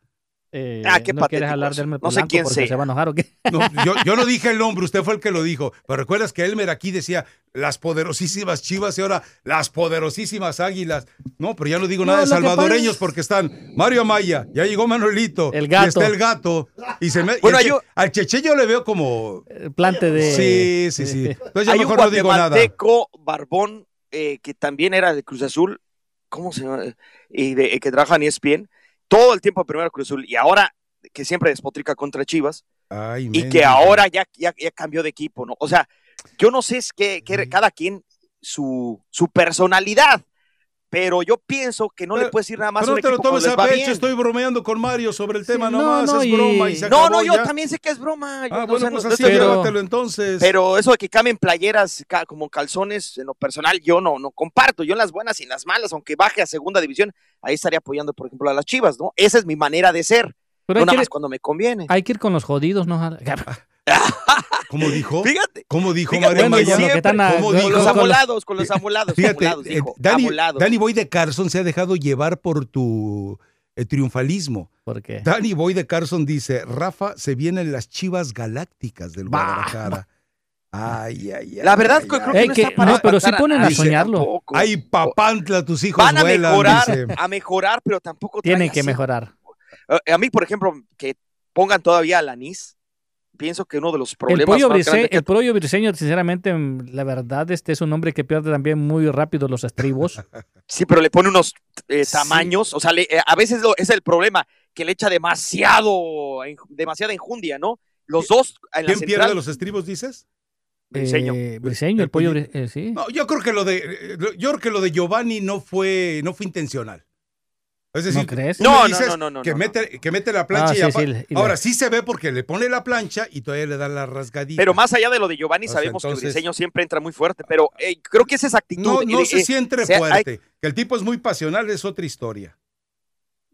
Eh, ah, qué ¿No quieres hablar del No sé quién se va a enojar o qué? No, yo, no dije el nombre, usted fue el que lo dijo. Pero recuerdas que Elmer aquí decía las poderosísimas chivas y ahora las poderosísimas águilas. No, pero ya no digo nada de salvadoreños porque están Mario Amaya, ya llegó Manuelito. El gato. Y está el gato. Y se me, bueno, yo, al Cheche yo le veo como. Plante de. Sí, sí, sí. Entonces yo mejor no digo nada. Barbón, eh, que también era de Cruz Azul. ¿Cómo se llama? Y de, que trabaja en ESPN todo el tiempo primero Cruz Azul y ahora que siempre despotrica contra Chivas y que ahora ya, ya, cambió de equipo, ¿no? O sea, yo no sé es que, cada quien su, su personalidad pero yo pienso que no le puedes decir nada más. Pero no te lo tomes a pecho, estoy bromeando con Mario sobre el tema nomás, es broma y se No, no, yo también sé que es broma. ah, bueno, pues así llévatelo entonces. Pero eso de que cambien playeras como calzones, en lo personal, yo no, no comparto. Yo en las buenas y en las malas, aunque baje a segunda división, ahí estaría apoyando, por ejemplo, a las Chivas, ¿no? Esa es mi manera de ser. Pero no nada más cuando me conviene. Hay que ir con los jodidos, ¿no? ¿Cómo dijo? Fíjate. ¿Cómo dijo Mario Maya? ¿Cómo dijo? Con los amolados, con los amolados. Fíjate, amolados, eh, Dani, Danny Boy de Carson se ha dejado llevar por tu eh, triunfalismo. ¿Por qué? Danny Boy de Carson dice, Rafa, se vienen las chivas galácticas del Guadalajara. Ay, ay, ay. La verdad, creo que, no, está para no, pero sí ponen a soñarlo. Ay, papantla, tus hijos Van a vuelan, mejorar, dice. a mejorar, pero tampoco Tienen que mejorar. A mí, por ejemplo, que pongan todavía a Lanis, pienso que uno de los problemas el pollo, que- el pollo briseño, sinceramente, mm, la verdad, este es un hombre que pierde también muy rápido los estribos. Sí, pero le pone unos eh, tamaños, o sea, le- eh, a veces lo- es el problema, que le echa demasiado, en- demasiada enjundia, ¿no? Los dos en la ¿Quién pierde central, los estribos, dices? Briseño. Eh, briseño, el pollo, bri- eh, sí. No, yo creo que lo de eh, yo creo que lo de Giovanni no fue no fue intencional. Es decir, ¿No crees? No, dices no, no, no, que no, mete que mete la plancha Ah, y, sí, sí, y la- ahora sí se ve porque le pone la plancha y todavía le da la rasgadita. Pero más allá de lo de Giovanni, O sea, sabemos entonces- que Briseño siempre entra muy fuerte, pero eh, creo que es esa actitud. no, no eh, sé eh, si entre sea, hay- fuerte, que el tipo es muy pasional es otra historia.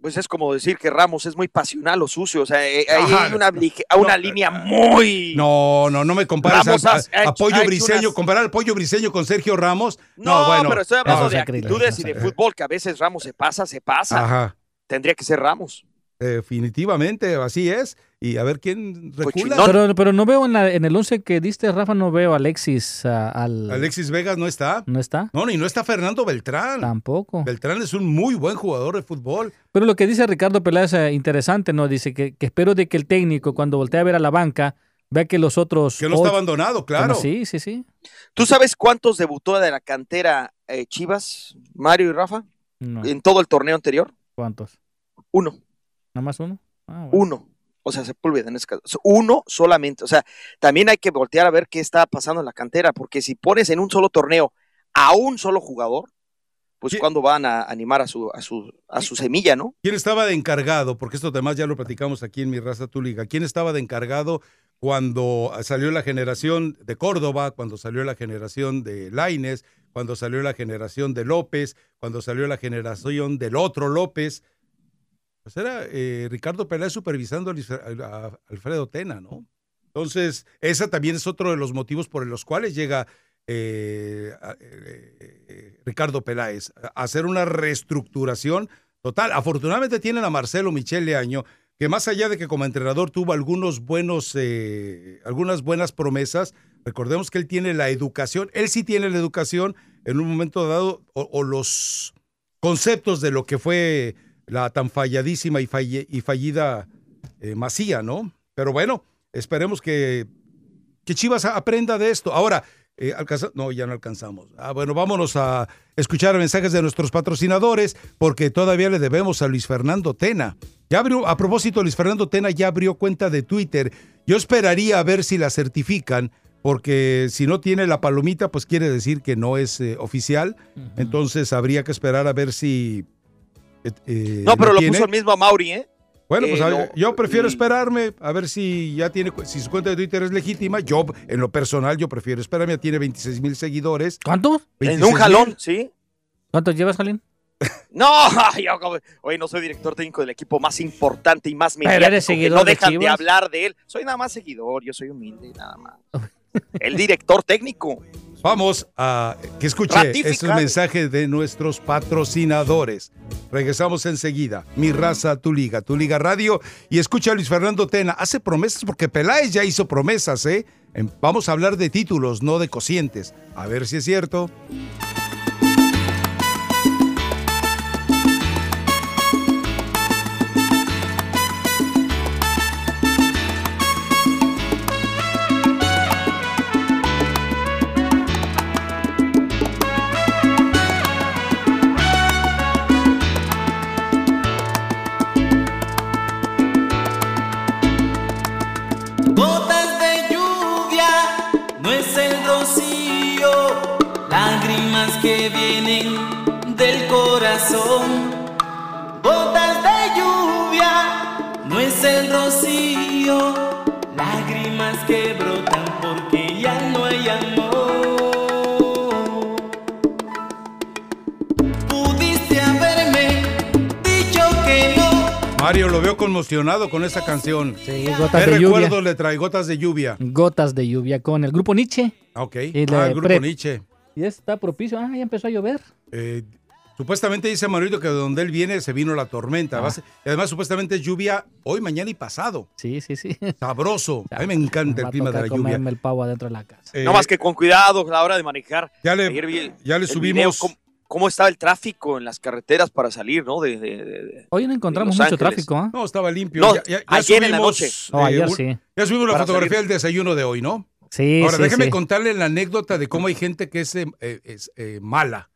Pues es como decir que Ramos es muy pasional o sucio, o sea, eh, ahí Ajá. hay una, línea muy... No, no, no me compares Ramos a, Pollo Briseño, unas- comparar al Pollo Briseño con Sergio Ramos. No, No, bueno. pero estoy hablando no, de actitudes y de fútbol, que a veces Ramos se pasa, se pasa. Ajá. Tendría que ser Ramos. Definitivamente, así es. Y a ver quién recula. Pero, pero no veo en, la- en el 11 que diste, Rafa, no veo a Alexis. al, Alexis Vegas no está. ¿No está? No, ni no está Fernando Beltrán. Tampoco. Beltrán es un muy buen jugador de fútbol. Pero lo que dice Ricardo Peláez es eh, interesante, ¿no? Dice que, que espero de que el técnico, cuando voltee a ver a la banca, vea que los otros... Que no está abandonado, claro. Bueno, sí, sí, sí. ¿Tú sabes cuántos debutó de la cantera eh, Chivas, Mario y Rafa, No. en todo el torneo anterior? ¿Cuántos? Uno. ¿Nada más uno? Ah, bueno. Uno. O sea, Sepúlveda en ese caso. Uno solamente. O sea, también hay que voltear a ver qué está pasando en la cantera, porque si pones en un solo torneo a un solo jugador, pues cuando van a animar a su, a su, a su semilla, ¿no? ¿Quién estaba de encargado? Porque esto además ya lo platicamos aquí en Mi Raza Tu Liga. ¿Quién estaba de encargado cuando salió la generación de Córdoba, cuando salió la generación de Laines, cuando salió la generación de López, cuando salió la generación del otro López? Pues era eh, Ricardo Peláez supervisando a Alfredo Tena, ¿no? Entonces, esa también es otro de los motivos por los cuales llega eh, eh, Ricardo Peláez a hacer una reestructuración total. Afortunadamente tienen a Marcelo Michel Leaño, que más allá de que como entrenador tuvo algunos buenos, algunas buenas promesas, recordemos que él tiene la educación, él sí tiene la educación en un momento dado, o los conceptos de lo que fue la tan falladísima y, falle- y fallida eh, Masía, ¿no? Pero bueno, esperemos que, que Chivas aprenda de esto. Ahora, eh, alcanza- no, ya no alcanzamos. Ah, bueno, vámonos a escuchar mensajes de nuestros patrocinadores, porque todavía le debemos a Luis Fernando Tena. Ya abrió, a propósito, Luis Fernando Tena ya abrió cuenta de Twitter. Yo esperaría a ver si la certifican, porque si no tiene la palomita, pues quiere decir que no es eh, oficial. Entonces habría que esperar a ver si. Eh, No, pero lo puso el mismo Mauri, ¿eh? Bueno, pues Eh, yo prefiero esperarme a ver si ya tiene, si su cuenta de Twitter es legítima. Yo, en lo personal, yo prefiero esperarme. Ya tiene 26 mil seguidores. ¿Cuántos? En un jalón, ¿sí? ¿Cuántos llevas, Jalín? No, yo como- oye, no soy director técnico del equipo más importante y más mediático. eres que seguidor no de dejan de, hablar de él. Soy nada más seguidor, yo soy humilde, nada más. El director técnico. Vamos a que escuche Ratificar. estos mensajes de nuestros patrocinadores. Regresamos enseguida. Mi raza, tu liga, tu liga radio. Y escucha a Luis Fernando Tena. Hace promesas porque Peláez ya hizo promesas, ¿eh? Vamos a hablar de títulos, no de cocientes. A ver si es cierto. Conmocionado con esa canción. Sí, gotas de lluvia. recuerdo le trae gotas de lluvia. Gotas de lluvia con el grupo Nietzsche. Ok. ah, el grupo Nietzsche. Y está propicio. Ah, ya empezó a llover. Eh, supuestamente dice Manuelito que de donde él viene se vino la tormenta. Ah. Y además, supuestamente es lluvia hoy, mañana y pasado. Sí, sí, sí. Sabroso. A mí me encanta el clima de la lluvia. el pavo adentro de la casa. no más que con cuidado a la hora de manejar. Ya le, ya le subimos cómo estaba el tráfico en las carreteras para salir, ¿no? De, Hoy no encontramos mucho tráfico, ¿eh? No, estaba limpio. No, ya, ayer en la noche. ayer sí. Ya subimos la fotografía del desayuno de hoy, ¿no? Sí, Ahora, sí, déjeme contarle la anécdota de cómo hay gente que es, eh, es eh, mala.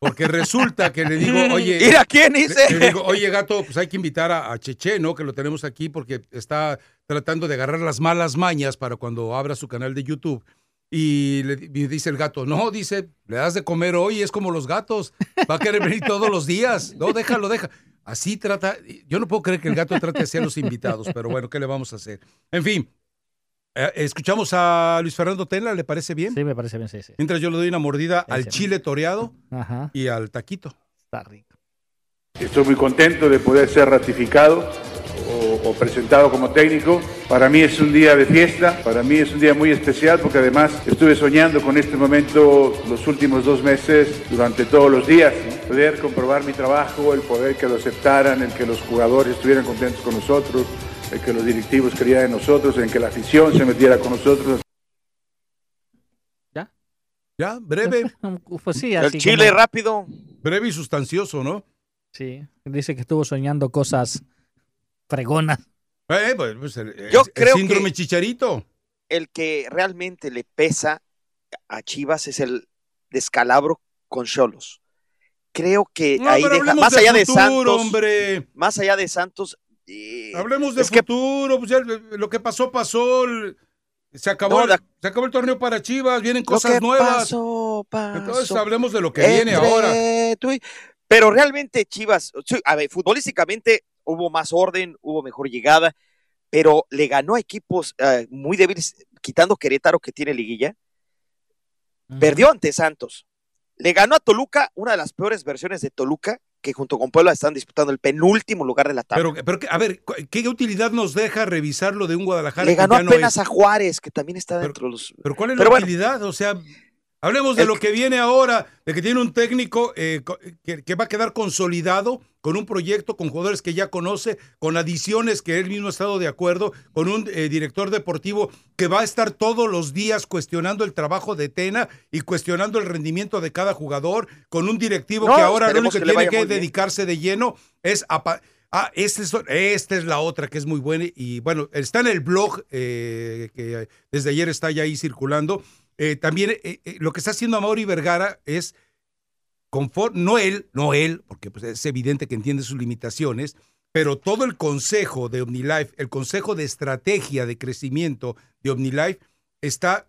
Porque resulta que le digo, oye. ¿Ir a quién dice? Le, digo, oye, gato, pues hay que invitar a, a, Cheche, ¿no? Que lo tenemos aquí porque está tratando de agarrar las malas mañas para cuando abra su canal de YouTube. Y le dice el gato, no, dice, le das de comer hoy, es como los gatos, va a querer venir todos los días. No, déjalo, deja. Así trata, yo no puedo creer que el gato trate así a los invitados, pero bueno, ¿qué le vamos a hacer? En fin, eh, escuchamos a Luis Fernando Tenla, ¿le parece bien? Sí, me parece bien, sí, sí. Mientras yo le doy una mordida al chile toreado y al taquito. Está rico. Estoy muy contento de poder ser ratificado o, presentado como técnico. Para mí es un día de fiesta, para mí es un día muy especial porque además estuve soñando con este momento los últimos dos meses durante todos los días. Poder comprobar mi trabajo, el poder que lo aceptaran, el que los jugadores estuvieran contentos con nosotros, el que los directivos creían en nosotros, en que la afición se metiera con nosotros. ¿Ya? ¿Ya? ¿Breve? pues sí, así el chile rápido. Breve y sustancioso, ¿no? Sí, dice que estuvo soñando cosas fregona. Eh, pues, pues Yo creo síndrome chicharito. El que realmente le pesa a Chivas es el descalabro con Cholos. Creo que ahí deja, más allá de Santos, hombre. más allá de Santos. Eh, hablemos de futuro, pues lo que pasó, pasó. Se acabó, se acabó el torneo para Chivas, vienen cosas nuevas. Pasó, pasó. Entonces hablemos de lo que viene ahora. pero realmente Chivas, a ver, futbolísticamente hubo más orden, hubo mejor llegada, pero le ganó a equipos eh, muy débiles, quitando Querétaro que tiene liguilla. Perdió ante Santos. Le ganó a Toluca, una de las peores versiones de Toluca, que junto con Puebla están disputando el penúltimo lugar de la tabla. Pero, pero a ver, ¿qué utilidad nos deja revisar lo de un Guadalajara? Le ganó apenas a Juárez, que también está dentro de los. Pero ¿cuál es la utilidad? O sea, Hablemos de lo que viene ahora, de que tiene un técnico eh, que, va a quedar consolidado con un proyecto, con jugadores que ya conoce, con adiciones que él mismo ha estado de acuerdo, con un eh, director deportivo que va a estar todos los días cuestionando el trabajo de Tena y cuestionando el rendimiento de cada jugador, con un directivo que ahora lo único que, tiene que dedicarse de lleno es a... Ah, esta es, esta es la otra que es muy buena y bueno, está en el blog eh, que desde ayer está ya ahí circulando eh, también eh, eh, lo que está haciendo Amaury Vergara es, confort, no él, no él, porque pues, es evidente que entiende sus limitaciones, pero todo el consejo de OmniLife, el consejo de estrategia de crecimiento de OmniLife, está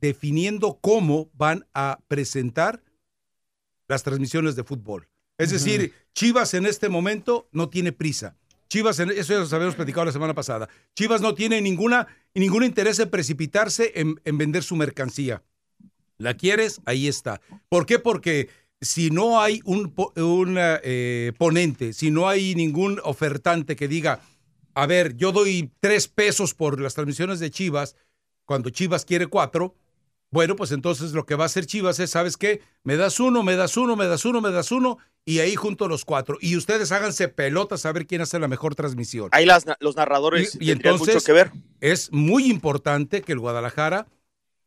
definiendo cómo van a presentar las transmisiones de fútbol. Es decir, Chivas en este momento no tiene prisa. Chivas, eso ya lo habíamos platicado la semana pasada. Chivas no tiene ninguna, ningún interés en precipitarse en, vender su mercancía. ¿La quieres? Ahí está. ¿Por qué? Porque si no hay un, eh, ponente, si no hay ningún ofertante que diga, a ver, yo doy tres pesos por las transmisiones de Chivas, cuando Chivas quiere cuatro, bueno, pues entonces lo que va a hacer Chivas es, ¿sabes qué? Me das uno, me das uno, me das uno, me das uno, y ahí junto los cuatro. Y ustedes háganse pelotas a ver quién hace la mejor transmisión. Ahí las, los narradores y, entonces mucho que ver. Es muy importante que el Guadalajara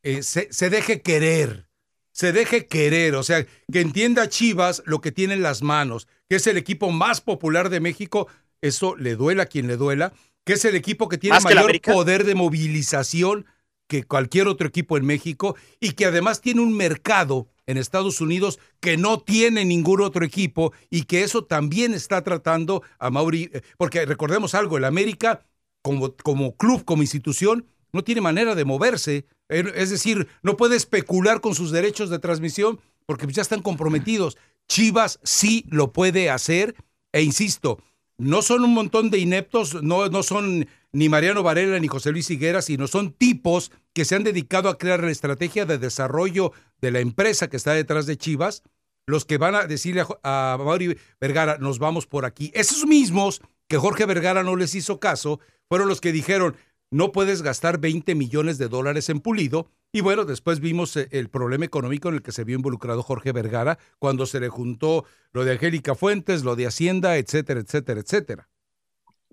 eh, se, se, deje querer. Se deje querer, o sea, que entienda Chivas lo que tiene en las manos, que es el equipo más popular de México, eso le duela a quien le duela, que es el equipo que tiene mayor poder de movilización que cualquier otro equipo en México y que además tiene un mercado en Estados Unidos que no tiene ningún otro equipo y que eso también está tratando a Mauri, eh, porque recordemos algo, el América como, como club, como institución, no tiene manera de moverse, eh, es decir, no puede especular con sus derechos de transmisión porque ya están comprometidos. Chivas sí lo puede hacer e insisto, no son un montón de ineptos, no, no son ni Mariano Varela ni José Luis Higuera, sino son tipos que se han dedicado a crear la estrategia de desarrollo de la empresa que está detrás de Chivas, los que van a decirle a, Mauri Vergara, nos vamos por aquí. Esos mismos que Jorge Vergara no les hizo caso, fueron los que dijeron, no puedes gastar 20 millones de dólares en pulido. Y bueno, después vimos eh, el problema económico en el que se vio involucrado Jorge Vergara cuando se le juntó lo de Angélica Fuentes, lo de Hacienda, etcétera, etcétera, etcétera.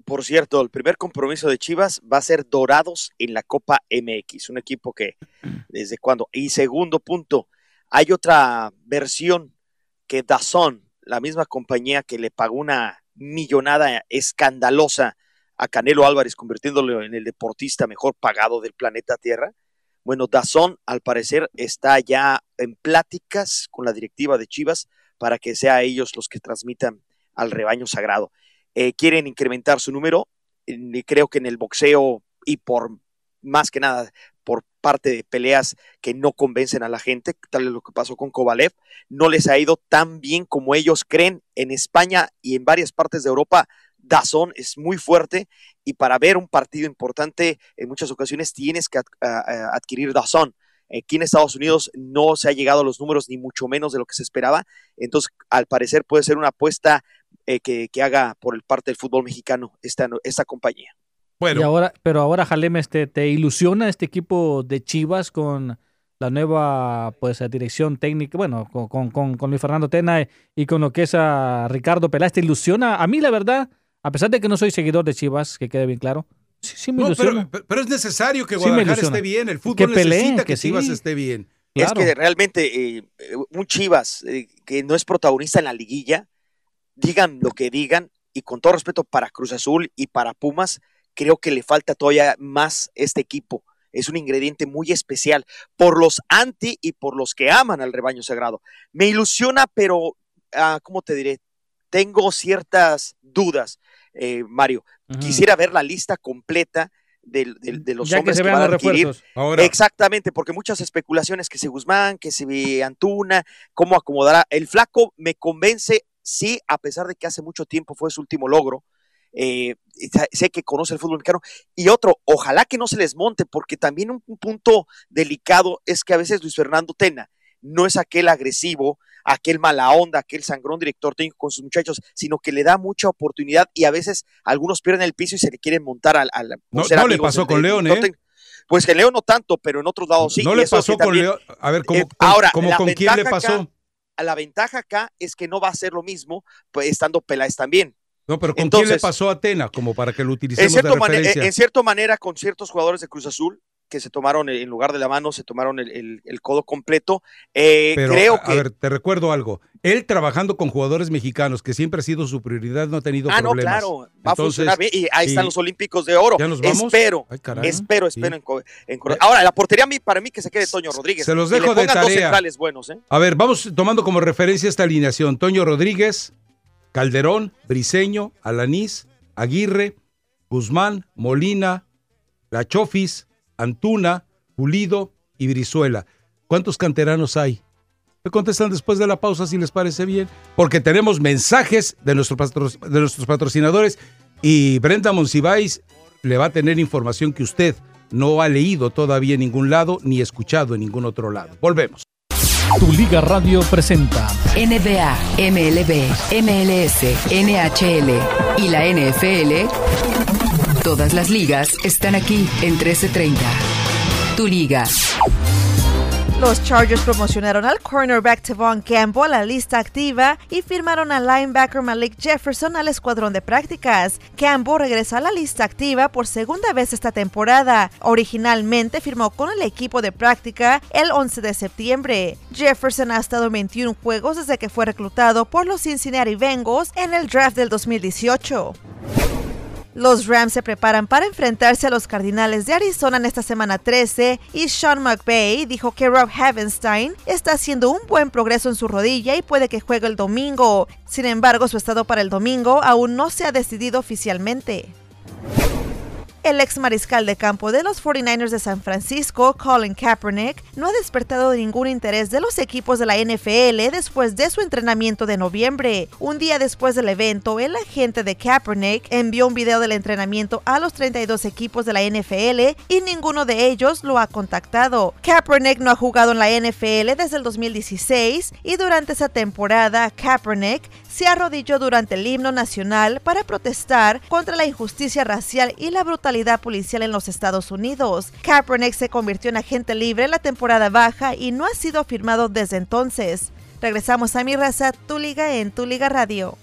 Por cierto, el primer compromiso de Chivas va a ser Dorados en la Copa MX, un equipo que desde cuándo. Y segundo punto, hay otra versión que Dazón, la misma compañía que le pagó una millonada escandalosa a Canelo Álvarez, convirtiéndolo en el deportista mejor pagado del planeta Tierra. Bueno, Dazón al parecer está ya en pláticas con la directiva de Chivas para que sea ellos los que transmitan al rebaño sagrado. Eh, quieren incrementar su número, creo que en el boxeo y por más que nada por parte de peleas que no convencen a la gente, tal es lo que pasó con Kovalev, no les ha ido tan bien como ellos creen en España y en varias partes de Europa. Dazón es muy fuerte y para ver un partido importante en muchas ocasiones tienes que adquirir Dazón. Aquí en Estados Unidos no se ha llegado a los números ni mucho menos de lo que se esperaba. Entonces, al parecer puede ser una apuesta eh, que, haga por el parte del fútbol mexicano esta, esta compañía. Bueno. ahora, pero ahora, Jalem, este, ¿te ilusiona este equipo de Chivas con la nueva pues dirección técnica, bueno, con, con, con Luis Fernando Tena y con lo que es a Ricardo Peláez? ¿Te ilusiona? A mí, la verdad, a pesar de que no soy seguidor de Chivas, que quede bien claro, sí, sí me ilusiona. Pero, es necesario que Guadalajara esté bien, el fútbol necesita que, Chivas esté bien. Es que realmente eh, un Chivas eh, que no es protagonista en la liguilla, digan lo que digan, y con todo respeto para Cruz Azul y para Pumas, creo que le falta todavía más este equipo. Es un ingrediente muy especial por los anti y por los que aman al rebaño sagrado. Me ilusiona, pero, ah, ¿cómo te diré? Tengo ciertas dudas, eh, Mario. Quisiera ver la lista completa de, los hombres que, van a adquirir. Exactamente, porque muchas especulaciones que si Guzmán, que si Antuna, cómo acomodará. El flaco me convence sí, a pesar de que hace mucho tiempo fue su último logro, eh, sé que conoce el fútbol mexicano. Y otro, ojalá que no se les monte, porque también un, punto delicado es que a veces Luis Fernando Tena no es aquel agresivo, aquel mala onda, aquel sangrón director técnico con sus muchachos, sino que le da mucha oportunidad y a veces algunos pierden el piso y se le quieren montar al... al no, le pasó con León, ¿eh? Pues que León no tanto, pero en otros lados sí. No le pasó con León. A ver, ¿cómo, eh, ahora, con quién le pasó? La ventaja acá es que no va a ser lo mismo pues, estando Peláez también. No, pero ¿con quién le pasó a Atena como para que lo utilicemos en, de referencia? en cierta manera, con ciertos jugadores de Cruz Azul, que se tomaron en lugar de la mano, se tomaron el, codo completo. Eh, creo que... A ver, te recuerdo algo. Él trabajando con jugadores mexicanos, que siempre ha sido su prioridad, no ha tenido ah, problemas. Ah, no, claro. Va a funcionar bien. Y ahí están los Olímpicos de Oro. ¿Ya nos vamos? Espero, espero, espero. En, Ahora, la portería para mí que se quede Toño Rodríguez. Se los dejo de tarea. Dos buenos, ¿eh? A ver, vamos tomando como referencia esta alineación. Toño Rodríguez, Calderón, Briseño, Alanís, Aguirre, Guzmán, Molina, La Chofis, Antuna, Pulido y Brizuela. ¿Cuántos canteranos hay? Me contestan después de la pausa si les parece bien, porque tenemos mensajes de, de nuestros patrocinadores y Brenda Monsiváis le va a tener información que usted no ha leído todavía en ningún lado ni escuchado en ningún otro lado. Volvemos. Tu Liga Radio presenta NBA, MLB, MLS, NHL y la NFL Todas las ligas están aquí en 1330. Tu liga. Los Chargers promocionaron al cornerback Tevon Campbell a la lista activa y firmaron al linebacker Malik Jefferson al escuadrón de prácticas. Campbell regresa a la lista activa por segunda vez esta temporada. Originalmente firmó con el equipo de práctica el 11 de septiembre. Jefferson ha estado en 21 juegos desde que fue reclutado por los Cincinnati Bengals en el draft del 2018. Los Rams se preparan para enfrentarse a los Cardinales de Arizona en esta semana 13 y Sean McVay dijo que Rob Havenstein está haciendo un buen progreso en su rodilla y puede que juegue el domingo. Sin embargo, su estado para el domingo aún no se ha decidido oficialmente. El ex mariscal de campo de los 49ers de San Francisco, Colin Kaepernick, no ha despertado ningún interés de los equipos de la NFL después de su entrenamiento de noviembre. Un día después del evento, el agente de Kaepernick envió un video del entrenamiento a los 32 equipos de la NFL y ninguno de ellos lo ha contactado. Kaepernick no ha jugado en la NFL desde el 2016 y durante esa temporada, Kaepernick se arrodilló durante el himno nacional para protestar contra la injusticia racial y la brutalidad policial en los Estados Unidos. Kaepernick se convirtió en agente libre en la temporada baja y no ha sido firmado desde entonces. Regresamos a mi raza, tu liga en tu liga radio.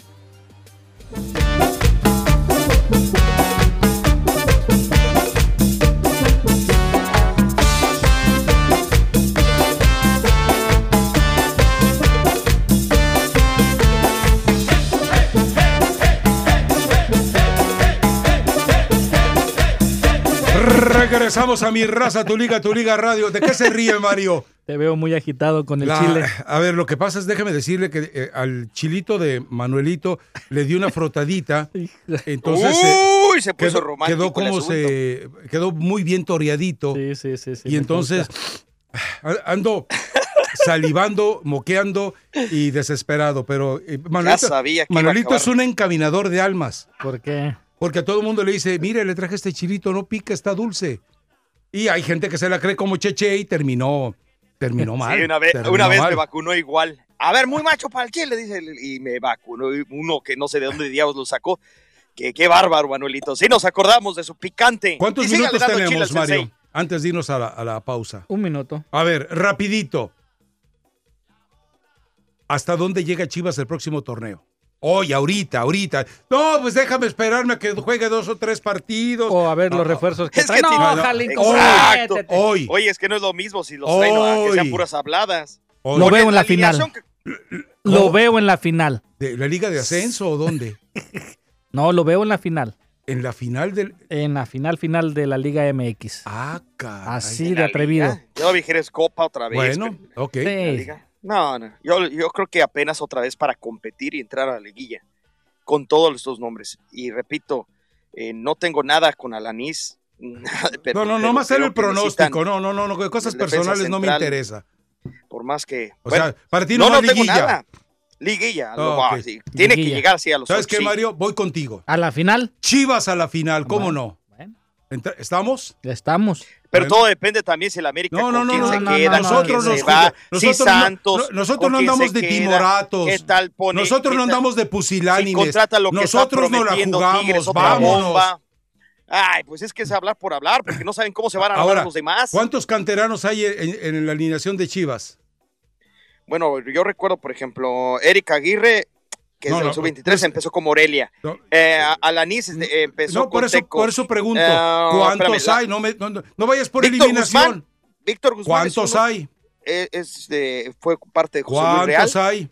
Regresamos a mi raza, tu liga, tu liga radio. ¿De qué se ríe, Mario? Te veo muy agitado con el chile. A ver, lo que pasa es, déjame decirle que eh, al chilito de Manuelito le dio una frotadita. entonces. Eh, Uy, se puso quedó, romántico. Quedó como se. Quedó muy bien toreadito. Sí, sí, sí. sí y entonces ando salivando, moqueando y desesperado. Pero eh, Manuelito, sabía que Manuelito iba a es un encaminador de almas. ¿Por qué? Porque a todo el mundo le dice, mire, le traje este chilito, no pica, está dulce. Y hay gente que se la cree como cheche y terminó, terminó mal. Sí, una vez, terminó una vez mal. me vacunó igual. A ver, muy macho para el chile, dice, y me vacunó uno que no sé de dónde diablos lo sacó. Que, qué bárbaro, Manuelito. Sí nos acordamos de su picante. ¿Cuántos Y minutos tenemos, Mario? sensei. Antes de irnos a la, a la pausa. Un minuto. A ver, rapidito. ¿Hasta dónde llega Chivas el próximo torneo? Hoy, ahorita, ahorita. No, pues déjame esperarme a que juegue dos o tres partidos. O a ver los No, refuerzos que Es que. No, tiene- Jalinco, Exacto. métete. Hoy, Oye, es que no es lo mismo si los traen a que sean puras habladas. hoy. Lo veo en la final. que- Lo veo en la final. ¿De la Liga de Ascenso o dónde? No, lo veo en la final. en la final del. En la final final de la Liga MX. Ah, caray. Así de atrevido. liga. Yo vi que eres Copa otra vez. Bueno, ok. ¿La Sí. liga? No, no. Yo, yo creo que apenas otra vez para competir y entrar a la liguilla. Con todos estos nombres. Y repito, eh, no tengo nada con Alanis. nada de- No, no, pero- no más hacer pero el que pronóstico. No, no, no, no. Cosas personales no me central. interesa. Por más que. O bueno, sea, para ti no, no, no hay tengo liguilla. nada. Liguilla. lo- Ok. ah, sí. Tiene que Liguilla. llegar así a los ¿Sabes ocho, qué, sí. Mario? Voy contigo. A la final. Chivas a la final, ¿cómo Bueno, no? ¿Estamos? Ya estamos. Pero Bueno. todo depende también si el América No, con no, no, quién no, se no, queda, no, con nosotros quién nos se va, cuida- si Santos, no- nosotros con no andamos de queda, timoratos. ¿Qué tal pone? Nosotros qué no tal- andamos de si pusilánimes. contrata lo que Nosotros está no la jugamos. Tigres, otra Vámonos. bomba. Ay, pues es que es hablar por hablar, porque no saben cómo se van a Ahora, los demás. ¿cuántos canteranos hay en, en la alineación de Chivas? Bueno, yo recuerdo, por ejemplo, Eric Aguirre, que No, es de no, los sub-23, pues- empezó con Morelia. No, Eh, Alanis este, empezó no, con por eso, Tecos. por eso pregunto. Eh, ¿Cuántos espérame, hay? No, me- no, no- no vayas por Víctor eliminación. Guzmán. Víctor Guzmán es ¿Cuántos uno- hay? eh, es de- fue parte de José Luis Real. ¿Cuántos hay?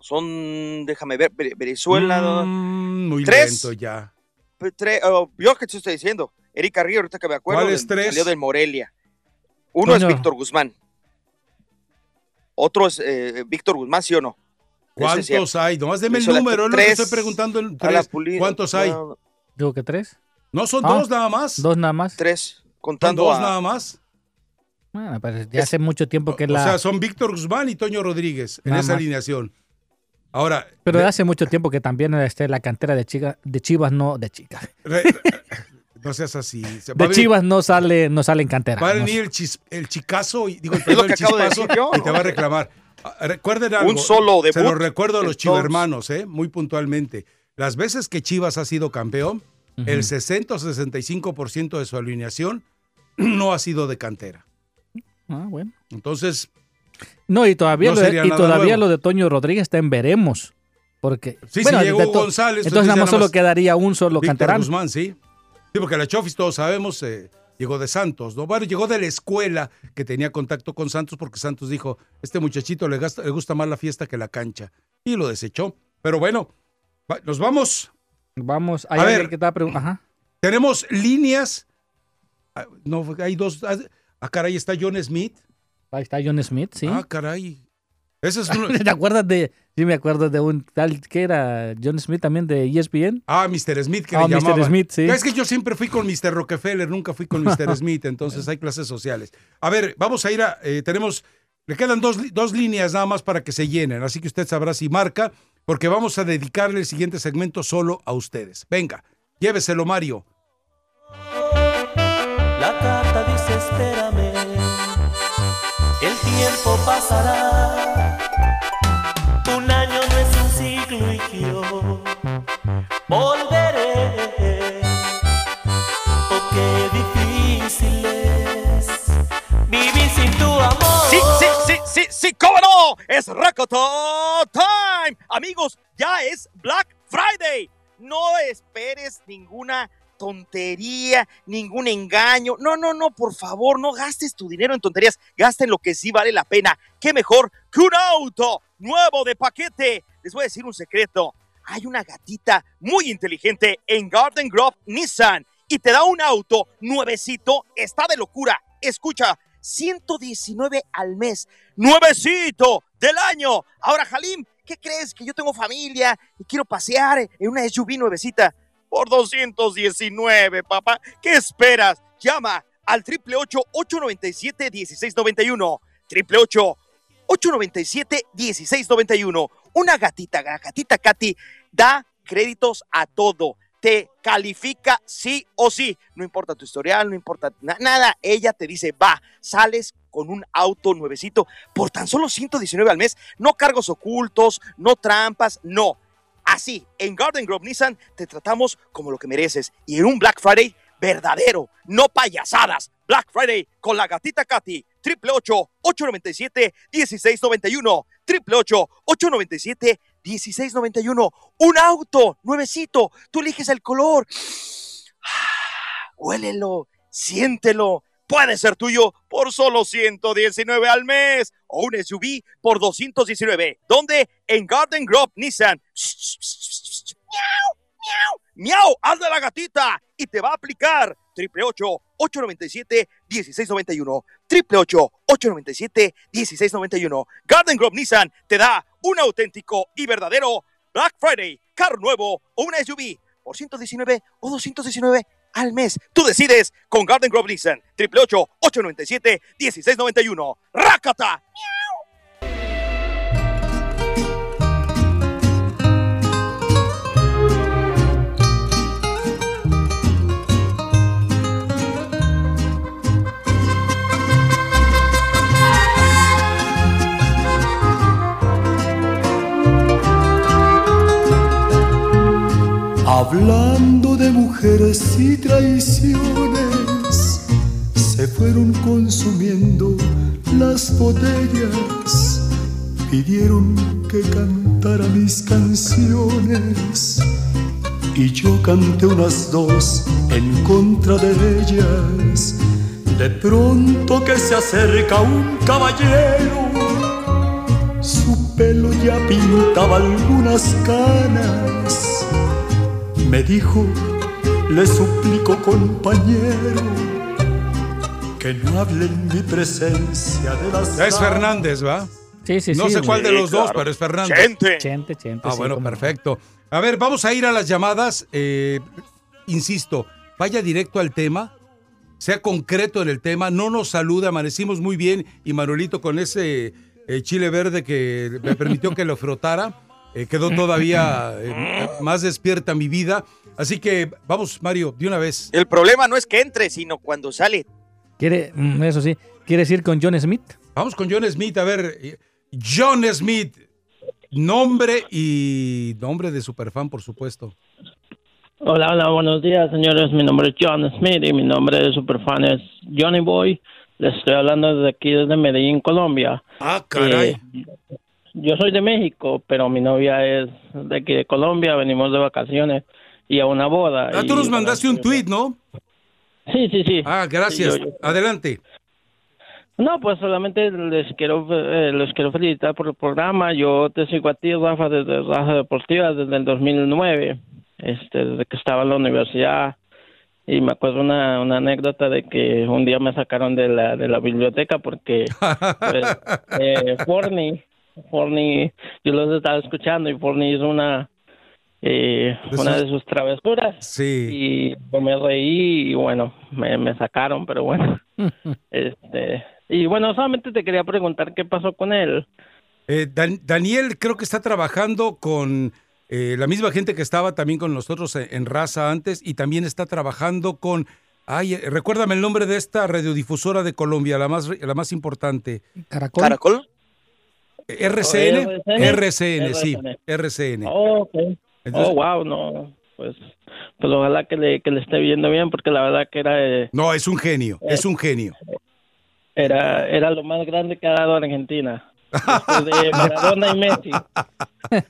Son, déjame ver, Ve- Venezuela. Mm, muy ¿Tres? lento ya. Pe- tre- oh, yo que te estoy diciendo. Eric Aguirre, ahorita que me acuerdo, ¿Cuáles del- tres? salió del Morelia. Uno es. Víctor Guzmán. Otro es eh, Víctor Guzmán, ¿sí o no? ¿Cuántos hay? Nomás deme el número, es lo que estoy preguntando. tres. ¿Cuántos hay? Digo que tres. No son Ah. dos nada más. Dos nada más. tres, Son contando dos a- nada más. Bueno, pero ya hace mucho tiempo que O la. sea, son Víctor Guzmán y Toño Rodríguez en Nada esa más. alineación. Ahora, pero re- hace mucho tiempo que también este, la cantera de, chica, de Chivas no. De chicas. re- no seas así. Se- De venir- Chivas no sale, no sale en cantera. Va a venir el, chis- el chicazo, y, digo, perdón, el de chispazo, decir y te va a reclamar. Recuerden algo. Un solo Se debut lo recuerdo a los chivermanos, ¿eh? muy puntualmente. Las veces que Chivas ha sido campeón, el 60 o 65% de su alineación no ha sido de cantera. Ah, bueno. Entonces, No, y todavía, No lo, de, y todavía nuevo. lo de Toño Rodríguez está en veremos. Porque. Sí, bueno, sí, llegó González, Entonces nada más nada solo quedaría un solo Víctor canterano. Guzmán, sí. Sí, porque la Chofis, todos sabemos, eh, llegó de Santos, ¿no? Bueno, llegó de la escuela que tenía contacto con Santos porque Santos dijo, este muchachito le, gasta- le gusta más la fiesta que la cancha. Y lo desechó. Pero bueno, va- nos vamos. Vamos, A ver. que. Ajá. Tenemos líneas. Ah, No, hay dos. Ah, ah, caray, está John Smith. Ahí está John Smith, sí. Ah, caray. ¿Te acuerdas de, sí me acuerdo de un tal que era John Smith también de ESPN? Ah, Mr. Smith que ah, le Mr. Smith, sí. Es que yo siempre fui con Mr. Rockefeller, nunca fui con Mr. Smith, entonces hay clases sociales. A ver, vamos a ir a, eh, tenemos, le quedan dos, dos líneas nada más para que se llenen, así que usted sabrá si marca, porque vamos a dedicarle el siguiente segmento solo a ustedes. Venga, lléveselo Mario. La carta dice espérame, el tiempo pasará. Es Time. Amigos, ya es Black Friday. No esperes ninguna tontería, ningún engaño. No, no, no, por favor, no gastes tu dinero en tonterías. Gasta en lo que sí vale la pena. ¿Qué mejor que un auto nuevo de paquete? Les voy a decir un secreto. Hay una gatita muy inteligente en Garden Grove Nissan y te da un auto nuevecito. Está de locura. Escucha, 119 al mes. Nuevecito del año. Ahora, Halim, ¿qué crees? Que yo tengo familia y quiero pasear en una SUV nuevecita por 219, papá. ¿Qué esperas? Llama al 888-897-1691. 888-897-1691. Una gatita, gatita Katy, da créditos a todo. Te califica sí o sí. No importa tu historial, no importa nada. Ella te dice, va, sales con un auto nuevecito por tan solo 119 al mes. No cargos ocultos, no trampas, no Así, en Garden Grove Nissan te tratamos como lo que mereces y en un Black Friday verdadero, no payasadas. Black Friday con la gatita Katy, 888-897-1691, 888-897-1691. Un auto nuevecito, tú eliges el color. Huélelo, siéntelo puede ser tuyo por solo 119 al mes o un SUV por 219. ¿Dónde? En Garden Grove Nissan. ¡Miau! ¡Miau! ¡Miau! ¡Hazle la gatita! Y te va a aplicar. 888-897-1691. 888-897-1691. Garden Grove Nissan te da un auténtico y verdadero Black Friday, carro nuevo o una SUV por 119 o 219 al mes. Tú decides con Garden Grove Nissan. 888-897-1691. ¡Rácata! Hablando de mujeres y traiciones, se fueron consumiendo las botellas, pidieron que cantara mis canciones. Y yo canté unas dos en contra de ellas. De pronto que se acerca un caballero, su pelo ya pintaba algunas canas me dijo, le suplico compañero, que no hable en mi presencia de las... Es Fernández, ¿va? Sí, sí, sí. No sé cuál de los dos, pero es Fernández. Chente. Chente, chente. Ah, bueno, perfecto. A ver, vamos a ir a las llamadas. Eh, insisto, vaya directo al tema, sea concreto en el tema, no nos saluda, amanecimos muy bien y Manuelito con ese eh, chile verde que me permitió que lo frotara eh, quedó todavía eh, más despierta mi vida. Así que vamos, Mario, de una vez. El problema no es que entre, sino cuando sale. ¿Quiere, mm, eso sí, ¿quieres ir con John Smith? Vamos con John Smith, a ver. Eh, John Smith, nombre y nombre de superfan, por supuesto. Hola, hola, buenos días, señores. Mi nombre es John Smith y mi nombre de superfan es Johnny Boy. Les estoy hablando desde aquí, desde Medellín, Colombia. Ah, caray yo soy de México, pero mi novia es de aquí de Colombia, venimos de vacaciones y a una boda. Ah, tú nos mandaste un tweet, ¿no? Sí, sí, sí. Ah, gracias. Adelante. No, pues solamente les quiero eh, les quiero felicitar por el programa. Yo te sigo a ti, Rafa, desde Rafa Deportiva desde el 2009, este, desde que estaba en la universidad. Y me acuerdo una, una anécdota de que un día me sacaron de la, de la biblioteca porque pues, eh, Forney Forney, yo los estaba escuchando y Forney hizo una, eh, una de sus travesuras. Sí. Y pues, me reí y bueno, me, me sacaron, pero bueno. este Y bueno, solamente te quería preguntar qué pasó con él. Eh, Daniel creo que está trabajando con eh, la misma gente que estaba también con nosotros en, Raza antes y también está trabajando con... Ay, recuérdame el nombre de esta radiodifusora de Colombia, la más, la más importante. ¿Caracol? ¿Caracol? RCN, RCN, sí, RCN. Oh, oh, wow, no, pues, pues ojalá que le, que le esté viendo bien, porque la verdad que era... no, es un genio, es un genio. Era, era lo más grande que ha dado Argentina de Maradona y Messi.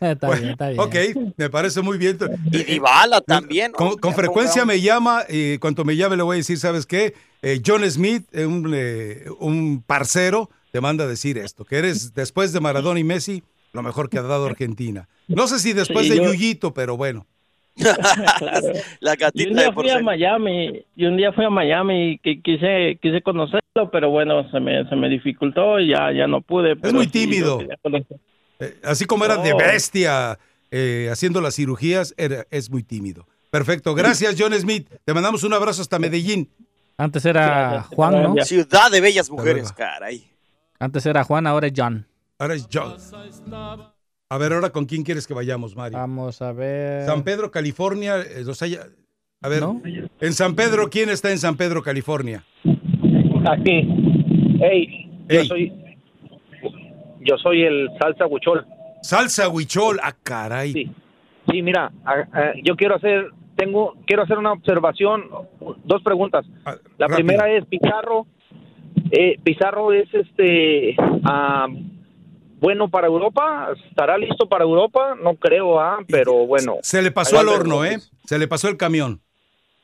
está bien, está bien. Ok, me parece muy bien. Y Dybala también. Con, frecuencia me llama y cuando me llame le voy a decir, ¿sabes qué? Eh, John Smith, eh, un, eh, un parcero, te manda a decir esto, que eres después de Maradona y Messi, lo mejor que ha dado Argentina. No sé si después de Yuyito, pero bueno. la gatita y un día fui a Miami y un día fui a Miami y quise quise conocerlo pero bueno se me se me dificultó y ya ya no pude es muy tímido. eh, así como era de bestia eh, haciendo las cirugías es muy tímido. Perfecto gracias John Smith. Te mandamos un abrazo hasta Medellín. Antes era Juan no ciudad de bellas mujeres caray antes era Juan ahora es John ahora es John a ver, ahora con quién quieres que vayamos, Mario. Vamos a ver. San Pedro, California. Eh, a ver, en San Pedro, ¿quién está en San Pedro, California? Aquí. Hey, Yo, soy, yo soy el Salsa Huichol. Salsa Huichol, ah, caray. Sí, sí mira, yo quiero hacer, tengo, quiero hacer una observación, dos preguntas. Ah, La primera es Pizarro. Eh, Pizarro es este bueno para Europa? ¿Estará listo para Europa? No creo, ¿ah? pero bueno. Se le pasó al horno, ¿eh? Se le pasó el camión.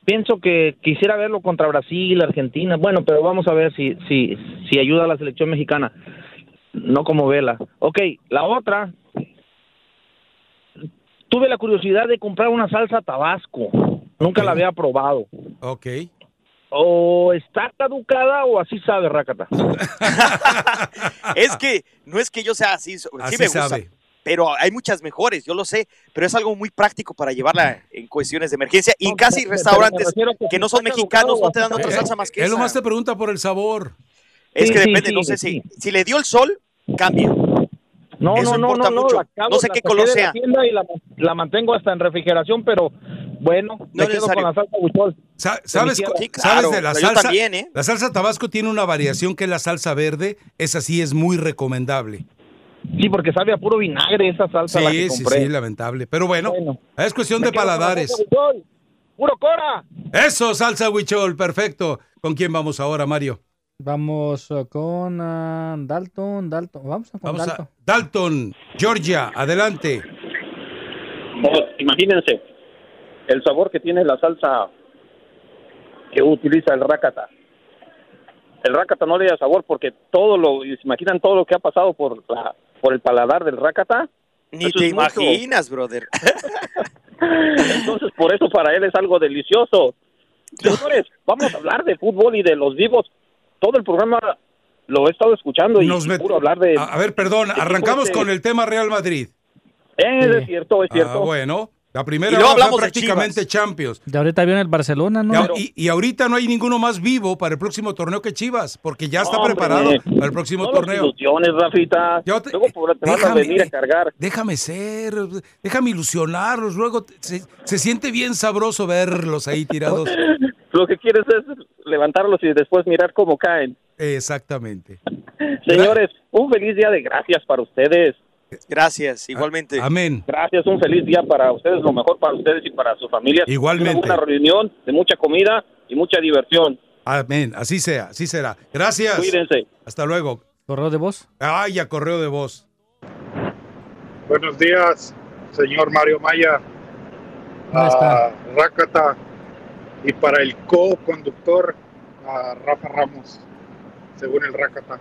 Pienso que quisiera verlo contra Brasil, Argentina. Bueno, pero vamos a ver si, si, si ayuda a la selección mexicana. No como vela. Ok, la otra. Tuve la curiosidad de comprar una salsa tabasco. Nunca la había probado. Ok o está caducada o así sabe Rakata. es que no es que yo sea así, sí me gusta, pero hay muchas mejores, yo lo sé, pero es algo muy práctico para llevarla en cuestiones de emergencia y casi restaurantes que, no son mexicanos no te dan otra salsa más que Él esa. nomás te pregunta por el sabor. Es que depende, no sé si si le dio el sol, cambia. No, no, no, no, no, no sé qué color sea. Y la, la, mantengo hasta en refrigeración, pero bueno, me quedo con la salsa buchol. ¿Sabes, ¿sabes de la salsa? También, ¿eh? La salsa tabasco tiene una variación que es la salsa verde, esa sí es muy recomendable. Sí, porque sabe a puro vinagre esa salsa sí, la que Sí, sí, lamentable. Pero bueno, es cuestión de paladares. ¡Puro cora! Eso, salsa huichol, perfecto. ¿Con quién vamos ahora, Mario? Vamos uh, con uh, Dalton, Dalton. Vamos, con Vamos Dalton. A Dalton, Georgia, adelante. imagínense el sabor que tiene la salsa que utiliza el rakata. El rakata no le da sabor porque todo lo, se imaginan todo lo que ha pasado por la, por el paladar del rakata. Ni te imaginas, brother. Entonces, por eso para él es algo delicioso. Señores, vamos a hablar de fútbol y de los vivos todo el programa lo he estado escuchando y Nos hablar de... A, ver, perdón, arrancamos con el tema Real Madrid. es cierto, es ah, cierto. bueno, la primera y hablamos prácticamente Champions. De ahorita viene el Barcelona, ¿no? y, ahorita no hay ninguno más vivo para el próximo torneo que Chivas, porque ya está preparado para el próximo torneo. Ilusiones, Rafita. Te, luego te déjame, a venir a cargar. Déjame ser, déjame ilusionarlos. Luego se, se siente bien sabroso verlos ahí tirados. Lo que quieres es levantarlos y después mirar cómo caen. Exactamente. Señores, un feliz día de gracias para ustedes. Gracias, igualmente. Amén. Gracias, un feliz día para ustedes, lo mejor para ustedes y para su familia. Igualmente. Una reunión de mucha comida y mucha diversión. Amén, así sea, así será. Gracias. Cuídense. Hasta luego. ¿Correo de voz? Ay, ya correo de voz. Buenos días, señor Mario Maya. ¿Cómo está? Ah, Rácata y para el co-conductor Rafa Ramos, según el Rakata.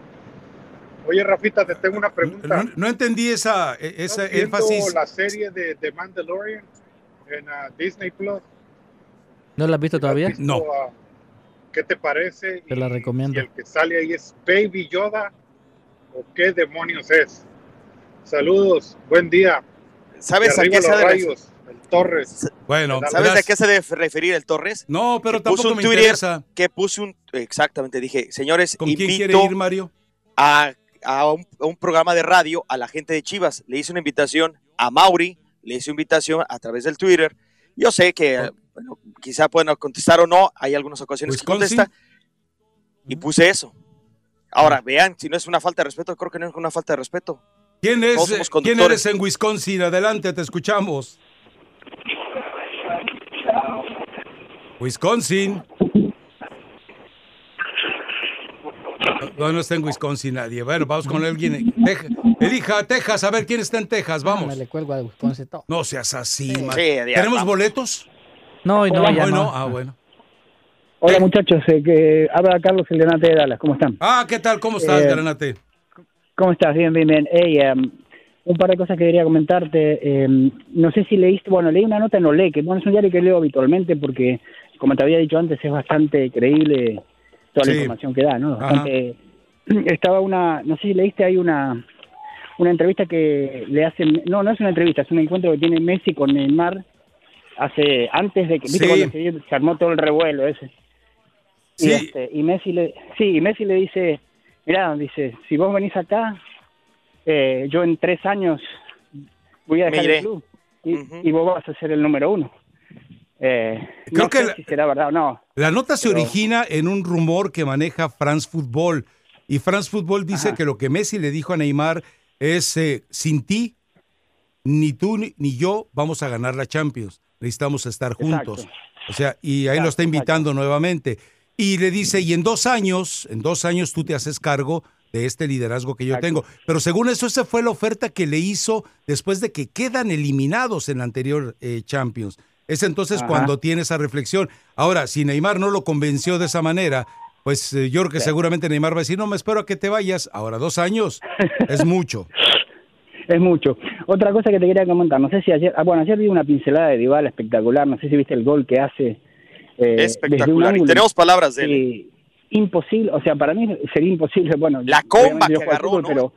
Oye, Rafita, te tengo una pregunta. No, entendí esa, e, esa énfasis. la serie de, The Mandalorian en uh, Disney Plus? ¿No la has visto todavía? no. Uh, ¿Qué te parece? Te la recomiendo. el que sale ahí es Baby Yoda o qué demonios es. Saludos, buen día. ¿Sabes a qué se debe el Torres. Bueno, ¿sabes a qué se debe referir el Torres? No, pero que tampoco puso un me Twitter interesa. Que puso un exactamente, dije, señores, ¿Con quién quiere ir, Mario? A, a, un, a un programa de radio a la gente de Chivas. Le hice una invitación a Mauri, le hice invitación a través del Twitter. Yo sé que, bueno, quizá pueden contestar o no, hay algunas ocasiones que contesta. Y puse eso. Ahora, vean, si no es una falta de respeto, creo que no es una falta de respeto. ¿Quién es? ¿Quién eres en Wisconsin? Adelante, te escuchamos. Wisconsin. No, no está en Wisconsin nadie. Bueno, vamos con alguien. en Teja- Elija Texas, a ver quién está en Texas, Me vamos. le cuelgo a Wisconsin todo. No seas así. Sí, ya, ¿Tenemos vamos. boletos? No, y no, Hola, ya Hoy no. no. Ah, bueno. Hola muchachos, eh, que habla Carlos el Granate de Dallas, ¿cómo están? Ah, ¿qué tal? ¿Cómo estás, Eh, Granate? ¿Cómo estás? Bien, bien, bien. Hey, em, un par de cosas que quería comentarte. em, no sé si leíste, bueno, leí una nota en Olé, que bueno, es un diario que leo habitualmente porque, como te había dicho antes, es bastante creíble toda la información que da, ¿no? Bastante, estaba una, no sé si leíste, hay una una entrevista que le hacen, no, no es una entrevista, es un encuentro que tiene Messi con Neymar hace, antes de que, ¿viste Sí. cuando se, se armó todo el revuelo ese? Y, Sí. este, y Messi le, sí, y Messi le dice, mira, dice, si vos venís acá, eh, yo en tres años voy a dejar el club y, y vos vas a ser el número uno. Eh, Creo no que sé la- si será verdad o no. La nota se Pero- origina en un rumor que maneja France Football. Y France Football dice que lo que Messi le dijo a Neymar es, eh, sin ti, ni tú ni, ni yo vamos a ganar la Champions. Necesitamos estar juntos. Exacto. O sea, y ahí lo está invitando nuevamente. Y le dice, y en dos años, en dos años tú te haces cargo de este liderazgo que yo tengo. Pero según eso, esa fue la oferta que le hizo después de que quedan eliminados en la anterior eh, Champions. Es entonces Ajá. cuando tiene esa reflexión. Ahora, si Neymar no lo convenció de esa manera, pues eh, yo creo que Sí. seguramente Neymar va a decir, no, me espero a que te vayas. Ahora, dos años es mucho. Es mucho. Otra cosa que te quería comentar, no sé si ayer, ah, bueno, ayer vi una pincelada de Dybala espectacular, no sé si viste el gol que hace. eh, Espectacular. Y tenemos palabras de él. Sí, imposible, o sea, para mí sería imposible, bueno, La comba que agarró, fútbol, ¿no? pero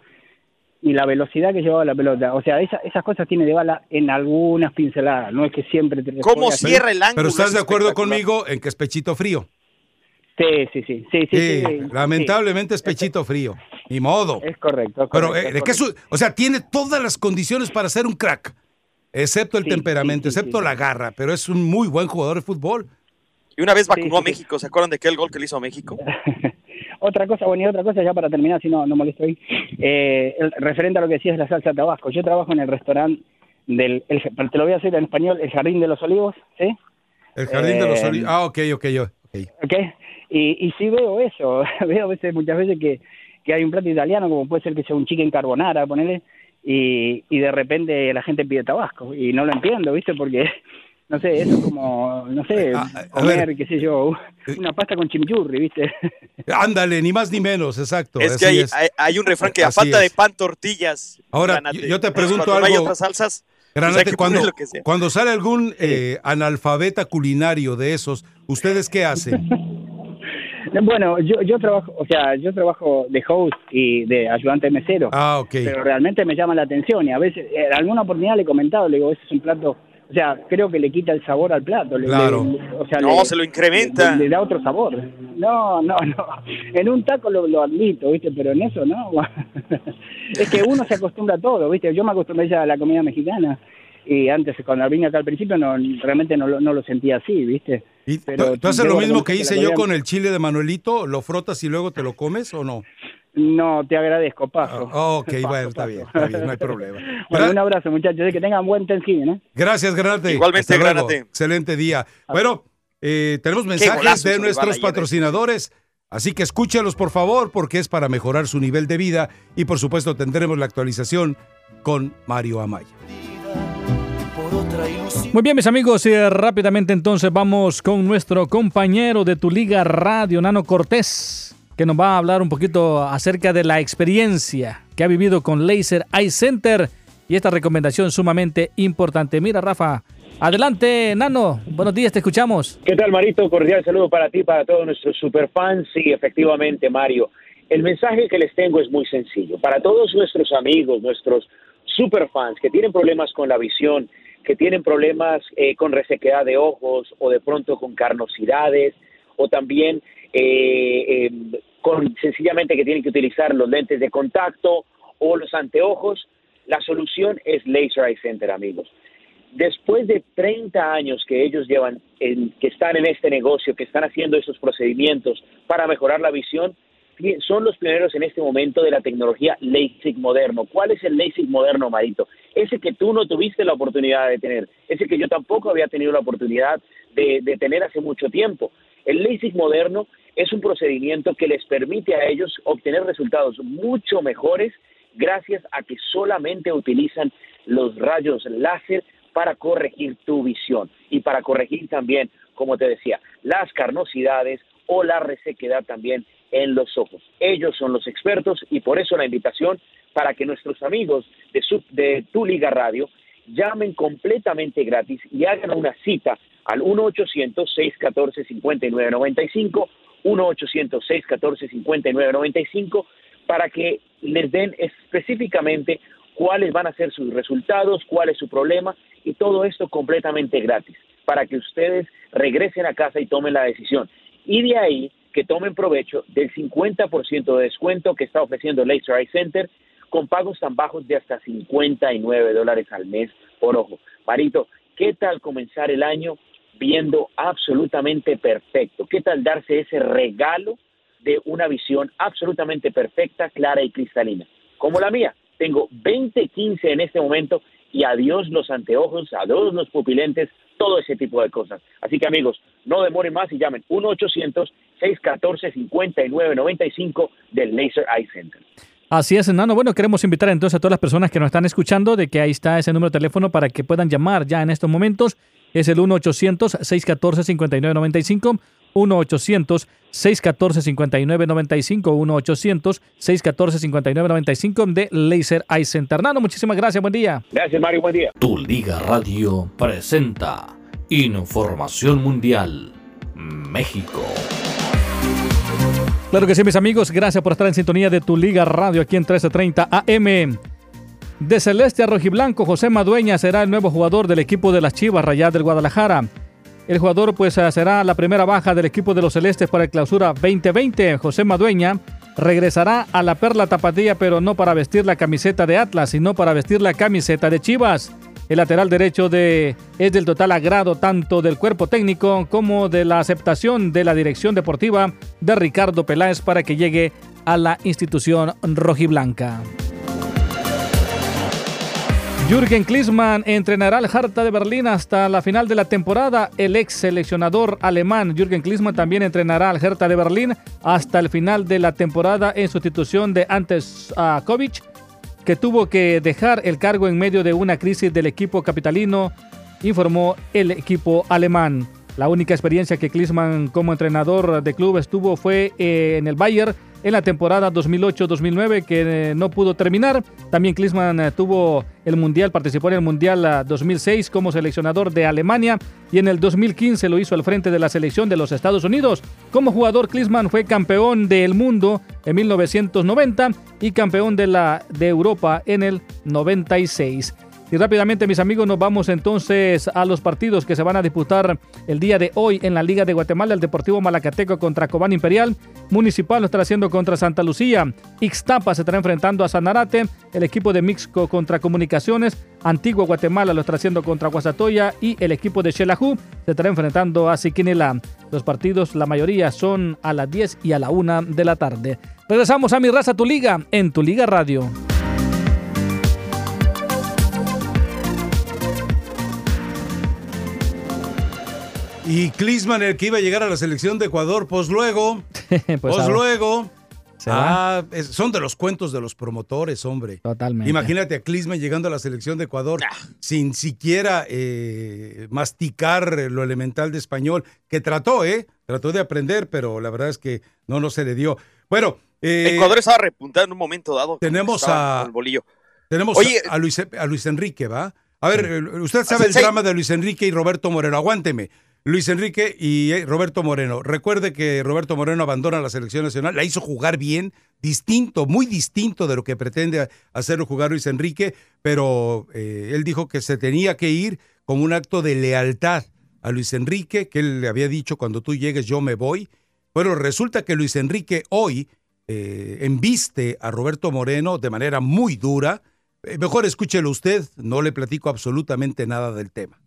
y la velocidad que llevaba la pelota, o sea, esa- esas cosas tiene Dybala en algunas pinceladas, no es que siempre te ¿Cómo cierra el ángulo? Pero estás Es de acuerdo conmigo en que es pechito frío. Sí, sí, sí, sí, sí, Sí, sí, lamentablemente es pechito frío. Ni modo. Es correcto. es Pero, correcto, eh, es ¿de qué correcto. su- o sea, tiene todas las condiciones para ser un crack, excepto el Sí, temperamento, sí, sí, excepto sí. la garra, pero es un muy buen jugador de fútbol. Y una vez vacunó Sí, a sí. México. ¿Se acuerdan de aquel gol que le hizo a México? Otra cosa, bueno, y otra cosa ya para terminar, si no, no molesto ahí, eh, el- referente a lo que decías de la salsa de Tabasco. Yo trabajo en el restaurante del, el- te lo voy a decir en español, el Jardín de los Olivos, ¿sí? El jardín de los Eh, olivos. Ah, ok, ok, yo. ok. ¿Ok? Y, y sí veo eso, veo a veces, muchas veces que, que hay un plato italiano, como puede ser que sea un chicken carbonara, ponele, y, y de repente la gente pide tabasco, y no lo entiendo, ¿viste? Porque, no sé, eso es como, no sé, a comer, ver. qué sé yo, una pasta con chimichurri, ¿viste? Ándale, ni más ni menos, exacto. es que hay, es. hay, hay un refrán que a Así falta de pan, tortillas. Ahora, granate. yo- yo te pregunto Cuando no hay algo, otras salsas, pues Granate, cuando, cuando sale algún eh, analfabeta culinario de esos, ¿ustedes qué hacen? Bueno, yo, yo trabajo, o sea, yo trabajo de host y de ayudante mesero. Ah, ok. Pero realmente me llama la atención y a veces, en alguna oportunidad le he comentado, le digo, ese es un plato, o sea, creo que le quita el sabor al plato. le- Claro. le- o sea, No, le- se lo incrementa. Le, le da otro sabor. No, no, no. En un taco lo, lo admito, ¿viste? Pero en eso no. es que uno se acostumbra a todo, ¿viste? Yo me acostumbré ya a la comida mexicana y antes, cuando vine acá al principio, no realmente no, lo- no lo sentía así, ¿viste? ¿Y Pero ¿Tú, haces lo mismo que hice yo con el chile de Manuelito? ¿Lo frotas y luego te lo comes o no? No, te agradezco, paso. Ah, ok, bueno, está bien, está bien, no hay problema. Bueno, un abrazo, muchachos. y Que tengan buen Thanksgiving, ¿eh? Gracias, Granate. Igualmente, Hasta luego. Granate. Excelente día. Bueno, eh, tenemos mensajes golazo de nuestros patrocinadores, así que escúchalos, por favor, porque es para mejorar su nivel de vida y, por supuesto, tendremos la actualización con Mario Amaya. Muy bien, mis amigos, y rápidamente entonces vamos con nuestro compañero de tu liga radio, Nano Cortés, que nos va a hablar un poquito acerca de la experiencia que ha vivido con Laser Eye Center y esta recomendación sumamente importante. Mira, Rafa, adelante, Nano, buenos días, te escuchamos. ¿Qué tal, Marito? Cordial saludo para ti, para todos nuestros superfans. Sí, efectivamente, Mario. El mensaje que les tengo es muy sencillo. Para todos nuestros amigos, nuestros superfans que tienen problemas con la visión, que tienen problemas eh, con resequedad de ojos o de pronto con carnosidades o también eh, em, con sencillamente que tienen que utilizar los lentes de contacto o los anteojos, la solución es Laser Eye Center, amigos. Después de 30 años que ellos llevan, en, que están en este negocio, que están haciendo esos procedimientos para mejorar la visión, son los pioneros en este momento de la tecnología LASIK moderno. ¿Cuál es el LASIK moderno, Marito? Ese que tú no tuviste la oportunidad de tener, ese que yo tampoco había tenido la oportunidad de, de tener hace mucho tiempo. El LASIK moderno es un procedimiento que les permite a ellos obtener resultados mucho mejores gracias a que solamente utilizan los rayos láser para corregir tu visión y para corregir también, como te decía, las carnosidades o la resequedad también en los ojos. Ellos son los expertos y por eso la invitación para que nuestros amigos de, de Tu Liga Radio llamen completamente gratis y hagan una cita al 1-800-614-5995, 1-800-614-5995, para que les den específicamente cuáles van a ser sus resultados, cuál es su problema y todo esto completamente gratis para que ustedes regresen a casa y tomen la decisión. Y de ahí que tomen provecho del 50% de descuento que está ofreciendo Laser Eye Center con pagos tan bajos de hasta 59 dólares al mes por ojo. Marito, ¿qué tal comenzar el año viendo absolutamente perfecto? ¿Qué tal darse ese regalo de una visión absolutamente perfecta, clara y cristalina? Como la mía tengo 20, 15 en este momento y adiós los anteojos, adiós los pupilentes, todo ese tipo de cosas. Así que amigos, no demoren más y llamen 1-800-614-5995 del Laser Eye Center. Así es, Nano. Bueno, queremos invitar entonces a todas las personas que nos están escuchando de que ahí está ese número de teléfono para que puedan llamar ya en estos momentos. Es el 1-800-614-5995. 1-800-614-5995, 1-800-614-5995 de Laser Eye Center. Nano, muchísimas gracias, buen día. Gracias, Mario, buen día. Tu Liga Radio presenta Información Mundial, México. Claro que sí, mis amigos, gracias por estar en sintonía de Tu Liga Radio aquí en 1330 AM. De Celeste a Rojiblanco, José Madueña será el nuevo jugador del equipo de las Chivas Rayadas del Guadalajara. El jugador pues eh, será la primera baja del equipo de los Celestes para el clausura 2020. José Madueña regresará a la Perla Tapatía, pero no para vestir la camiseta de Atlas, sino para vestir la camiseta de Chivas. El lateral derecho de, es del total agrado tanto del cuerpo técnico como de la aceptación de la dirección deportiva de Ricardo Peláez para que llegue a la institución rojiblanca. Jürgen Klinsmann entrenará al Hertha de Berlín hasta la final de la temporada. El ex seleccionador alemán Jürgen Klinsmann también entrenará al Hertha de Berlín hasta el final de la temporada en sustitución de Antes Kovic, que tuvo que dejar el cargo en medio de una crisis del equipo capitalino, informó el equipo alemán. La única experiencia que Klinsmann como entrenador de club estuvo fue eh, en el Bayern en la temporada 2008-2009 que eh, no pudo terminar. También Klinsmann eh, tuvo el Mundial, participó en el Mundial 2006 ah, como seleccionador de Alemania y en el 2015 lo hizo al frente de la selección de los Estados Unidos. Como jugador, Klinsmann fue campeón del mundo en 1990 y campeón de, la, de Europa en el 96. Y rápidamente, mis amigos, nos vamos entonces a los partidos que se van a disputar el día de hoy en la Liga de Guatemala. El Deportivo Malacateco contra Cobán Imperial. Municipal lo estará haciendo contra Santa Lucía. Ixtapa se estará enfrentando a Sanarate. El equipo de Mixco contra Comunicaciones. Antigua Guatemala lo estará haciendo contra Guasatoya. Y el equipo de Xelajú se estará enfrentando a Siquinela. Los partidos, la mayoría, son a las 10 y a la 1 de la tarde. Regresamos a Mi Raza Tu Liga en Tu Liga Radio. Y Klisman, el que iba a llegar a la selección de Ecuador, pues luego, pues, pues luego. Ah, son de los cuentos de los promotores, hombre. Totalmente. Imagínate a Klisman llegando a la selección de Ecuador ah. sin siquiera eh, masticar lo elemental de español, que trató, ¿eh? Trató de aprender, pero la verdad es que no, no se le dio. Bueno. Eh, Ecuador estaba repuntando en un momento dado. Tenemos a. Tenemos a, Luis, a Luis Enrique, ¿va? A ver, usted sabe el drama de Luis Enrique y Roberto Moreno. Aguánteme. Luis Enrique y eh, Roberto Moreno. Recuerde que Roberto Moreno abandona la selección nacional, la hizo jugar bien, distinto, muy distinto de lo que pretende hacerlo jugar Luis Enrique, pero eh, él dijo que se tenía que ir como un acto de lealtad a Luis Enrique, que él le había dicho cuando tú llegues yo me voy. Bueno, resulta que Luis Enrique hoy eh, embiste a Roberto Moreno de manera muy dura. Mejor escúchelo usted, no le platico absolutamente nada del tema.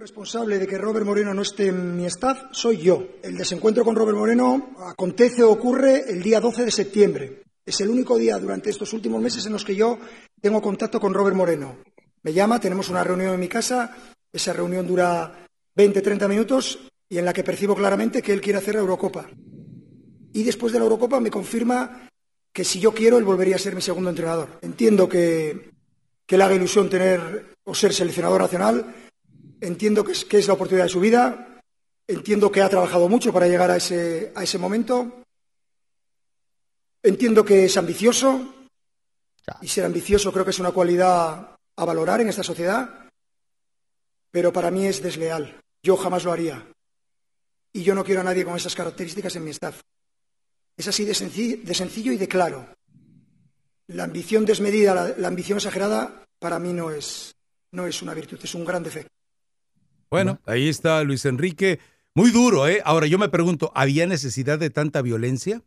Responsable de que Robert Moreno no esté en mi staff soy yo. El desencuentro con Robert Moreno acontece o ocurre el día 12 de septiembre. Es el único día durante estos últimos meses en los que yo tengo contacto con Robert Moreno. Me llama, tenemos una reunión en mi casa, esa reunión dura 20-30 minutos y en la que percibo claramente que él quiere hacer la Eurocopa y después de la Eurocopa me confirma que si yo quiero, él volvería a ser mi segundo entrenador. Entiendo que, que le haga ilusión tener o ser seleccionador nacional, entiendo que es, que es la oportunidad de su vida, entiendo que ha trabajado mucho para llegar a ese, a ese momento, entiendo que es ambicioso, y ser ambicioso creo que es una cualidad a valorar en esta sociedad, pero para mí es desleal. Yo jamás lo haría. Y yo no quiero a nadie con esas características en mi staff. Es así de sencillo, y de claro. La ambición desmedida, la, ambición exagerada, para mí no es, no es una virtud, es un gran defecto. Bueno, ahí está Luis Enrique. Muy duro, ¿eh? Ahora yo me pregunto, ¿había necesidad de tanta violencia?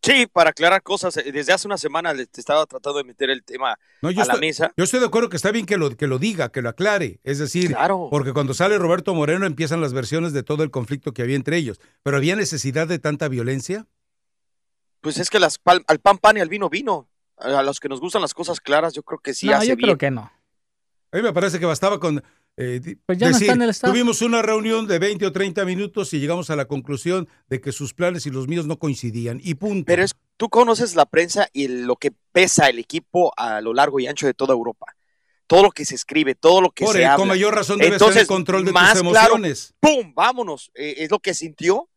Sí, para aclarar cosas, eh, desde hace una semana te estaba tratando de meter el tema a la mesa. Yo estoy de acuerdo que está bien que lo, que lo diga, que lo aclare. Es decir, porque cuando sale Roberto Moreno empiezan las versiones de todo el conflicto que había entre ellos. ¿Pero había necesidad de tanta violencia? Pues es que las al pan pan y al vino vino. A los que nos gustan las cosas claras, yo creo que sí. No, yo creo que no. A mí me parece que bastaba con eh, pues ya no está en el estado. Tuvimos una reunión de 20 o 30 minutos y llegamos a la conclusión de que sus planes y los míos no coincidían. Y punto. Pero es, tú conoces la prensa y lo que pesa el equipo a lo largo y ancho de toda Europa. Todo lo que se escribe, todo lo que se habla. Con mayor razón debe ser el control de tus emociones. ¡Pum! Vámonos. Eh, es lo que sintió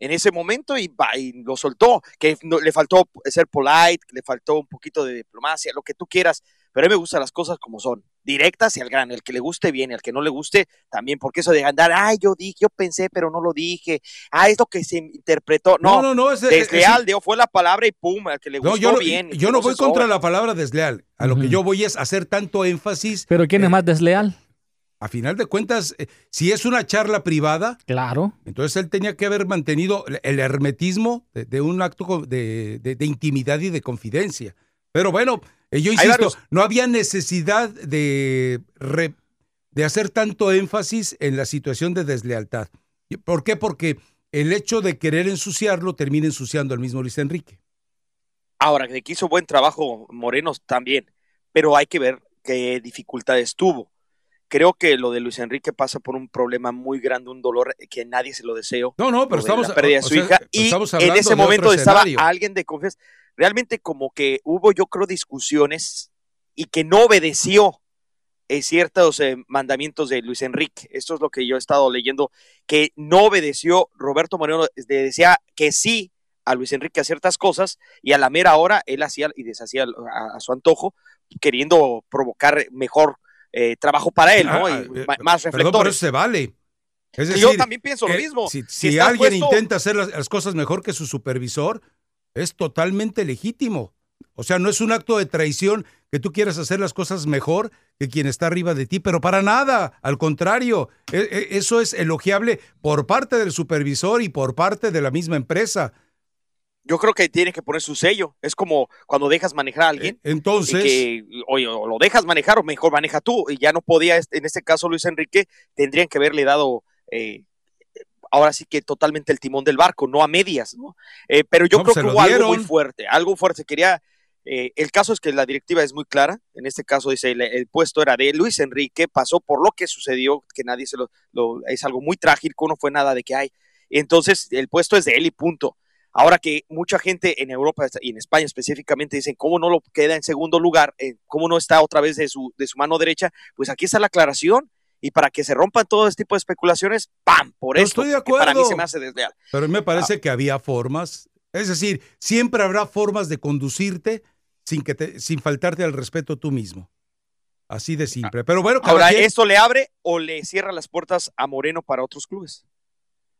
en ese momento y, y lo soltó. Que le faltó ser polite, le faltó un poquito de diplomacia, lo que tú quieras pero a mí me gustan las cosas como son, directas y al grano. El que le guste bien, el que no le guste también, porque eso de andar, ay, yo dije, yo pensé, pero no lo dije, ah, es lo que se interpretó. No, no, no, es, desleal, fue la palabra y pum, al que le gustó yo bien. Yo no voy contra la palabra desleal, a lo que yo voy es hacer tanto énfasis. Pero ¿quién es más desleal? A final de cuentas, eh, si es una charla privada, claro. Entonces él tenía que haber mantenido el hermetismo de, un acto de, de, intimidad y de confidencia. Pero bueno, eh, yo insisto, no había necesidad de, de hacer tanto énfasis en la situación de deslealtad. ¿Por qué? Porque el hecho de querer ensuciarlo termina ensuciando al mismo Luis Enrique. Ahora, que hizo buen trabajo Morenos también, pero hay que ver qué dificultades tuvo. Creo que lo de Luis Enrique pasa por un problema muy grande, un dolor que nadie se lo deseo. No, no, pero estamos. La pérdida de su hija. y en ese momento estaba alguien de confianza realmente como que hubo, yo creo, discusiones y que no obedeció eh, ciertos eh, mandamientos de Luis Enrique. Esto es lo que yo he estado leyendo, que no obedeció Roberto Moreno, decía que sí a Luis Enrique a ciertas cosas y a la mera hora él hacía y deshacía a, su antojo, queriendo provocar mejor eh, trabajo para él, ¿no? Ah, más reflectores. Perdón, por eso se vale. Es decir, yo también pienso lo mismo. Si, alguien intenta hacer las, cosas mejor que su supervisor, es totalmente legítimo. O sea, no es un acto de traición que tú quieras hacer las cosas mejor que quien está arriba de ti, pero para nada, al contrario, e, e, eso es elogiable por parte del supervisor y por parte de la misma empresa. Yo creo que tiene que poner su sello. Es como cuando dejas manejar a alguien. E, entonces. Que, o, lo dejas manejar o mejor maneja tú. Y ya no podía, en este caso Luis Enrique, tendrían que haberle dado eh, ahora sí que totalmente el timón del barco, no a medias, ¿no? Eh, pero yo creo que hubo algo muy fuerte, algo fuerte. Quería, eh, el caso es que la directiva es muy clara, en este caso dice, el, puesto era de Luis Enrique, pasó por lo que sucedió, que nadie se lo, es algo muy trágico, no fue nada de que hay. Entonces, el puesto es de él y punto. Ahora que mucha gente en Europa y en España específicamente dicen, ¿cómo no lo queda en segundo lugar? Eh, ¿Cómo no está otra vez de su, de su mano derecha? Pues aquí está la aclaración y para que se rompan todo este tipo de especulaciones, ¡pam! Por eso estoy de acuerdo. para mí se me hace desleal. Pero me parece ah. que había formas, es decir, siempre habrá formas de conducirte sin, que te, sin faltarte al respeto tú mismo. Así de simple. Pero bueno, ahora, ¿esto le abre o le cierra las puertas a Moreno para otros clubes?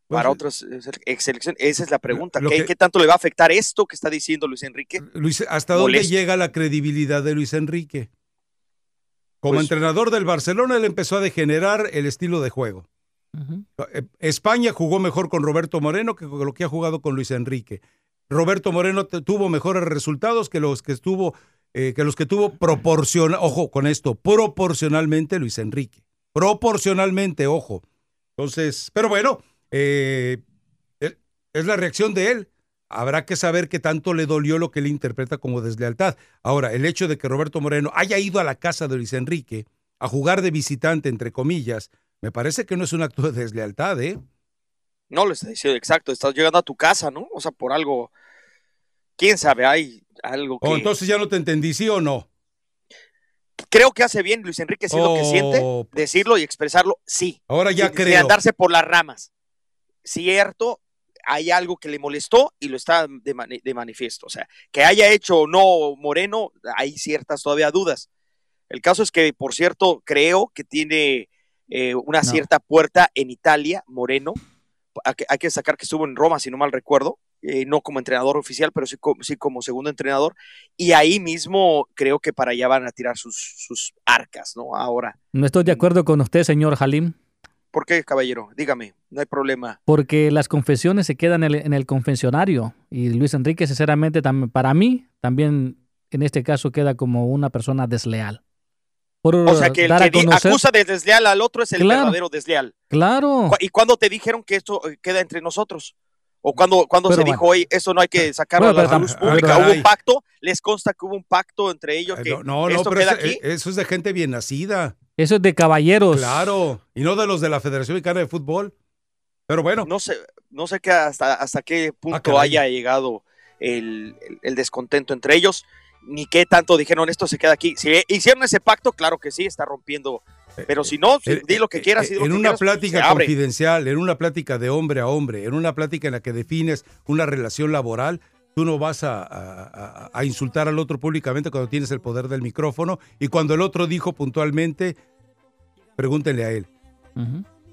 Pues para otras eh, selecciones. Esa es la pregunta. ¿Qué, tanto le va a afectar esto que está diciendo Luis Enrique? Luis, ¿hasta dónde llega la credibilidad de Luis Enrique? Como pues entrenador del Barcelona, él empezó a degenerar el estilo de juego. Eh, España jugó mejor con Roberto Moreno que con lo que ha jugado con Luis Enrique. Roberto Moreno tuvo mejores resultados que los que estuvo eh, que los que tuvo proporcional, ojo con esto, proporcionalmente Luis Enrique. Proporcionalmente, ojo. Entonces, pero bueno, eh, es la reacción de él. Habrá que saber qué tanto le dolió lo que él interpreta como deslealtad. Ahora, el hecho de que Roberto Moreno haya ido a la casa de Luis Enrique a jugar de visitante, entre comillas, me parece que no es un acto de deslealtad, ¿eh? No lo está diciendo exacto, estás llegando a tu casa, ¿no? O sea, por algo, quién sabe, hay algo oh, que... entonces ya no te entendí, ¿sí o no? Creo que hace bien Luis Enrique decir lo que siente, oh, pues. decirlo y expresarlo, sí. Ahora ya creo. De andarse por las ramas. Cierto, hay algo que le molestó y lo está de, manifiesto. O sea, que haya hecho o no Moreno, hay ciertas todavía dudas. El caso es que, por cierto, creo que tiene eh, una cierta puerta en Italia, Moreno. Hay que, sacar que estuvo en Roma, si no mal recuerdo, eh, no como entrenador oficial, pero sí, como segundo entrenador. Y ahí mismo creo que para allá van a tirar sus, sus arcas, ¿no? Ahora. No estoy de acuerdo con usted, señor Halim. ¿Por qué, caballero? Dígame, no hay problema. Porque las confesiones se quedan en el, confesionario y Luis Enrique, sinceramente, para mí, también en este caso queda como una persona desleal. o sea, que el que acusa de desleal al otro es el verdadero desleal. Claro. ¿Y cuándo te dijeron que esto eh, queda entre nosotros? ¿O cuando, cuando se dijo, oye, eso no hay que sacarlo a la luz pública? ¿Hubo un pacto? ¿Les consta que hubo un pacto entre ellos? Que no, no, pero eh, eso es de gente bien nacida. Eso es de caballeros. Claro, y no de los de la Federación Mexicana de Fútbol. Pero bueno. No sé, no sé qué hasta, hasta qué punto ah, haya llegado el, descontento entre ellos, ni qué tanto dijeron esto se queda aquí. Si hicieron ese pacto, claro que sí, está rompiendo. Eh, pero si no, eh, di lo que eh, quieras. en una plática confidencial, en una plática de hombre a hombre, en una plática en la que defines una relación laboral, tú no vas a, insultar al otro públicamente cuando tienes el poder del micrófono y cuando el otro dijo puntualmente, pregúntenle a él.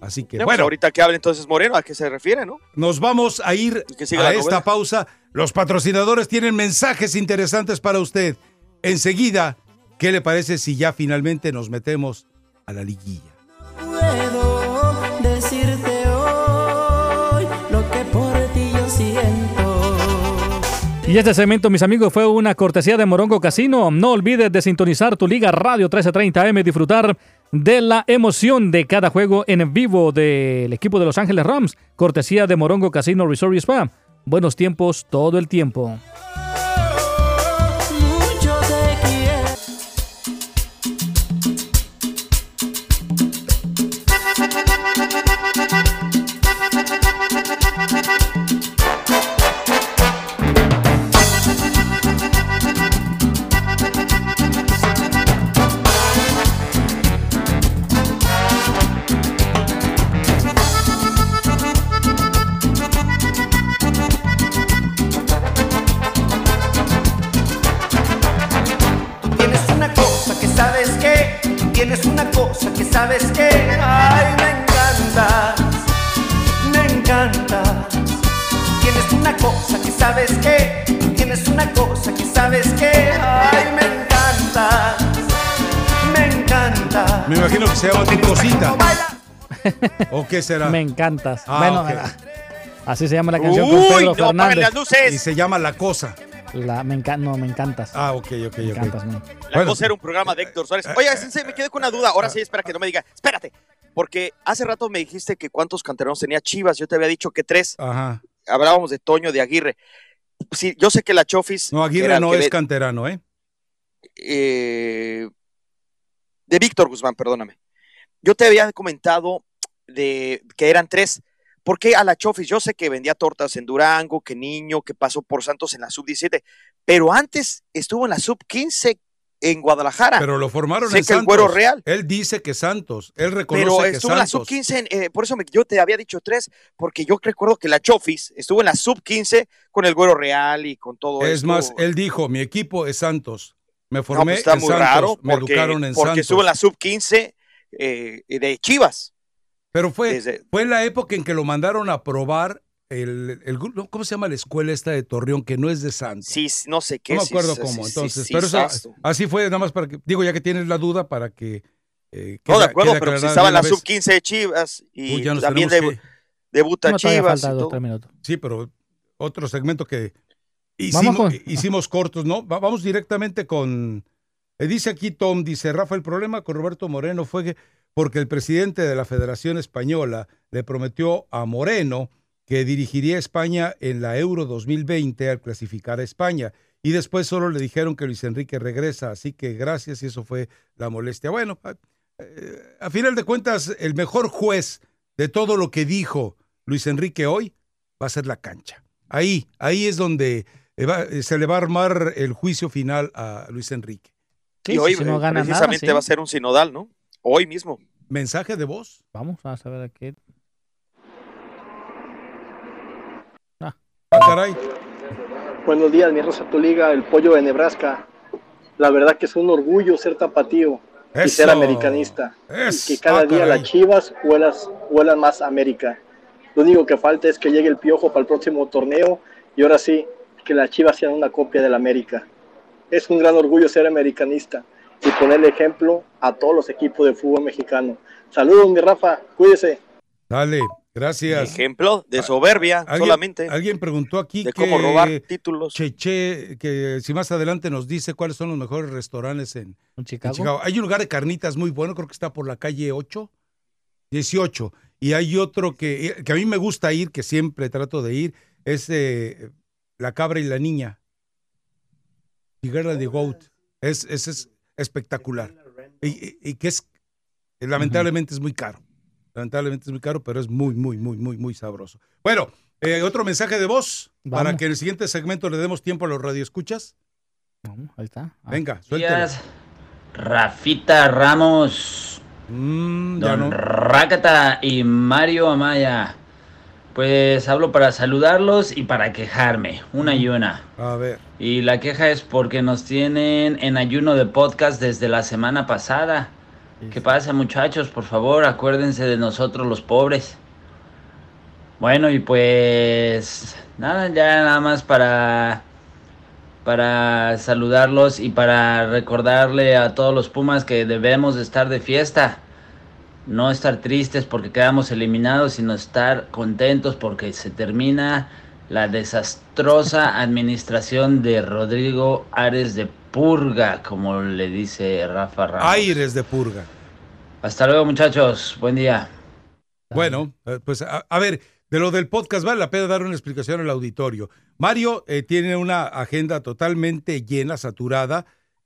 Así que, pues bueno. ahorita que hable entonces Moreno, ¿a qué se refiere, no? Nos vamos a ir a esta pausa. Los patrocinadores tienen mensajes interesantes para usted. Enseguida, ¿qué le parece si ya finalmente nos metemos a la liguilla? Y este segmento, mis amigos, fue una cortesía de Morongo Casino. No olvides de sintonizar tu Liga Radio 1330M, disfrutar de la emoción de cada juego en vivo del equipo de Los Ángeles Rams. Cortesía de Morongo Casino Resort y Spa. Buenos tiempos todo el tiempo. Sabes que, ay, me encantas, me encantas. Tienes una cosa que sabes que, tienes una cosa que sabes que, ay, me encantas, me encanta. Me imagino que se llama tu cosita. ¿O qué será? Me encantas. Ah, bueno, así se llama la canción con Pedro no, Fernández. Las luces. Y se llama La Cosa. La, me no, me encantas. Ah, ok, ok, me Encantas, La cosa era un programa de Héctor Suárez. Oye, me quedé con una duda. Ahora sí, espera que no me diga. Espérate. Porque hace rato me dijiste que cuántos canteranos tenía Chivas. Yo te había dicho que tres. Ajá. Hablábamos de Toño, de Aguirre. Sí, yo sé que la Chofis. No, Aguirre no es canterano, ¿eh? ¿eh? De Víctor Guzmán, perdóname. Yo te había comentado de que eran tres. ¿Por qué a la Chofis? Yo sé que vendía tortas en Durango, que niño, que pasó por Santos en la sub-17, pero antes estuvo en la sub-15 en Guadalajara. Pero lo formaron sé en que el Güero Real. Él dice que Santos, él reconoce pero estuvo en la sub-15, eh, por eso yo te había dicho tres, porque yo recuerdo que la Chofis estuvo en la sub-15 con el Güero Real y con todo eso. Es más, él dijo, mi equipo es Santos. Me formé pues está muy raro me educaron en porque estuvo en la sub-15 eh, de Chivas. Pero fue, fue la época en que lo mandaron a probar el, el, ¿cómo se llama la escuela esta de Torreón que no es de Santos? Sí, no sé qué. No me acuerdo cómo, entonces, pero así fue, nada más para que, digo, ya que tienes la duda, para que... Eh, no, de acuerdo, pero si estaba en la sub-15 de Chivas y también debuta Chivas. Sí, pero otro segmento que hicimos, hicimos cortos, ¿no? Vamos directamente con... Eh, dice aquí Tom, dice, Rafa, el problema con Roberto Moreno fue porque el presidente de la Federación Española le prometió a Moreno que dirigiría España en la Euro 2020 al clasificar a España. Y después solo le dijeron que Luis Enrique regresa, así que gracias y eso fue la molestia. Bueno, a, eh, final de cuentas, el mejor juez de todo lo que dijo Luis Enrique hoy va a ser la cancha. Ahí, ahí es donde eh, eh, se le va a armar el juicio final a Luis Enrique. y hoy precisamente va a ser un sinodal, ¿no? Hoy mismo. ¿Mensaje de voz? Vamos a saber a qué. Ah, Buenos días, mi Rosa Tu Liga, el pollo de Nebraska. La verdad que es un orgullo ser tapatío y ser americanista. y que cada ah, día las chivas huelan, más América. Lo único que falta es que llegue el piojo para el próximo torneo y ahora sí, que las chivas sean una copia del América. Es un gran orgullo ser americanista y ponerle ejemplo a todos los equipos de fútbol mexicano. Saludos, mi Rafa, cuídese. Dale, Gracias. Ejemplo de soberbia solamente. Alguien preguntó aquí de cómo robar títulos. Cheche, que si más adelante nos dice cuáles son los mejores restaurantes en, Chicago? Hay un lugar de carnitas muy bueno, creo que está por la calle 8, 18. Y hay otro que, que a mí me gusta ir, que siempre trato de ir, es eh, La Cabra y la Niña. Cigarra de Goat. Es, es, espectacular. Y, que es, lamentablemente es muy caro. Lamentablemente es muy caro, pero es muy, muy, muy, muy, muy sabroso. Bueno, eh, otro mensaje de voz para que en el siguiente segmento le demos tiempo a los radioescuchas. Vamos, ahí está. Ah. Venga, suéltelo. Rafita Ramos, mm, Don Rácata y Mario Amaya. Pues hablo para saludarlos y para quejarme, una y una. A ver. Y la queja es porque nos tienen en ayuno de podcast desde la semana pasada. ¿Qué pasa muchachos? Por favor, acuérdense de nosotros los pobres. Bueno, y pues nada, ya nada más para para saludarlos y para recordarle a todos los Pumas que debemos estar de fiesta. No estar tristes porque quedamos eliminados, sino estar contentos porque se termina la desastrosa administración de Rodrigo Ares de purga, como le dice Rafa Ramos. Aires de purga. Hasta luego, muchachos. Buen día. Bueno, eh, pues a, ver, de lo del podcast vale la pena dar una explicación al auditorio. Mario eh, tiene una agenda totalmente llena, saturada,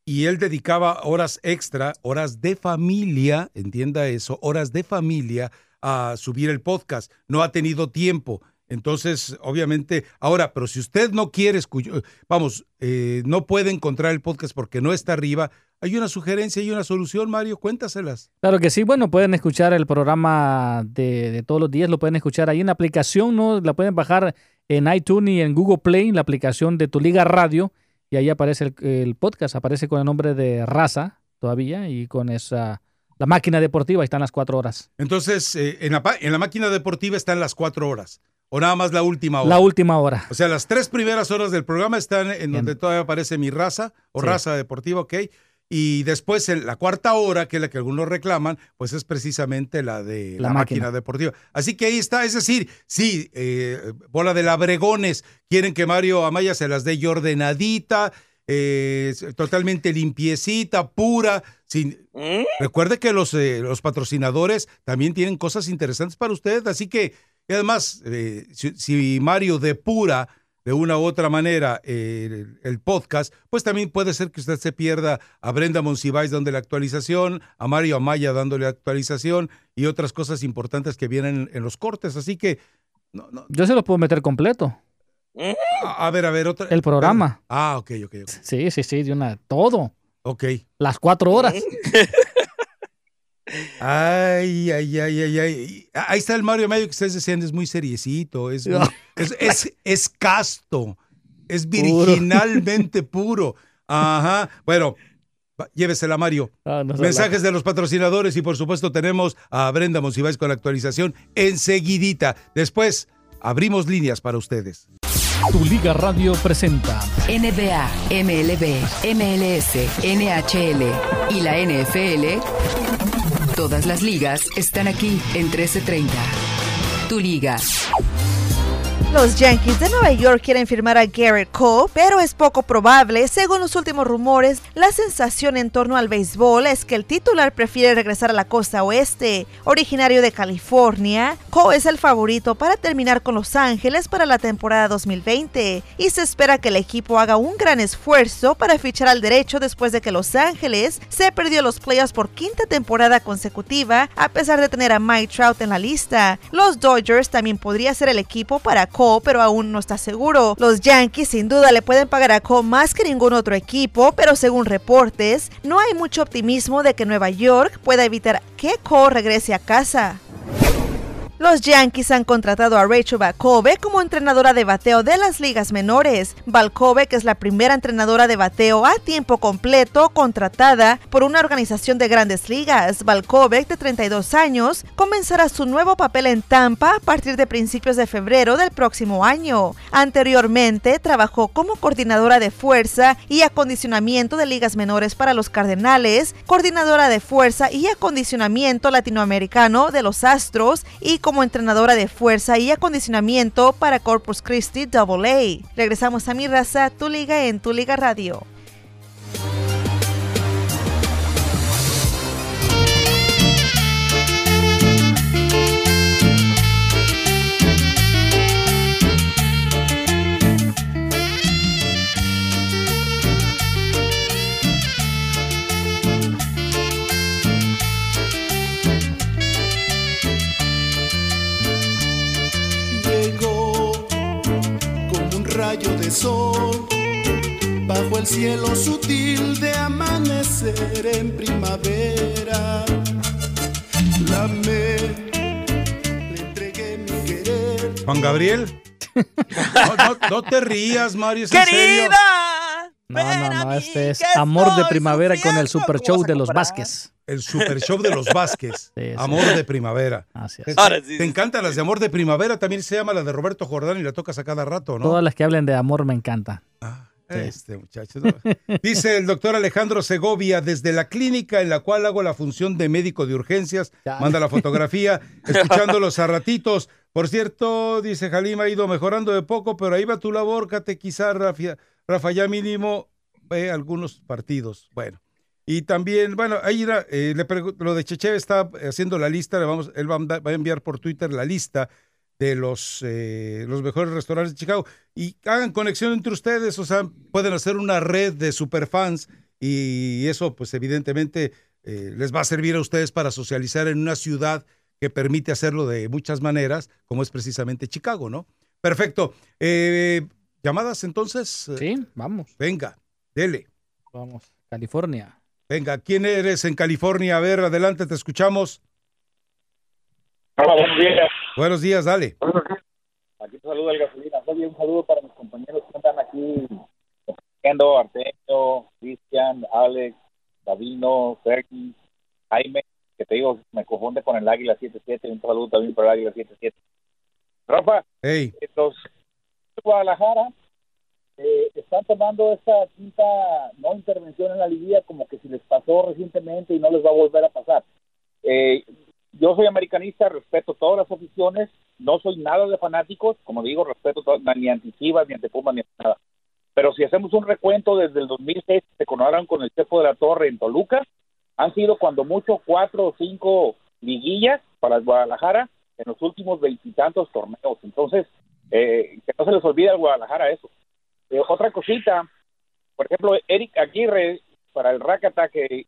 y él dedicaba horas extra, horas de familia, entienda eso, horas de familia a subir el podcast. No ha tenido tiempo. Entonces, obviamente, ahora, pero si usted no quiere escuchar, vamos, eh, no puede encontrar el podcast porque no está arriba, hay una sugerencia y una solución, Mario, cuéntaselas. Claro que sí, bueno, pueden escuchar el programa de, todos los días, lo pueden escuchar ahí en la aplicación, ¿no? La pueden bajar en iTunes y en Google Play, la aplicación de Tu Liga Radio, y ahí aparece el, podcast, aparece con el nombre de Raza todavía y con esa... La máquina deportiva, ahí están las cuatro horas. Entonces, eh, en, la, en la máquina deportiva están las cuatro horas. ¿O nada más la última hora? La última hora. O sea, las tres primeras horas del programa están en donde todavía aparece mi raza o raza deportiva, ¿ok? Y después la cuarta hora, que es la que algunos reclaman, pues es precisamente la de la, máquina. deportiva. Así que ahí está, es decir, sí, eh, bola de labregones, quieren que Mario Amaya se las dé y ordenadita, eh, totalmente limpiecita, pura. Sin... ¿Mm? Recuerde que los, eh, los patrocinadores también tienen cosas interesantes para usted, así que y además, eh, si, Mario depura de una u otra manera el, podcast, pues también puede ser que usted se pierda a Brenda Monsiváis dándole actualización, a Mario Amaya dándole actualización y otras cosas importantes que vienen en, los cortes. Así que... Yo se lo puedo meter completo. A, ver, a ver, otra. El programa. Ah, ok, ok. Sí, sí, sí, de una. Todo. Ok. Las cuatro horas. Ay, ay, ay, ay, ay. Ahí está el Mario Mayo que ustedes decían, es muy seriecito, es, es, es, casto, es virginalmente puro. Ajá. Bueno, Llévesela, Mario. Ah, Mensajes de los patrocinadores y por supuesto tenemos a Brenda Monsiváis con la actualización enseguidita. Después abrimos líneas para ustedes. Tu Liga Radio presenta NBA, MLB, MLS, NHL y la NFL. Todas las ligas están aquí en 1330. Tu Liga. Los Yankees de Nueva York quieren firmar a Garrett Cole, pero es poco probable. Según los últimos rumores, la sensación en torno al béisbol es que el titular prefiere regresar a la costa oeste. Originario de California, Cole es el favorito para terminar con Los Ángeles para la temporada 2020 y se espera que el equipo haga un gran esfuerzo para fichar al derecho después de que Los Ángeles se perdió los playoffs por quinta temporada consecutiva a pesar de tener a Mike Trout en la lista. Los Dodgers también podría ser el equipo para pero aún no está seguro. Los Yankees sin duda le pueden pagar a Cole más que ningún otro equipo, pero según reportes, no hay mucho optimismo de que Nueva York pueda evitar que Cole regrese a casa. Los Yankees han contratado a Rachel Balcove como entrenadora de bateo de las ligas menores. Balcove, que es la primera entrenadora de bateo a tiempo completo contratada por una organización de grandes ligas. Balcove, de 32 años, comenzará su nuevo papel en Tampa a partir de principios de febrero del próximo año. Anteriormente, trabajó como coordinadora de fuerza y acondicionamiento de ligas menores para los Cardenales, coordinadora de fuerza y acondicionamiento latinoamericano de los Astros y como entrenadora de fuerza y acondicionamiento para Corpus Christi AA. Regresamos a mi raza, tu liga en tu liga radio. De sol, bajo el cielo sutil de amanecer en primavera. La me, le entregué mi querer. Juan Gabriel. No, te rías, Mario. ¡Querida! No, no, no, este es Amor de Primavera con el Super Show de los Vázquez. El Super Show de los Vázquez. Amor de Primavera. Así es. ¿Te encantan las de Amor de Primavera? También se llama la de Roberto Jordán y la tocas a cada rato, ¿no? Todas las que hablen de amor me encantan. Ah, este muchacho. Dice el doctor Alejandro Segovia, desde la clínica en la cual hago la función de médico de urgencias, manda la fotografía, escuchándolos a ratitos. Por cierto, dice Jalima, ha ido mejorando de poco, pero ahí va tu labor, quizá Rafa, Rafa, ya mínimo ve algunos partidos. Bueno. Y también, bueno, ahí era, eh, le lo de Cheche está haciendo la lista, le vamos, él va a, enviar por Twitter la lista de los, eh, los mejores restaurantes de Chicago. Y hagan conexión entre ustedes, o sea, pueden hacer una red de superfans y eso, pues evidentemente, eh, les va a servir a ustedes para socializar en una ciudad que permite hacerlo de muchas maneras, como es precisamente Chicago, ¿no? Perfecto. ¿Llamadas entonces? Sí, vamos. Venga, dele. Vamos, California. Venga, ¿quién eres en California? A ver, adelante, te escuchamos. Hola, buenos días. Buenos días, dale. Aquí te saludo el gasolina. un saludo para mis compañeros que están aquí, Artemio, Artemio, Cristian, Alex, Sabino, Sergi, Jaime, que te digo, me confunde con el Águila 77. Un saludo también para el Águila 77. Rafa, hey. los Guadalajara eh, están tomando esta quinta no intervención en la liguilla como que si les pasó recientemente y no les va a volver a pasar. Eh, yo soy americanista, respeto todas las aficiones, no soy nada de fanáticos, como digo, respeto ni anti ni anti ni nada. Pero si hacemos un recuento desde el 2006, se coronaron con el Chepo de la Torre en Toluca, han sido cuando mucho cuatro o cinco liguillas para Guadalajara en los últimos veintitantos torneos. Entonces, eh, que no se les olvide al Guadalajara eso. Eh, otra cosita, por ejemplo, Eric Aguirre para el Rakata que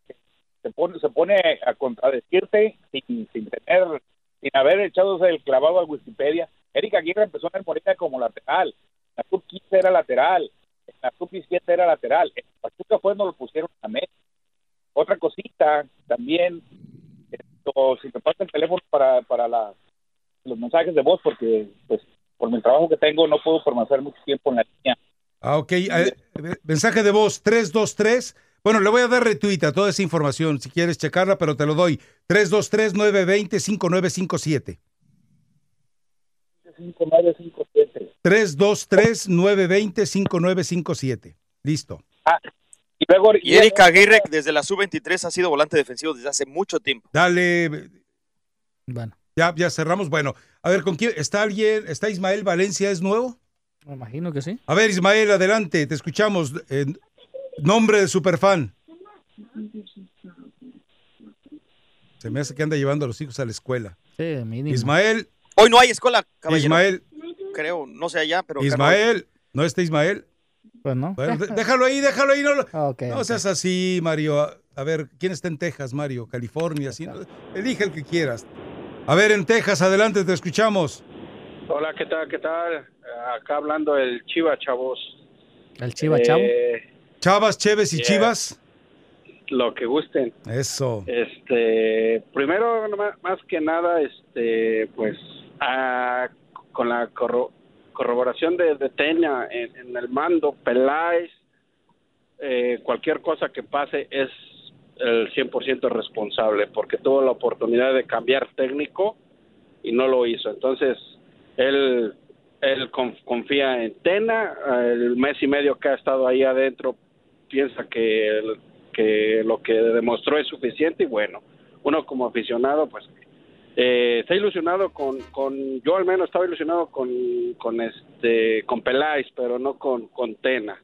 se pone, se pone a contradecirte sin, sin tener, sin haber echado el clavado a Wikipedia. Eric Aguirre empezó en el Morena como lateral, la sub 15 era lateral, la sub 17 era lateral, en Pachuca fue donde lo pusieron a medio. Otra cosita también, esto, si me pasa el teléfono para, para los mensajes de voz, porque pues por mi trabajo que tengo no puedo permanecer mucho tiempo en la línea. Ah, ok. mensaje de voz 323. Bueno, le voy a dar retweet a toda esa información si quieres checarla, pero te lo doy. 323-920-5957. 5957. 323-920-5957. Listo. Ah, y, luego, y Erika Aguirre desde la sub-23 ha sido volante defensivo desde hace mucho tiempo. Dale. Bueno. Ya, ya cerramos. Bueno, a ver, ¿con quién? ¿Está alguien? ¿Está Ismael Valencia? ¿Es nuevo? Me imagino que sí. A ver, Ismael, adelante, te escuchamos. nombre de superfan. Se me hace que anda llevando a los hijos a la escuela. Sí, mínimo. Ismael. Hoy no hay escuela, caballero. Ismael. Creo, no sé allá, pero. Ismael, ¿no está Ismael? Pues no. déjalo ahí, déjalo ahí. No, no seas así, Mario. A ver, ¿quién está en Texas, Mario? California, así. Elige el que quieras. A ver, en Texas, adelante, te escuchamos. Hola, ¿qué tal? ¿Qué tal? Acá hablando el Chiva, chavos. ¿El Chiva, chavo? Eh, Chavas, Cheves y Chivas. Lo que gusten. Eso. Este, primero, más que nada, este, pues, con la corroboración de, de Teña en, el mando, Peláez, eh, cualquier cosa que pase es el 100% responsable, porque tuvo la oportunidad de cambiar técnico y no lo hizo. Entonces, él, él confía en Tena, el mes y medio que ha estado ahí adentro piensa que, que lo que demostró es suficiente y bueno, uno como aficionado, pues eh, está ilusionado con, con, yo al menos estaba ilusionado con, con este, con Peláez, pero no con, con Tena.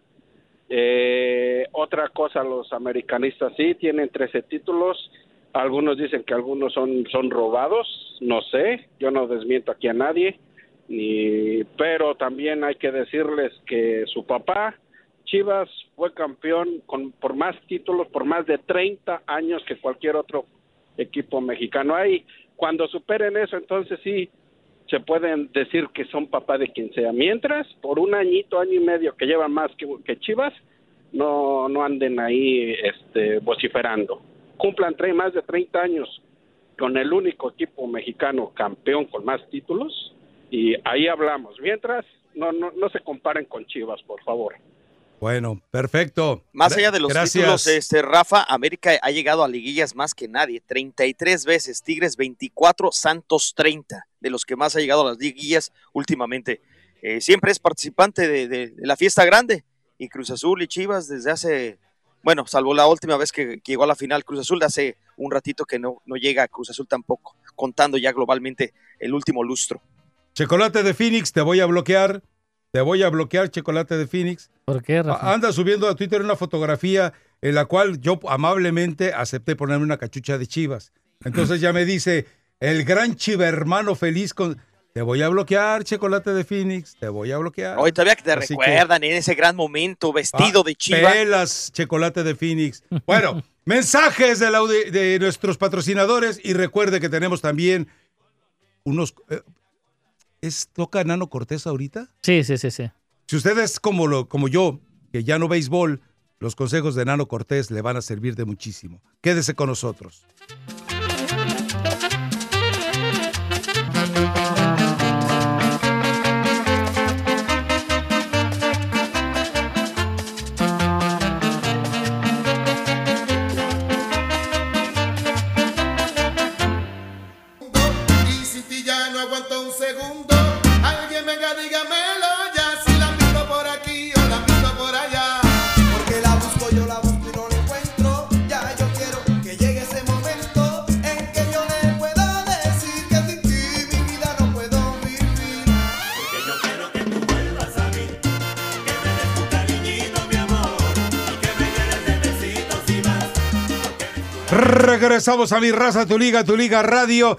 Eh, otra cosa, los americanistas sí tienen 13 títulos. Algunos dicen que algunos son, son robados, no sé, yo no desmiento aquí a nadie, ni, pero también hay que decirles que su papá, Chivas, fue campeón con, por más títulos, por más de 30 años que cualquier otro equipo mexicano. Ahí, cuando superen eso, entonces sí, se pueden decir que son papá de quien sea. Mientras, por un añito, año y medio que llevan más que, Chivas, no, no anden ahí este, vociferando. Cumplan más de 30 años con el único equipo mexicano campeón con más títulos y ahí hablamos. Mientras, no, no, no se comparen con Chivas, por favor. Bueno, perfecto. Más allá de los títulos, este, Rafa, América ha llegado a liguillas más que nadie, 33 veces, Tigres 24, Santos 30, de los que más ha llegado a las liguillas últimamente. Eh, siempre es participante de, la fiesta grande y Cruz Azul y Chivas desde hace, bueno, salvo la última vez que, llegó a la final Cruz Azul, hace un ratito que no, no llega a Cruz Azul tampoco, contando ya globalmente el último lustro. Chocolate de Phoenix, te voy a bloquear. Te voy a bloquear chocolate de Phoenix. ¿Por qué, Rafa? Anda subiendo a Twitter una fotografía en la cual yo amablemente acepté ponerme una cachucha de chivas. Entonces ya me dice, el gran chiva hermano feliz con... Te voy a bloquear, chocolate de Phoenix, te voy a bloquear. Hoy todavía que te recuerdan en ese gran momento vestido de chiva. Pelas, chocolate de Phoenix. Bueno, mensajes de, de, nuestros patrocinadores y recuerde que tenemos también unos... Eh, ¿Es toca Nano Cortés ahorita? Sí, sí, sí, sí. Si usted es como, lo, como yo, que ya no béisbol, los consejos de Nano Cortés le van a servir de muchísimo. Quédese con nosotros. Regresamos a mi raza, tu liga, tu liga radio.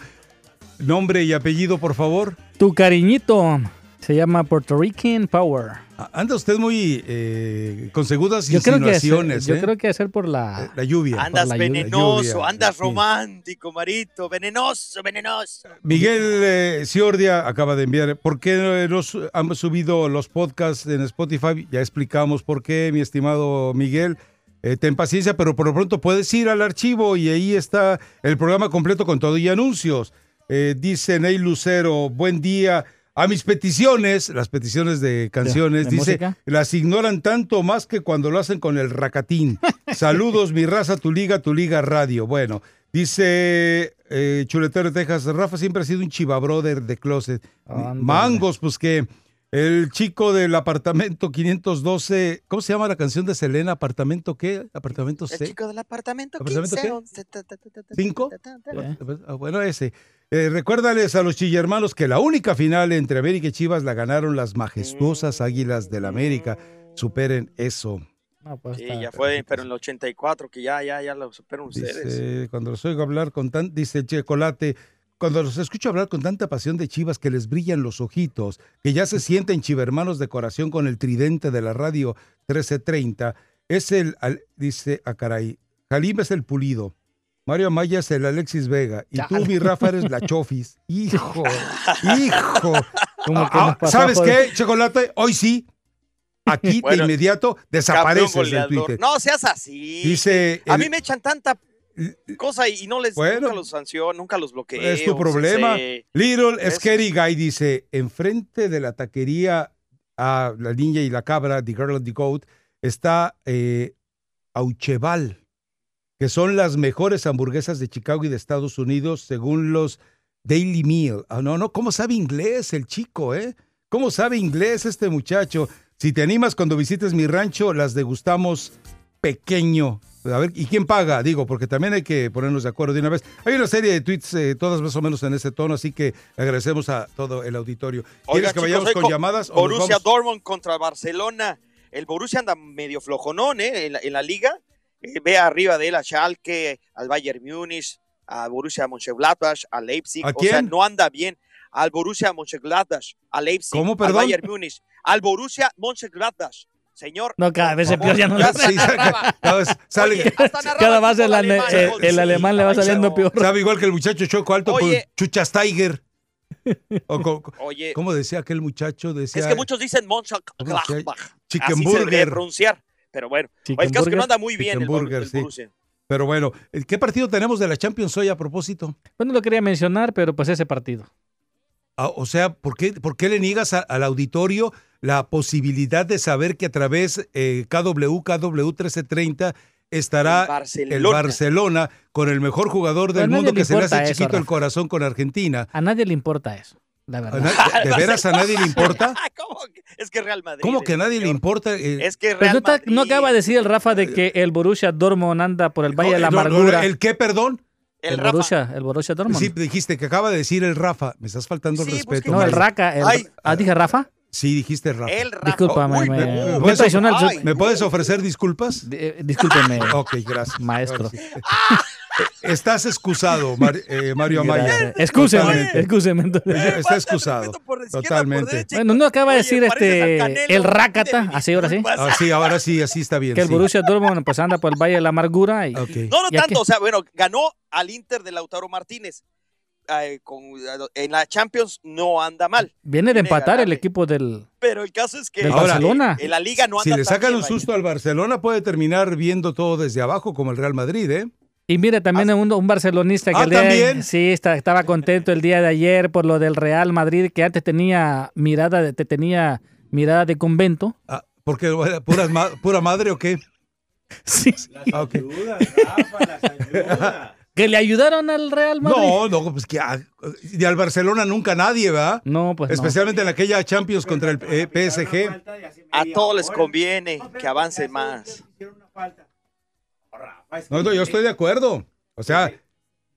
Nombre y apellido, por favor. Tu cariñito. Se llama Puerto Rican Power. Anda usted muy eh, con seguras yo insinuaciones. Creo que yo creo que hacer por la, eh, la lluvia. Andas venenoso, andas romántico, Marito. Venenoso, venenoso. Miguel eh, Ciordia acaba de enviar. ¿Por qué nos han subido los podcasts en Spotify? Ya explicamos por qué, mi estimado Miguel. Eh, ten paciencia, pero por lo pronto puedes ir al archivo y ahí está el programa completo con todo y anuncios. Eh, dice Ney Lucero, buen día a mis peticiones, las peticiones de canciones, dice, las ignoran tanto más que cuando lo hacen con el racatín. Saludos, mi raza, tu liga, tu liga radio. Bueno, dice eh, Chuletero de Texas, Rafa siempre ha sido un chiva brother de closet. Mangos, pues que el chico del apartamento 512, ¿cómo se llama la canción de Selena? ¿Apartamento qué? ¿Apartamento C? El chico del apartamento, ¿Apartamento qué? ¿Cinco? Bueno, ese. Eh, recuérdales a los chillermanos que la única final entre América y Chivas la ganaron las majestuosas Águilas del América. Superen eso. Pues sí, ya fue, pero en el 84 que ya, ya, ya lo superan ustedes. cuando los oigo hablar con tan, dice Chocolate, cuando los escucho hablar con tanta pasión de Chivas que les brillan los ojitos, que ya se sienten chivermanos de corazón con el tridente de la radio 1330, es el, dice a ah, caray, Jalim es el pulido, Mario Amaya es el Alexis Vega, y tú, mi Rafa, eres la Chofis. Hijo, hijo. Ah, ¿Sabes qué, Chocolate? Hoy sí, aquí de inmediato desapareces del Twitter. No seas así. Dice. A mí me echan tanta cosa y no les nunca los sanciono, nunca los bloqueo. Es tu problema. Little Scary Guy dice: enfrente de la taquería a la niña y la cabra, The Girl of the Goat, está eh, Aucheval, que son las mejores hamburguesas de Chicago y de Estados Unidos, según los Daily Meal. Ah, no, no, ¿cómo sabe inglés el chico, eh? ¿Cómo sabe inglés este muchacho? Si te animas cuando visites mi rancho, las degustamos pequeño. A ver, ¿y quién paga? Digo, porque también hay que ponernos de acuerdo de una vez. Hay una serie de tweets, eh, todas más o menos en ese tono, así que agradecemos a todo el auditorio. ¿Quieres que vayamos con, llamadas? Borussia Dortmund contra Barcelona. El Borussia anda medio flojonón ¿eh? en, la, liga. Eh, ve arriba de él a Schalke, al Bayern Múnich, a Borussia Mönchengladbach, a Leipzig. ¿A quién? O sea, no anda bien. Al Borussia Mönchengladbach, a Leipzig, ¿Cómo, al Bayern Múnich al Borussia Mönchengladbach. Señor. No, cada vez peor ya no. Sí, cada vez sale. cada vez el, el, alemán le va saliendo peor. Sabe igual que el muchacho Choco Alto con Chuchas Tiger. Oye, ¿Cómo decía aquel muchacho? Decía, es que muchos dicen Mönchengladbach. Chickenburger. pronunciar. Pero bueno, el caso que no anda muy bien el, el sí. Pero bueno, ¿qué partido tenemos de la Champions hoy a propósito? Bueno, lo quería mencionar, pero pues ese partido. Ah, o sea, ¿por qué, ¿por qué le niegas al auditorio la posibilidad de saber que a través eh, KW, KW 1330 estará el Barcelona. con el mejor jugador del mundo que se le hace chiquito el corazón con Argentina. A nadie le importa eso. La verdad. ¿De, veras a nadie le importa? ¿Cómo? Es que Real Madrid. ¿Cómo que a nadie le importa? Eh, es que Real Madrid. No acaba de decir el Rafa de que el Borussia Dortmund anda por el Valle de la Amargura. ¿El qué, perdón? El, Borussia, el Borussia Dortmund. Sí, dijiste que acaba de decir el Rafa. Me estás faltando el pues respeto. no, el Raka. ¿Ah, dije Rafa? Sí, dijiste Rafa. El Rafa. Discúlpame, me, ¿Me puedes ofrecer disculpas? Eh, discúlpeme. ok, gracias. Maestro. Estás excusado, eh, Mario Amaya. Excúseme, excúseme. Está excusado. Totalmente. Bueno, no acaba de decir este el Rakata, así ahora sí. Ah, sí, ahora sí, así está bien. Que el Borussia Dortmund pues anda por el Valle de la Amargura. Y, No, no tanto, o sea, bueno, ganó al Inter de Lautaro Martínez. Eh, en la Champions no anda mal. Viene de empatar el equipo del. Pero el caso es que Barcelona. en la liga no anda Si le sacan un susto al Barcelona, puede terminar viendo todo desde abajo, como el Real Madrid, ¿eh? Y mire, también un, un barcelonista que ah, sí estaba contento el día de ayer por lo del Real Madrid, que antes tenía mirada de, tenía mirada de convento. Ah, porque pura, pura madre o qué? Sí. Ah, ¿Que le ayudaron al Real Madrid? No, no, pues que de al Barcelona nunca nadie, ¿verdad? No, pues Especialmente en aquella Champions contra el eh, PSG. A todos les conviene que avance más. No, no, yo estoy de acuerdo. O sea...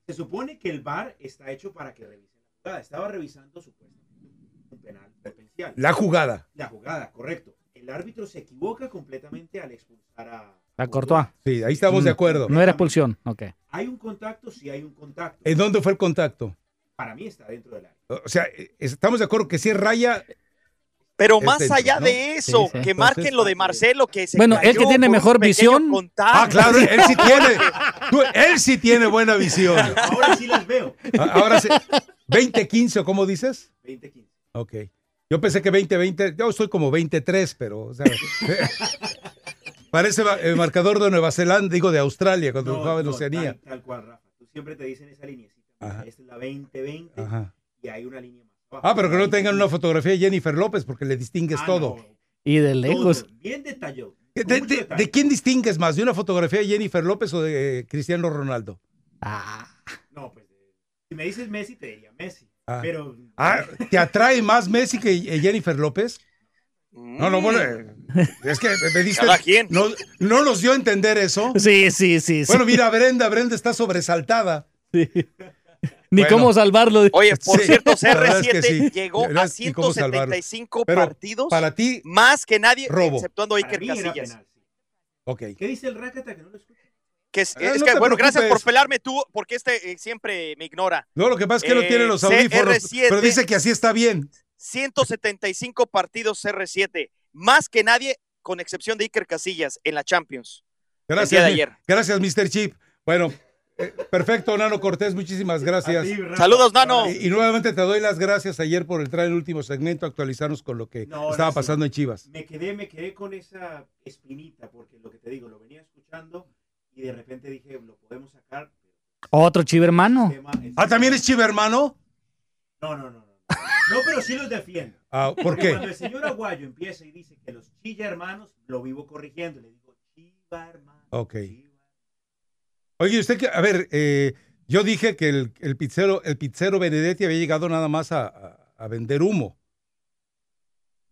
Se supone que el VAR está hecho para que revisen la jugada. Estaba revisando supuestamente un penal potencial. La jugada. La jugada, correcto. El árbitro se equivoca completamente al expulsar a la Courtois. Sí, ahí estamos de mm. acuerdo. No era expulsión, ok. ¿Hay un contacto? Sí hay un contacto. ¿En dónde fue el contacto? Para mí está dentro del área. O sea, estamos de acuerdo que si es raya... Pero más allá de eso, que marquen lo de Marcelo, que se Bueno, él que tiene mejor visión. Ah, claro, él sí tiene. él sí tiene buena visión. Ahora sí las veo. Ahora sí. 20-15, ¿o cómo dices? 20-15. Ok. Yo pensé que 20-20, yo soy como 23, pero... O sea, Parece el marcador de Nueva Zelanda, digo de Australia, cuando jugaba en Oceanía. Tal, cual, Rafa. Tú siempre te dicen esa línea. Esta es la 20-20 y hay una línea más Ah, pero que no tengan una fotografía de Jennifer López porque le distingues ah, todo. Y de lejos. bien detallado. De, quién distingues más? ¿De una fotografía de Jennifer López o de Cristiano Ronaldo? Ah. No, pues si me dices Messi, te diría Messi. Ah. Pero. Ah, ¿Te atrae más Messi que Jennifer López? No, no, bueno, mm. es que me diste. No, no nos dio a entender eso. Sí, sí, sí. Bueno, mira, Brenda, Brenda está sobresaltada. Sí. Ni cómo salvarlo. Oye, por cierto, CR7 llegó a 175 partidos. Para ti. Más que nadie, exceptuando Iker Casillas. Okay. ¿Qué dice el Rakata que no lo escucha? Que es, ah, que, bueno, gracias por pelarme tú, porque este eh, siempre me ignora. No, lo que pasa es que no tiene los eh, audífonos, pero dice que así está bien. 175 partidos CR7, más que nadie, con excepción de Iker Casillas en la Champions. Gracias, ayer. gracias, Mr. Chip. Bueno, eh, perfecto, Nano Cortés, muchísimas gracias. Saludos, Nano. Y, nuevamente te doy las gracias ayer por entrar en el último segmento, actualizarnos con lo que estaba pasando en Chivas. Me quedé, me quedé con esa espinita, porque lo que te digo, lo venía escuchando y de repente dije, lo podemos sacar. Otro chivermano. Ah, ¿también es chivermano? No, no, no. No, pero sí los defiendo. Ah, ¿Por qué? Cuando el señor Aguayo empieza y dice que los chilla hermanos, lo vivo corrigiendo. Le digo, chiva hermano. Ok. Oye, usted que, a ver, eh, yo dije que el, el, pizzero, el pizzero Benedetti había llegado nada más a, vender humo.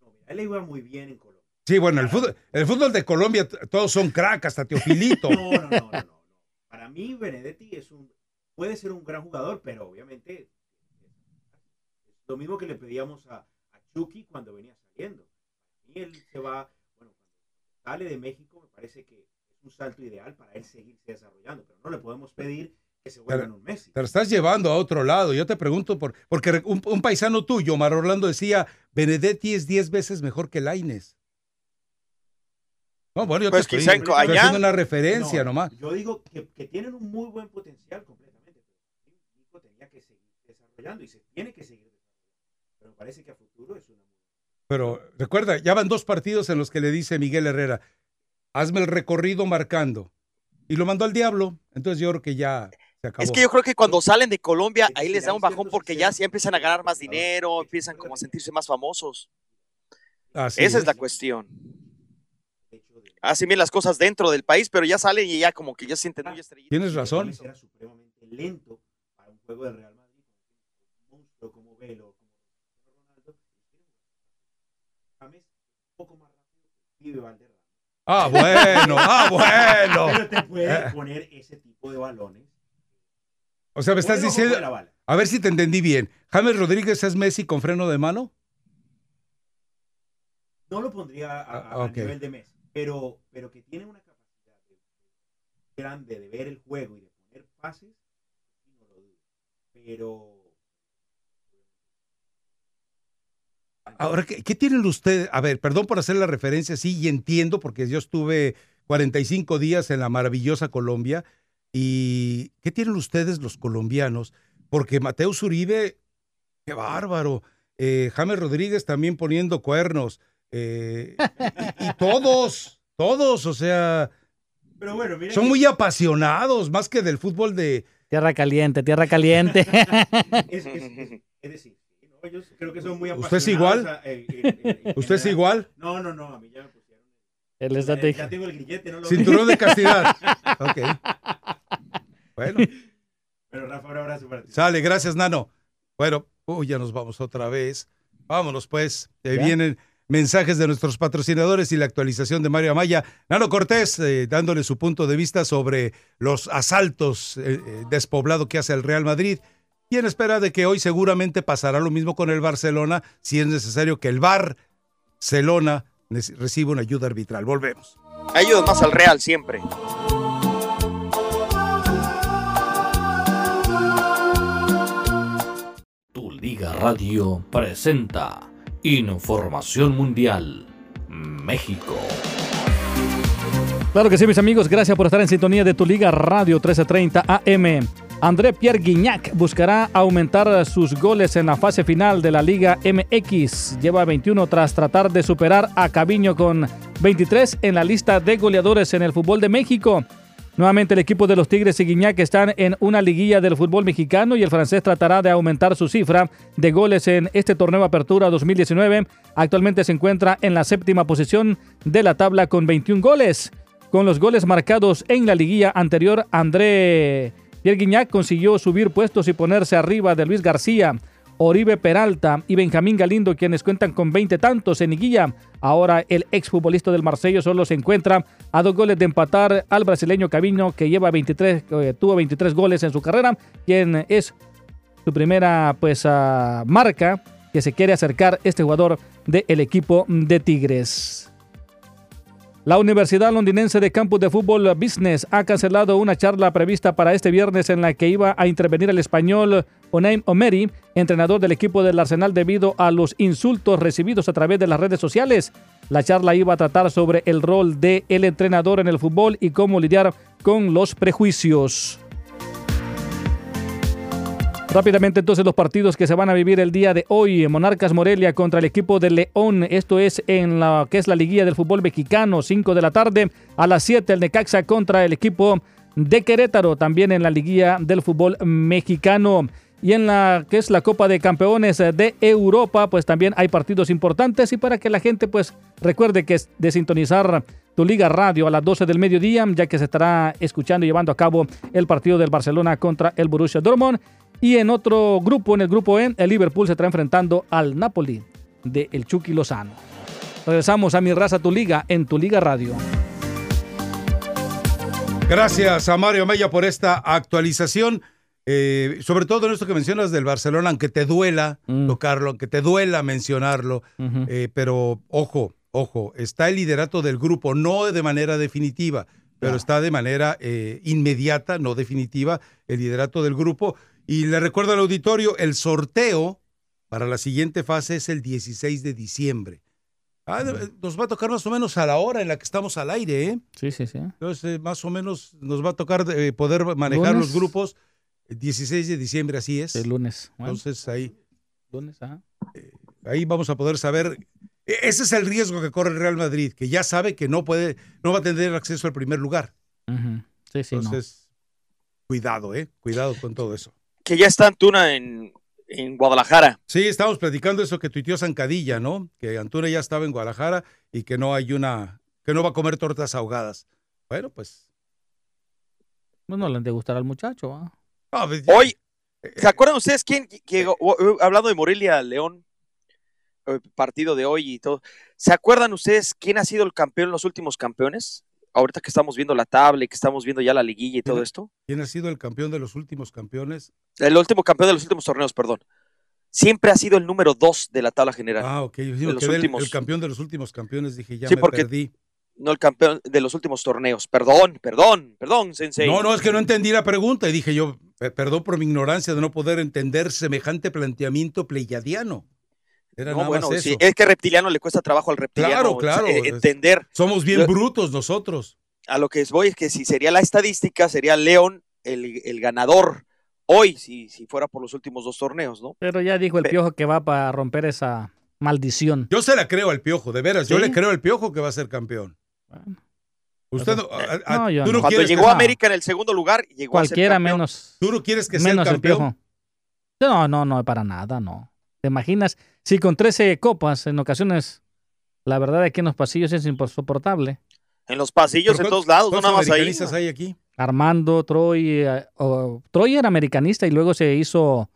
No, mira, él iba muy bien en Colombia. Sí, bueno, el fútbol, el fútbol de Colombia todos son crack, hasta Teofilito. no, no, no, no, no. Para mí Benedetti es un, puede ser un gran jugador, pero obviamente lo mismo que le pedíamos a, Chucky cuando venía saliendo. Y él se va, bueno, cuando sale de México, me parece que es un salto ideal para él seguirse desarrollando, pero no le podemos pedir que se vuelva en un Messi. Te lo estás llevando a otro lado. Yo te pregunto, por, porque un, paisano tuyo, Mar Orlando, decía, Benedetti es 10 veces mejor que Laines. No, bueno, yo pues te estoy, haciendo una referencia nomás. Yo digo que, que, tienen un muy buen potencial completamente. Nico tenía que seguir desarrollando y se tiene que seguir pero parece que a futuro es una... Pero recuerda, ya van dos partidos en los que le dice Miguel Herrera, hazme el recorrido marcando. Y lo mandó al diablo. Entonces yo creo que ya se acabó. Es que yo creo que cuando salen de Colombia, ahí les da un bajón porque ya, sí empiezan a ganar más dinero, empiezan como a sentirse más famosos. Esa es. la cuestión. Hacen bien las cosas dentro del país, pero ya salen y ya como que ya sienten muy estrellitas. Tienes razón. Era supremamente lento para un juego de Real Madrid. Como Velo, poco más Ah, bueno, ah, bueno. Pero te puede eh. poner ese tipo de balones. O sea, me estás diciendo. A ver si te entendí bien. ¿James Rodríguez es Messi con freno de mano? No lo pondría a, ah, nivel de Messi, pero, pero que tiene una capacidad grande de ver el juego y de poner pases, no lo dudo. Pero Ahora, ¿qué, tienen ustedes? A ver, perdón por hacer la referencia, sí, y entiendo, porque yo estuve 45 días en la maravillosa Colombia. ¿Y qué tienen ustedes los colombianos? Porque Mateo Uribe, qué bárbaro. Eh, James Rodríguez también poniendo cuernos. Eh, y, todos, todos, o sea, son muy apasionados, más que del fútbol de... Tierra caliente, tierra caliente. es decir, creo que son muy ¿Usted es igual? ¿Usted es igual? No, no, no, a mí ya me pusieron. El eh, ya tengo el grillete, no lo Cinturón de castidad. ok. Bueno. Pero Rafa, un abrazo para ti. Sale, gracias, Nano. Bueno, uy, ya nos vamos otra vez. Vámonos, pues. Ahí vienen mensajes de nuestros patrocinadores y la actualización de Mario Amaya. Nano Cortés, eh, dándole su punto de vista sobre los asaltos eh, despoblado que hace el Real Madrid y en espera de que hoy seguramente pasará lo mismo con el Barcelona si es necesario que el Barcelona reciba una ayuda arbitral. Volvemos. Ayuda más al Real siempre. Tu Liga Radio presenta Información Mundial México. Claro que sí, mis amigos, gracias por estar en sintonía de Tu Liga Radio 1330 AM. André Pierre Guignac buscará aumentar sus goles en la fase final de la Liga MX. Lleva 21 tras tratar de superar a Caviño con 23 en la lista de goleadores en el fútbol de México. Nuevamente el equipo de los Tigres y Guiñac están en una liguilla del fútbol mexicano y el francés tratará de aumentar su cifra de goles en este torneo Apertura 2019. Actualmente se encuentra en la séptima posición de la tabla con 21 goles. Con los goles marcados en la liguilla anterior, André Pierre Guignac consiguió subir puestos y ponerse arriba de Luis García, Oribe Peralta y Benjamín Galindo, quienes cuentan con 20 tantos en liguilla. Ahora el exfutbolista del Marsella solo se encuentra a dos goles de empatar al brasileño Cabino, que lleva 23, eh, tuvo 23 goles en su carrera, quien es su primera pues, ah, marca que se quiere acercar este jugador del equipo de Tigres. La Universidad Londinense de Campus de Fútbol Business ha cancelado una charla prevista para este viernes en la que iba a intervenir el español Onaim Omeri, entrenador del equipo del Arsenal debido a los insultos recibidos a través de las redes sociales. La charla iba a tratar sobre el rol del el entrenador en el fútbol y cómo lidiar con los prejuicios. Rápidamente entonces los partidos que se van a vivir el día de hoy. Monarcas Morelia contra el equipo de León. Esto es en la que es la liguilla del fútbol mexicano. 5 de la tarde. A las 7 el Necaxa contra el equipo de Querétaro. También en la liguilla del fútbol mexicano. Y en la que es la Copa de Campeones de Europa, pues también hay partidos importantes. Y para que la gente pues recuerde que es de sintonizar tu Liga Radio a las 12 del mediodía, ya que se estará escuchando y llevando a cabo el partido del Barcelona contra el Borussia Dortmund. Y en otro grupo, en el grupo E, el Liverpool se está enfrentando al Napoli de El Chucky Lozano. Regresamos a Mi Raza Tu Liga en Tu Liga Radio. Gracias a Mario Mella por esta actualización. Eh, sobre todo en esto que mencionas del Barcelona, aunque te duela mm. tocarlo, aunque te duela mencionarlo, eh, pero ojo, ojo, está el liderato del grupo, no de manera definitiva, pero está de manera eh, inmediata, no definitiva, el liderato del grupo. Y le recuerdo al auditorio, el sorteo para la siguiente fase es el 16 de diciembre. Ah, nos va a tocar más o menos a la hora en la que estamos al aire, ¿eh? Sí, sí, sí. Entonces, eh, más o menos nos va a tocar eh, poder manejar los grupos. El 16 de diciembre, así es. El lunes. Entonces, ahí. Lunes, ajá. ahí vamos a poder saber. E, ese es el riesgo que corre el Real Madrid, que ya sabe que no puede, no va a tener acceso al primer lugar. Sí, sí. Entonces, cuidado, ¿eh? Cuidado con todo eso que ya está Antuna en, Guadalajara. Sí, estamos platicando eso que tuiteó Zancadilla, ¿no? Que Antuna ya estaba en Guadalajara y que no hay una, que no va a comer tortas ahogadas. Bueno, pues. Bueno, le han de gustar al muchacho, pues Hoy, ¿se acuerdan ustedes quién, hablando de Morelia León, eh, partido de hoy y todo, ¿se acuerdan ustedes quién ha sido el campeón, los últimos campeones? Ahorita que estamos viendo la tabla y que estamos viendo ya la liguilla y todo esto. ¿Quién ha sido el campeón de los últimos campeones? El último campeón de los últimos torneos, perdón. Siempre ha sido el número dos de la tabla general. Ah, ok. Yo los últimos... el, campeón de los últimos campeones, dije, ya sí, me porque... perdí. No el campeón de los últimos torneos. Perdón, perdón, perdón, Sensei. No, no, es que no entendí la pregunta y dije yo, perdón por mi ignorancia de no poder entender semejante planteamiento no, bueno, es que reptiliano le cuesta trabajo al reptiliano claro, claro. entender. Somos bien brutos nosotros. A lo que voy es que si sería la estadística, sería León el, ganador hoy, si, si fuera por los últimos dos torneos, ¿no? Pero ya dijo el Piojo que va para romper esa maldición. Yo se la creo al Piojo, de veras. Yo le creo al Piojo que va a ser campeón. Usted no, Cuando llegó a América en el segundo lugar, llegó Cualquiera a ser menos. ¿Tú no quieres que sea el campeón? No, no, no, para nada, no. ¿Te imaginas? Si con 13 copas en ocasiones, la verdad es que en los pasillos es insoportable. En los pasillos, en todos lados, no nada más ahí. hay aquí? Armando, Troy. Eh, Troy era americanista y luego se hizo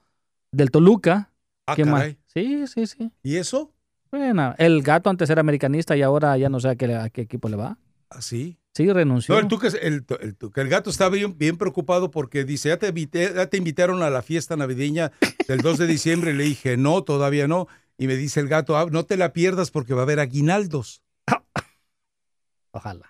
del Toluca. Ah, ¿Qué Sí, sí, sí. ¿Y eso? Bueno, el gato antes era americanista y ahora ya no sé a qué, a qué equipo le va. ¿Ah, sí? Sí, renunció. No, el, tuca, el, el, gato está bien, bien preocupado porque dice, ya te, ya te invitaron a la fiesta navideña del 2 de diciembre. Y le dije, no, todavía no. Y me dice el gato, ah, no te la pierdas porque va a haber aguinaldos. Ojalá.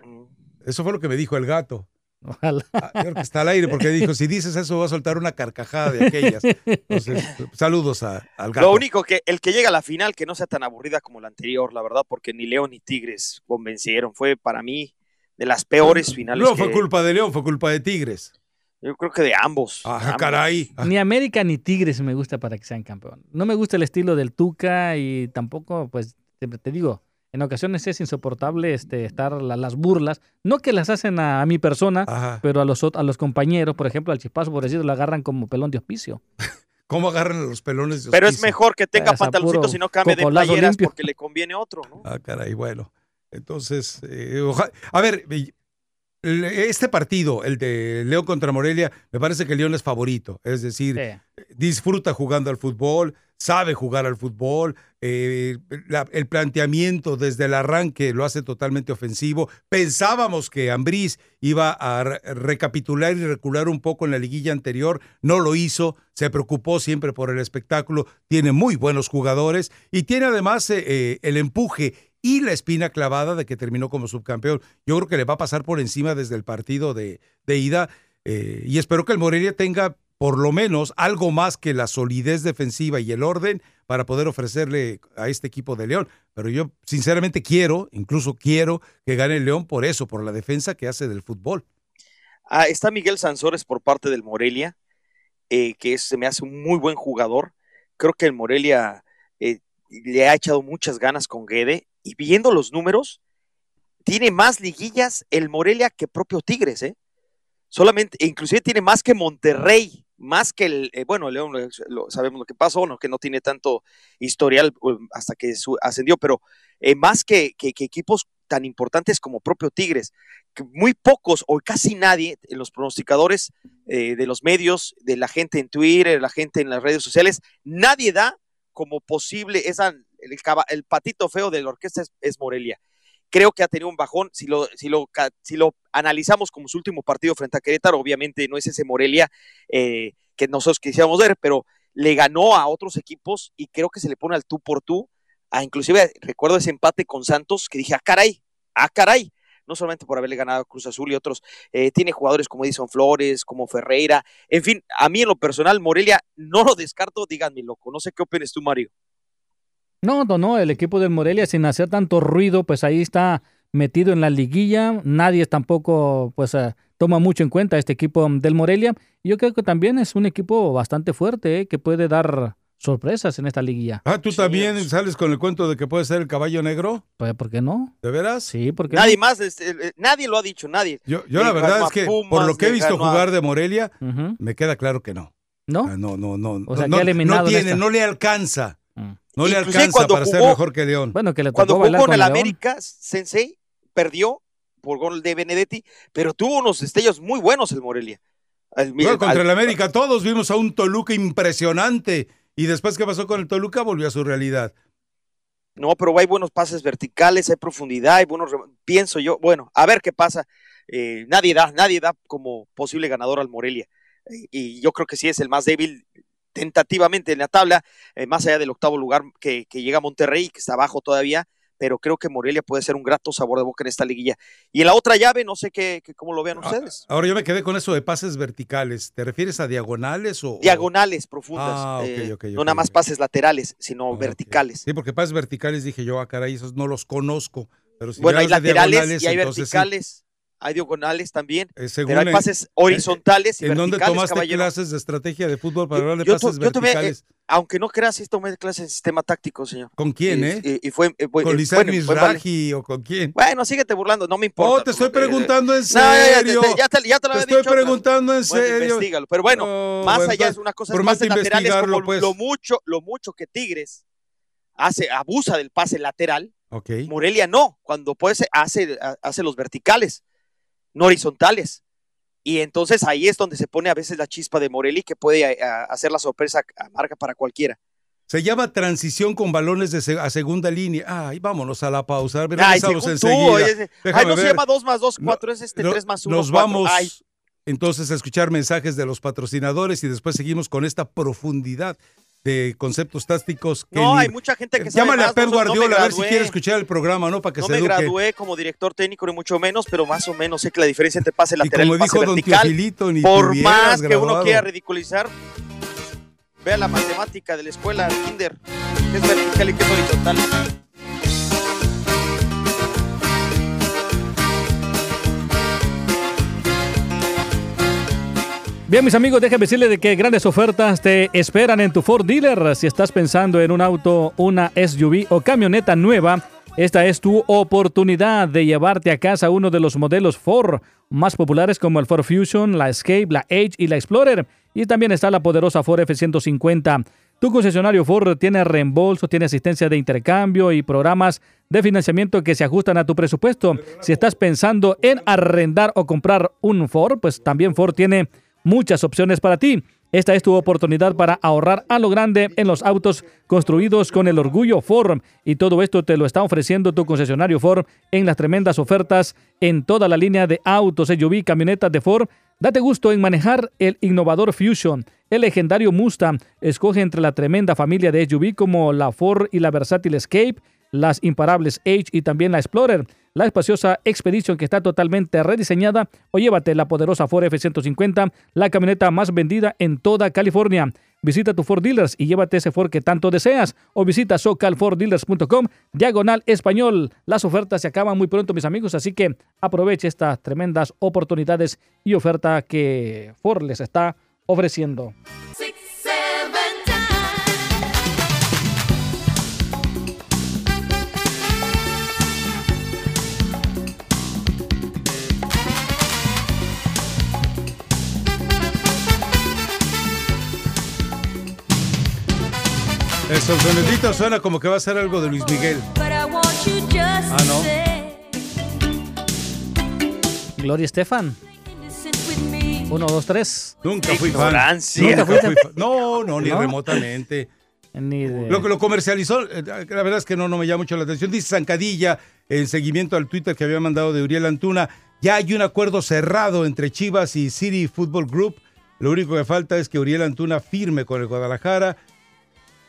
Eso fue lo que me dijo el gato. Ojalá. Ah, creo que está al aire, porque dijo, si dices eso va a soltar una carcajada de aquellas. Entonces, saludos al gato. Lo único que, el que llega a la final, que no sea tan aburrida como la anterior, la verdad, porque ni León ni Tigres convencieron. Fue para mí de las peores finales. No fue culpa de León, fue culpa de Tigres. Yo creo que de ambos. Ah, caray. Ni América ni Tigres me gusta para que sean campeón. No me gusta el estilo del Tuca y tampoco, pues, te digo, en ocasiones es insoportable este, estar las burlas, no que las hacen a, mi persona, pero a los, a los compañeros, por ejemplo, al chispazo, por decirlo, lo agarran como pelón de hospicio. ¿Cómo agarran a los pelones de hospicio? Pero es mejor que tenga pantaloncitos y no cambie de playeras porque le conviene otro, ¿no? Ah, caray, bueno. Entonces, eh, a ver, este partido, el de León contra Morelia, me parece que León es favorito. Es decir, disfruta jugando al fútbol, sabe jugar al fútbol, eh, el planteamiento desde el arranque lo hace totalmente ofensivo. Pensábamos que Ambriz iba a recapitular y recular un poco en la liguilla anterior, no lo hizo, se preocupó siempre por el espectáculo, tiene muy buenos jugadores y tiene además eh, eh, el empuje y la espina clavada de que terminó como subcampeón. Yo creo que le va a pasar por encima desde el partido de, ida eh, y espero que el Morelia tenga por lo menos algo más que la solidez defensiva y el orden para poder ofrecerle a este equipo de León. Pero yo sinceramente quiero, incluso quiero que gane el León por eso, por la defensa que hace del fútbol. Ah, está Miguel Sansores por parte del Morelia, eh, que se me hace un muy buen jugador. Creo que el Morelia eh, le ha echado muchas ganas con Guede y viendo los números, tiene más liguillas el Morelia que propio Tigres, ¿eh? Solamente, inclusive tiene más que Monterrey, más que el, eh, bueno, León lo, sabemos lo que pasó, ¿no? que no tiene tanto historial hasta que ascendió, pero eh, más que, equipos tan importantes como propio Tigres, que muy pocos o casi nadie en los pronosticadores eh, de los medios, de la gente en Twitter, la gente en las redes sociales, nadie da como posible esa el, patito feo de la orquesta es, Morelia. Creo que ha tenido un bajón. Si lo, si, lo, si lo analizamos como su último partido frente a Querétaro, obviamente no es ese Morelia eh, que nosotros quisiéramos ver, pero le ganó a otros equipos y creo que se le pone al tú por tú. A, inclusive recuerdo ese empate con Santos que dije, ah, caray, ah, caray no solamente por haberle ganado a Cruz Azul y otros, eh, tiene jugadores como Edison Flores, como Ferreira, en fin, a mí en lo personal, Morelia no lo descarto, díganme, loco, no sé qué opinas tú, Mario. No, no, no, el equipo del Morelia sin hacer tanto ruido, pues ahí está metido en la liguilla, nadie tampoco pues eh, toma mucho en cuenta este equipo del Morelia. Yo creo que también es un equipo bastante fuerte eh, que puede dar sorpresas en esta liguilla. Ah, ¿tú también sales con el cuento de que puede ser el caballo negro? Pues, ¿por qué no? ¿De veras? Sí, porque Nadie más, este, nadie lo ha dicho, nadie. Yo, yo la verdad es que por lo que he visto jugar de Morelia, me queda claro que no. ¿No? Ah, no, no, no. O sea, no, no tiene, no le alcanza. No le alcanza para ser mejor que León. Bueno, que le cuando jugó con el América, Sensei perdió por gol de Benedetti, pero tuvo unos destellos muy buenos el Morelia. contra el América todos vimos a un Toluca impresionante y después que pasó con el Toluca volvió a su realidad. No, pero hay buenos pases verticales, hay profundidad, hay buenos, pienso yo, bueno, a ver qué pasa. Eh, nadie da, nadie da como posible ganador al Morelia. y yo creo que sí es el más débil tentativamente en la tabla, eh, más allá del octavo lugar que, llega Monterrey, que está abajo todavía, pero creo que Morelia puede ser un grato sabor de boca en esta liguilla. Y en la otra llave, no sé qué, cómo lo vean ah, ustedes. Ahora yo me quedé con eso de pases verticales. ¿Te refieres a diagonales o...? Diagonales profundas. Ah, eh, no nada más pases laterales, sino ah, verticales. Sí, porque pases verticales dije yo, ah, caray, esos no los conozco. Pero si bueno, hay laterales y hay verticales hay diagonales también, eh, pero hay pases eh, horizontales y ¿En verticales, dónde tomaste clases de estrategia de fútbol para hablar de pases yo verticales? Tomé, eh, aunque no creas, sí tomé clases en sistema táctico, señor. ¿Con quién, eh? Y, fue, ¿Con Lisandro bueno, o con quién? Bueno, síguete burlando, no me importa. Oh, te estoy preguntando en serio. No, ya, te, ya, te, lo te estoy preguntando en serio. Investígalo. Pero bueno, más allá es una cosa, más laterales como pues. lo, mucho, lo mucho que Tigres hace, abusa del pase lateral. Okay. Morelia no, cuando puede hace, hace los verticales no horizontales. Y entonces ahí es donde se pone a veces la chispa de Morelli que puede eh, hacer la sorpresa marca para cualquiera. Se llama transición con balones de a segunda línea. Ay, vámonos a la pausa. Ay, enseguida. Ay, no se llama 2 más 2, 4, es este 3 más 1. Nos vamos entonces a escuchar mensajes de los patrocinadores y después seguimos con esta profundidad de conceptos tácticos. no, hay mucha gente que sabe Llámale a Pep Guardiola a ver si quiere escuchar el programa, ¿no? Para que no se me gradué como director técnico ni mucho menos, pero más o menos sé que la diferencia entre pase lateral y, como pase dijo vertical, don ni por más que uno quiera ridiculizar, vea la matemática de la escuela Kinder, que es vertical y que es horizontal. Bien, mis amigos, déjenme decirles de que grandes ofertas te esperan en tu Ford Dealer. Si estás pensando en un auto, una SUV o camioneta nueva, esta es tu oportunidad de llevarte a casa uno de los modelos Ford más populares como el Ford Fusion, la Escape, la Edge y la Explorer. Y también está la poderosa Ford F-150. Tu concesionario Ford tiene reembolso, tiene asistencia de intercambio y programas de financiamiento que se ajustan a tu presupuesto. Si estás pensando en arrendar o comprar un Ford, pues también Ford tiene muchas opciones para ti. Esta es tu oportunidad para ahorrar a lo grande en los autos construidos con el orgullo Ford. Y todo esto te lo está ofreciendo tu concesionario Ford en las tremendas ofertas en toda la línea de autos, SUV, camionetas de Ford. Date gusto en manejar el innovador Fusion, el legendario Mustang. Escoge entre la tremenda familia de SUV como la Ford y la versátil Escape las imparables Edge y también la Explorer, la espaciosa Expedition que está totalmente rediseñada o llévate la poderosa Ford F-150, la camioneta más vendida en toda California. Visita tu Ford Dealers y llévate ese Ford que tanto deseas o visita socalforddealers.com diagonal español. Las ofertas se acaban muy pronto mis amigos, así que aproveche estas tremendas oportunidades y oferta que Ford les está ofreciendo. El sonidito suena como que va a ser algo de Luis Miguel. Ah, no. Gloria Estefan. Uno, dos, tres. Nunca fui fan. Nunca fui fan. No, no, ni remotamente. Ni de... Lo que lo comercializó, eh, la verdad es que no, no me llama mucho la atención. Dice Zancadilla, en seguimiento al Twitter que había mandado de Uriel Antuna, ya hay un acuerdo cerrado entre Chivas y City Football Group. Lo único que falta es que Uriel Antuna firme con el Guadalajara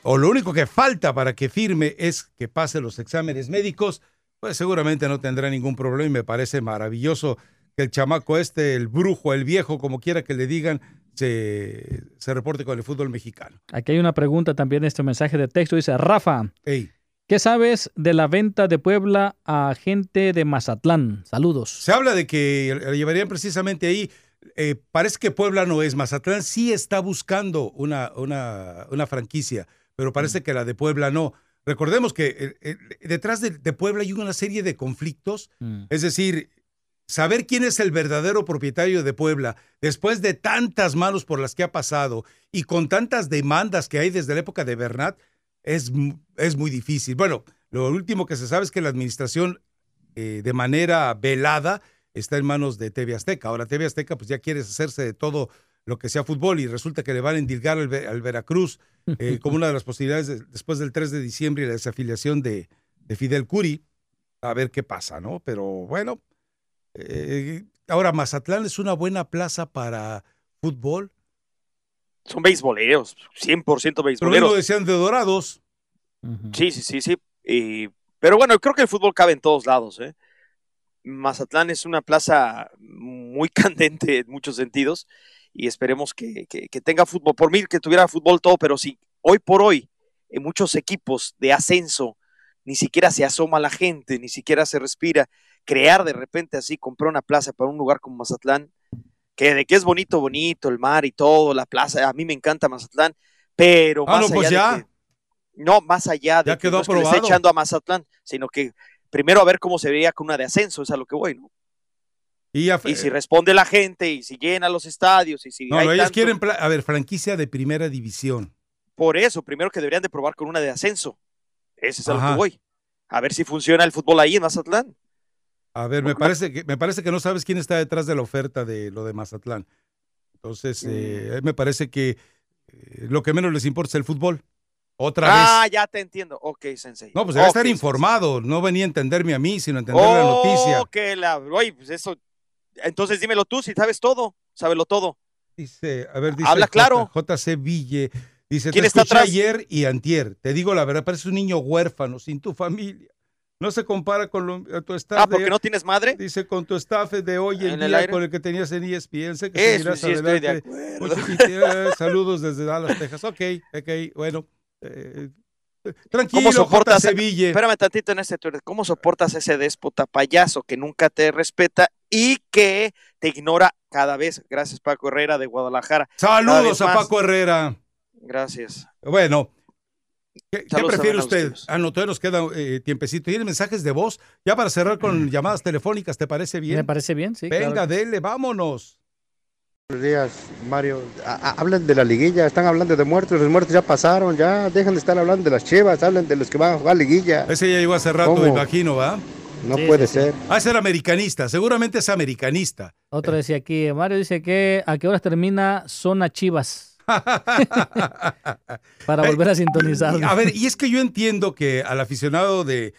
o lo único que falta para que firme es que pase los exámenes médicos, pues seguramente no tendrá ningún problema y me parece maravilloso que el chamaco este, el brujo, el viejo, como quiera que le digan, se, se reporte con el fútbol mexicano. Aquí hay una pregunta también en este mensaje de texto. Dice, Rafa, ¿qué sabes de la venta de Puebla a gente de Mazatlán? Saludos. Se habla de que lo llevarían precisamente ahí. Eh, parece que Puebla no es. Mazatlán sí está buscando una, una, una franquicia pero parece que la de Puebla no. Recordemos que eh, eh, detrás de, Puebla hay una serie de conflictos, mm. es decir, saber quién es el verdadero propietario de Puebla, después de tantas manos por las que ha pasado y con tantas demandas que hay desde la época de Bernat, es, es muy difícil. Bueno, lo último que se sabe es que la administración eh, de manera velada está en manos de TV Azteca. Ahora TV Azteca pues ya quiere hacerse de todo lo que sea fútbol y resulta que le van a endilgar al, Veracruz eh, como una de las posibilidades después del 3 de diciembre y la desafiliación de, Fidel Curi. A ver qué pasa, ¿no? Pero bueno, eh, ahora Mazatlán es una buena plaza para fútbol. Son beisboleros, 100% beisboleros. Pero lo decían de Dorados. Sí, sí, sí, sí. pero bueno, creo que el fútbol cabe en todos lados. ¿eh? Mazatlán es una plaza muy candente en muchos sentidos y esperemos que, tenga fútbol. Por mí que tuviera fútbol todo, pero si hoy por hoy en muchos equipos de ascenso ni siquiera se asoma la gente, ni siquiera se respira, crear de repente así, comprar una plaza para un lugar como Mazatlán, que de que es bonito, bonito, el mar y todo, la plaza, a mí me encanta Mazatlán, pero ah, más pues allá de no, más allá de que, no es que le esté echando a Mazatlán, sino que primero a ver cómo se vería con una de ascenso, es a lo que voy, ¿no? Y, si responde la gente, y si llena los estadios, y si. No, ellos quieren, a ver, franquicia de primera división. Por eso, primero que deberían de probar con una de ascenso. Ese es a lo que voy. A ver si funciona el fútbol ahí en Mazatlán. A ver, me parece, que, me parece que no sabes quién está detrás de la oferta de lo de Mazatlán. Entonces, eh, mm. me parece que eh, lo que menos les importa es el fútbol. Otra vez. Ah, ya te entiendo. Ok, Sensei. No, pues debe estar informado. No venía a entenderme a mí, sino a entender la noticia. Ok, la, oye, pues eso entonces dímelo tú, si sabes todo, sábelo todo. Dice, a ver, dice Habla claro. JC Ville. Dice, ¿Quién te está atrás? ayer y antier. Te digo la verdad, parece un niño huérfano, sin tu familia. No se compara con tu staff. Ah, porque no tienes madre. Dice, con tu staff de hoy en, día, con el que tenías en ESPN. Sé que Eso, sí adelante. saludos desde Dallas, Texas. Ok, ok, bueno. Eh, tranquilo, ¿Cómo soportas, Sevilla. Espérame tantito en este turno. ¿Cómo soportas ese déspota payaso que nunca te respeta y que te ignora cada vez. Gracias, Paco Herrera de Guadalajara. Saludos a Paco Herrera. Gracias. Bueno, ¿Qué, prefiere usted? Ah, no, todavía nos queda eh, tiempecito. ¿Tiene mensajes de voz? Ya para cerrar con llamadas telefónicas, ¿te parece bien? Me parece bien, sí. Venga, dele, vámonos. Buenos días, Mario. hablan de la liguilla, están hablando de muertos, los muertos ya pasaron, ya dejan de estar hablando de las chivas, hablan de los que van a jugar liguilla. Ese ya llegó hace rato, me imagino, ¿va? No puede ser. Va a ser americanista, seguramente es americanista. Otro decía aquí, Mario dice que a qué horas termina Zona Chivas. Para volver a sintonizar. A ver, y es que yo entiendo que al aficionado de,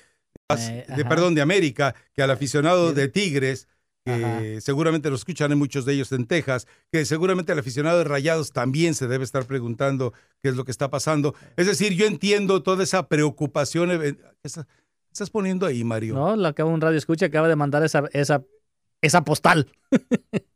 eh, de perdón, de América, que al aficionado de Tigres, que seguramente lo escuchan en muchos de ellos en Texas, que seguramente el aficionado de Rayados también se debe estar preguntando qué es lo que está pasando. Es decir, yo entiendo toda esa preocupación. ¿Qué estás poniendo ahí, Mario? No, lo acaba un radio escucha, acaba de mandar esa, esa, esa postal.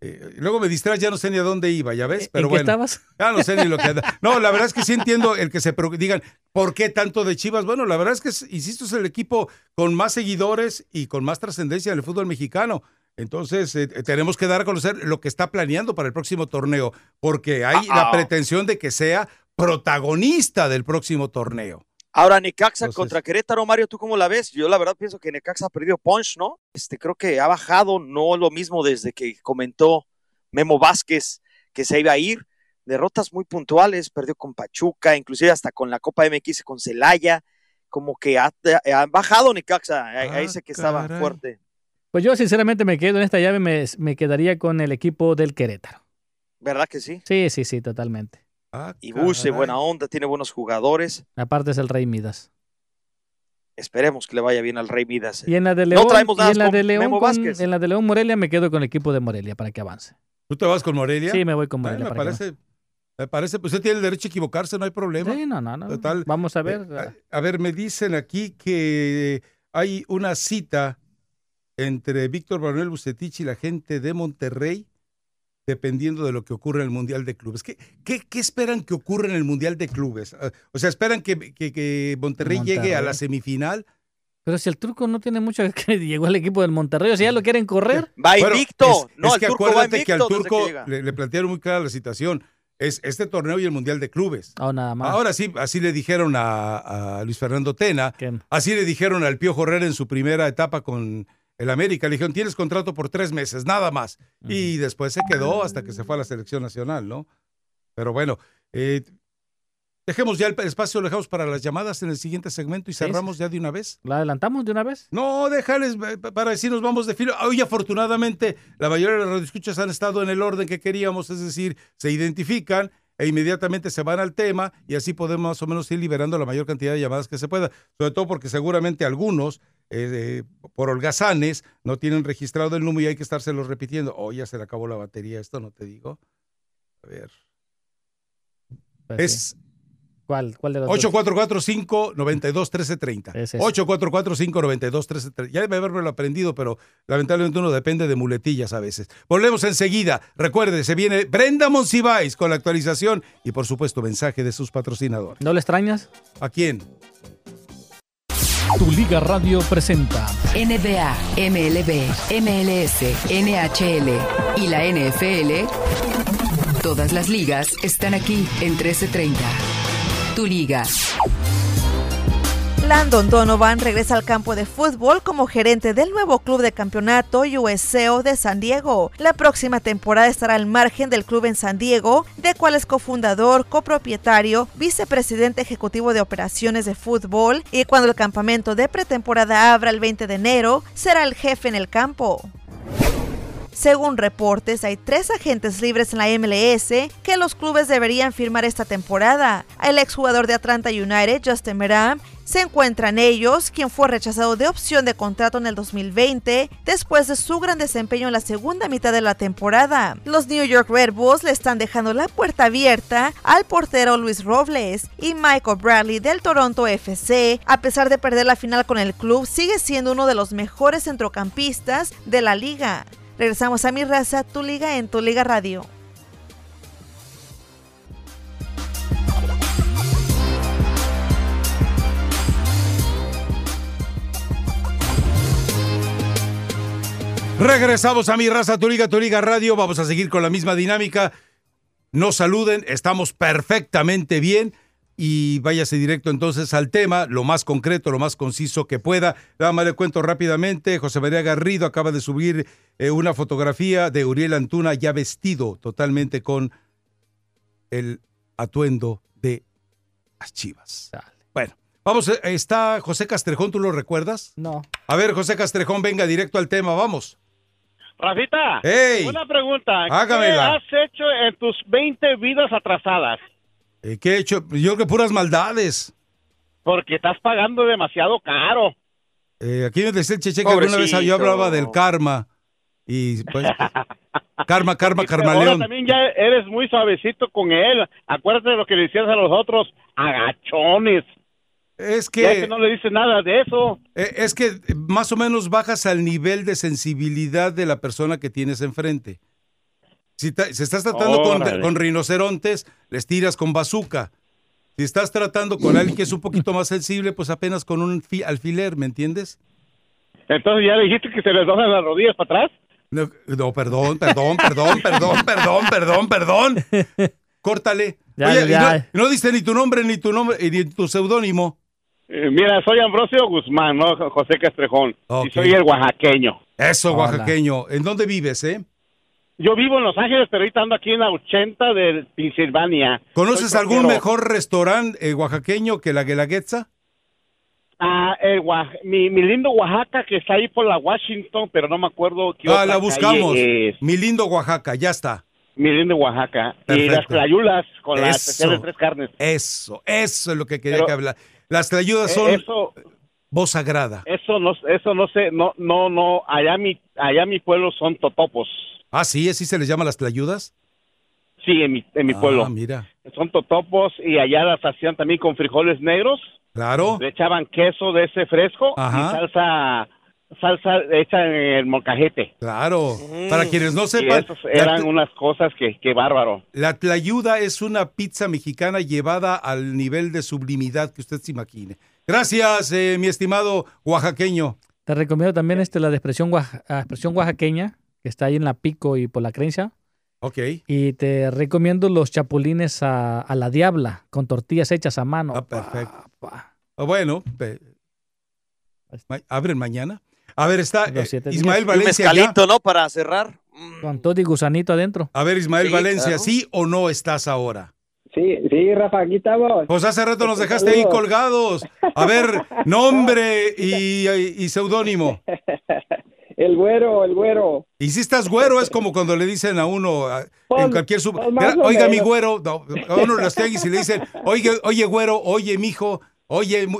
Eh, luego me distraes, ya no sé ni a dónde iba, ya ves, pero bueno. estabas? Ya no sé ni lo que No, la verdad es que sí entiendo el que se digan, ¿por qué tanto de Chivas? Bueno, la verdad es que, insisto, es el equipo con más seguidores y con más trascendencia en el fútbol mexicano. Entonces, eh, tenemos que dar a conocer lo que está planeando para el próximo torneo, porque hay la pretensión de que sea protagonista del próximo torneo. Ahora, Necaxa contra Querétaro, Mario, ¿tú cómo la ves? Yo la verdad pienso que Necaxa ha perdido punch, ¿no? Este, creo que ha bajado, no lo mismo desde que comentó Memo Vázquez que se iba a ir. Derrotas muy puntuales, perdió con Pachuca, inclusive hasta con la Copa MX con Celaya, como que ha, bajado Necaxa, ahí ah, dice que estaba fuerte. Pues yo sinceramente me quedo en esta llave, me, me quedaría con el equipo del Querétaro. ¿Verdad que sí? Sí, sí, sí, totalmente. Ah, y Buse, buena onda, tiene buenos jugadores. Aparte es el Rey Midas. Esperemos que le vaya bien al Rey Midas. Y en la de León, no traemos en la de León, en la de León Morelia me quedo con el equipo de Morelia para que avance. ¿Tú te vas con Morelia? Sí, me voy con Morelia. me parece, me parece, pues usted tiene el derecho a equivocarse, no hay problema. Sí, no, no, no. Total, Vamos a ver. Eh, a, ver, me dicen aquí que hay una cita entre Víctor Manuel Bucetich y la gente de Monterrey dependiendo de lo que ocurra en el Mundial de Clubes. ¿Qué, qué, esperan que ocurra en el Mundial de Clubes? Ah, o sea, ¿esperan que, que, Monterrey, llegue a la semifinal? Pero si el turco no tiene mucho que llegó al equipo del Monterrey, o sea, ya lo quieren correr. Va invicto. no, es que acuérdate que al turco le, plantearon muy clara la situación. Es este torneo y el Mundial de Clubes. Oh, nada más. Ahora sí, así le dijeron a, Luis Fernando Tena, así le dijeron al Pío Herrera en su primera etapa con el América. Le dijeron, tienes contrato por tres meses, nada más. Y después se quedó hasta que se fue a la selección nacional, ¿no? Pero bueno, eh, dejemos ya el espacio, lo dejamos para las llamadas en el siguiente segmento y cerramos ya de una vez. ¿La adelantamos de una vez? No, déjales eh, para decir nos vamos de filo. Hoy afortunadamente la mayoría de las radioescuchas han estado en el orden que queríamos, es decir, se identifican e inmediatamente se van al tema y así podemos más o menos ir liberando la mayor cantidad de llamadas que se pueda, sobre todo porque seguramente algunos eh, por holgazanes, no tienen registrado el número y hay que estárselo repitiendo. Oh, ya se le acabó la batería, esto no te digo. A ver. Pues es. ¿Cuál? ¿Cuál de los 844-592-1330. 844-592-1330. Ya debe haberme aprendido, pero lamentablemente uno depende de muletillas a veces. Volvemos enseguida. Recuerde, se viene Brenda Monsiváis con la actualización y, por supuesto, mensaje de sus patrocinadores. ¿No le extrañas? ¿A quién? Tu Liga Radio presenta NBA, MLB, MLS, NHL y la NFL. Todas las ligas están aquí en 1330. Tu Liga. Landon Donovan regresa al campo de fútbol como gerente del nuevo club de campeonato USO de San Diego. La próxima temporada estará al margen del club en San Diego, de cual es cofundador, copropietario, vicepresidente ejecutivo de operaciones de fútbol y cuando el campamento de pretemporada abra el 20 de enero, será el jefe en el campo. Según reportes, hay tres agentes libres en la MLS que los clubes deberían firmar esta temporada. El exjugador de Atlanta United, Justin Meram, se encuentran ellos, quien fue rechazado de opción de contrato en el 2020 después de su gran desempeño en la segunda mitad de la temporada. Los New York Red Bulls le están dejando la puerta abierta al portero Luis Robles y Michael Bradley del Toronto FC, a pesar de perder la final con el club, sigue siendo uno de los mejores centrocampistas de la liga. Regresamos a mi raza, tu liga en tu liga radio. Regresamos a mi raza, tu liga, tu liga radio. Vamos a seguir con la misma dinámica. No saluden, estamos perfectamente bien. Y váyase directo entonces al tema, lo más concreto, lo más conciso que pueda. Nada más le cuento rápidamente, José María Garrido acaba de subir eh, una fotografía de Uriel Antuna ya vestido totalmente con el atuendo de las chivas. Bueno, vamos, eh, está José Castrejón, ¿tú lo recuerdas? No. A ver, José Castrejón, venga directo al tema, vamos. Rafita, hey, una pregunta. Hágamela. ¿Qué has hecho en tus 20 vidas atrasadas? Eh, ¿Qué he hecho? Yo creo que puras maldades. Porque estás pagando demasiado caro. Eh, aquí me decía el Cheche que alguna vez yo hablaba del karma. Y pues, karma, karma, carmaleón. Ahora también ya eres muy suavecito con él. Acuérdate de lo que le decías a los otros, agachones. Es que, que no le dices nada de eso. Eh, es que más o menos bajas al nivel de sensibilidad de la persona que tienes enfrente. Si, estás tratando con, rinocerontes, les tiras con bazooka. Si estás tratando con alguien que es un poquito más sensible, pues apenas con un alfiler, ¿me entiendes? Entonces ya dijiste que se les doblan las rodillas para atrás. No, perdón, perdón, perdón, perdón, perdón, perdón, perdón. Córtale. No, diste ni tu nombre, ni tu nombre, ni tu seudónimo. Eh, mira, soy Ambrosio Guzmán, ¿no? José Castrejón. Y soy el oaxaqueño. Eso, oaxaqueño. ¿En dónde vives, eh? Yo vivo en Los Ángeles, pero ahorita ando aquí en la 80 de Pensilvania. ¿Conoces algún mejor restaurante eh, oaxaqueño que la Guelaguetza? Ah, el mi, lindo Oaxaca que está ahí por la Washington, pero no me acuerdo qué Ah, la buscamos. Mi lindo Oaxaca, ya está. Mi lindo Oaxaca. Y las tlayulas con las especiales tres carnes. Eso, eso es lo que quería que hablar. Las tlayudas son eso, voz sagrada. Eso no, eso no sé, no, no, no. Allá mi, allá mi pueblo son totopos. Ah, sí, así se les llama las tlayudas. Sí, en mi, en mi ah, pueblo. mira. Son totopos y allá las hacían también con frijoles negros. Claro. Le echaban queso de ese fresco y salsa salsa hecha en el molcajete. Claro. Para quienes no sepan. eran unas cosas que, que bárbaro. La tlayuda es una pizza mexicana llevada al nivel de sublimidad que usted se imagine. Gracias, eh, mi estimado oaxaqueño. Te recomiendo también este, la expresión, expresión oaxaqueña, que está ahí en la Pico y por la Creencia. Ok. Y te recomiendo los chapulines a, la diabla, con tortillas hechas a mano. Ah, perfecto. Ah, bueno, abren mañana. A ver, está eh, Ismael Valencia. Un mezcalito, ¿no? Para cerrar. Con todo y gusanito adentro. A ver, Ismael Valencia, ¿sí o no estás ahora? Sí, sí, Rafa, aquí estamos. Pues hace rato nos dejaste ahí colgados. A ver, nombre y, y seudónimo. El güero, el güero. Y si estás güero, es como cuando le dicen a uno en cualquier sub... Oiga, mi güero, a uno los tianguis y le dicen, oye, oye, güero, oye, mijo, oye...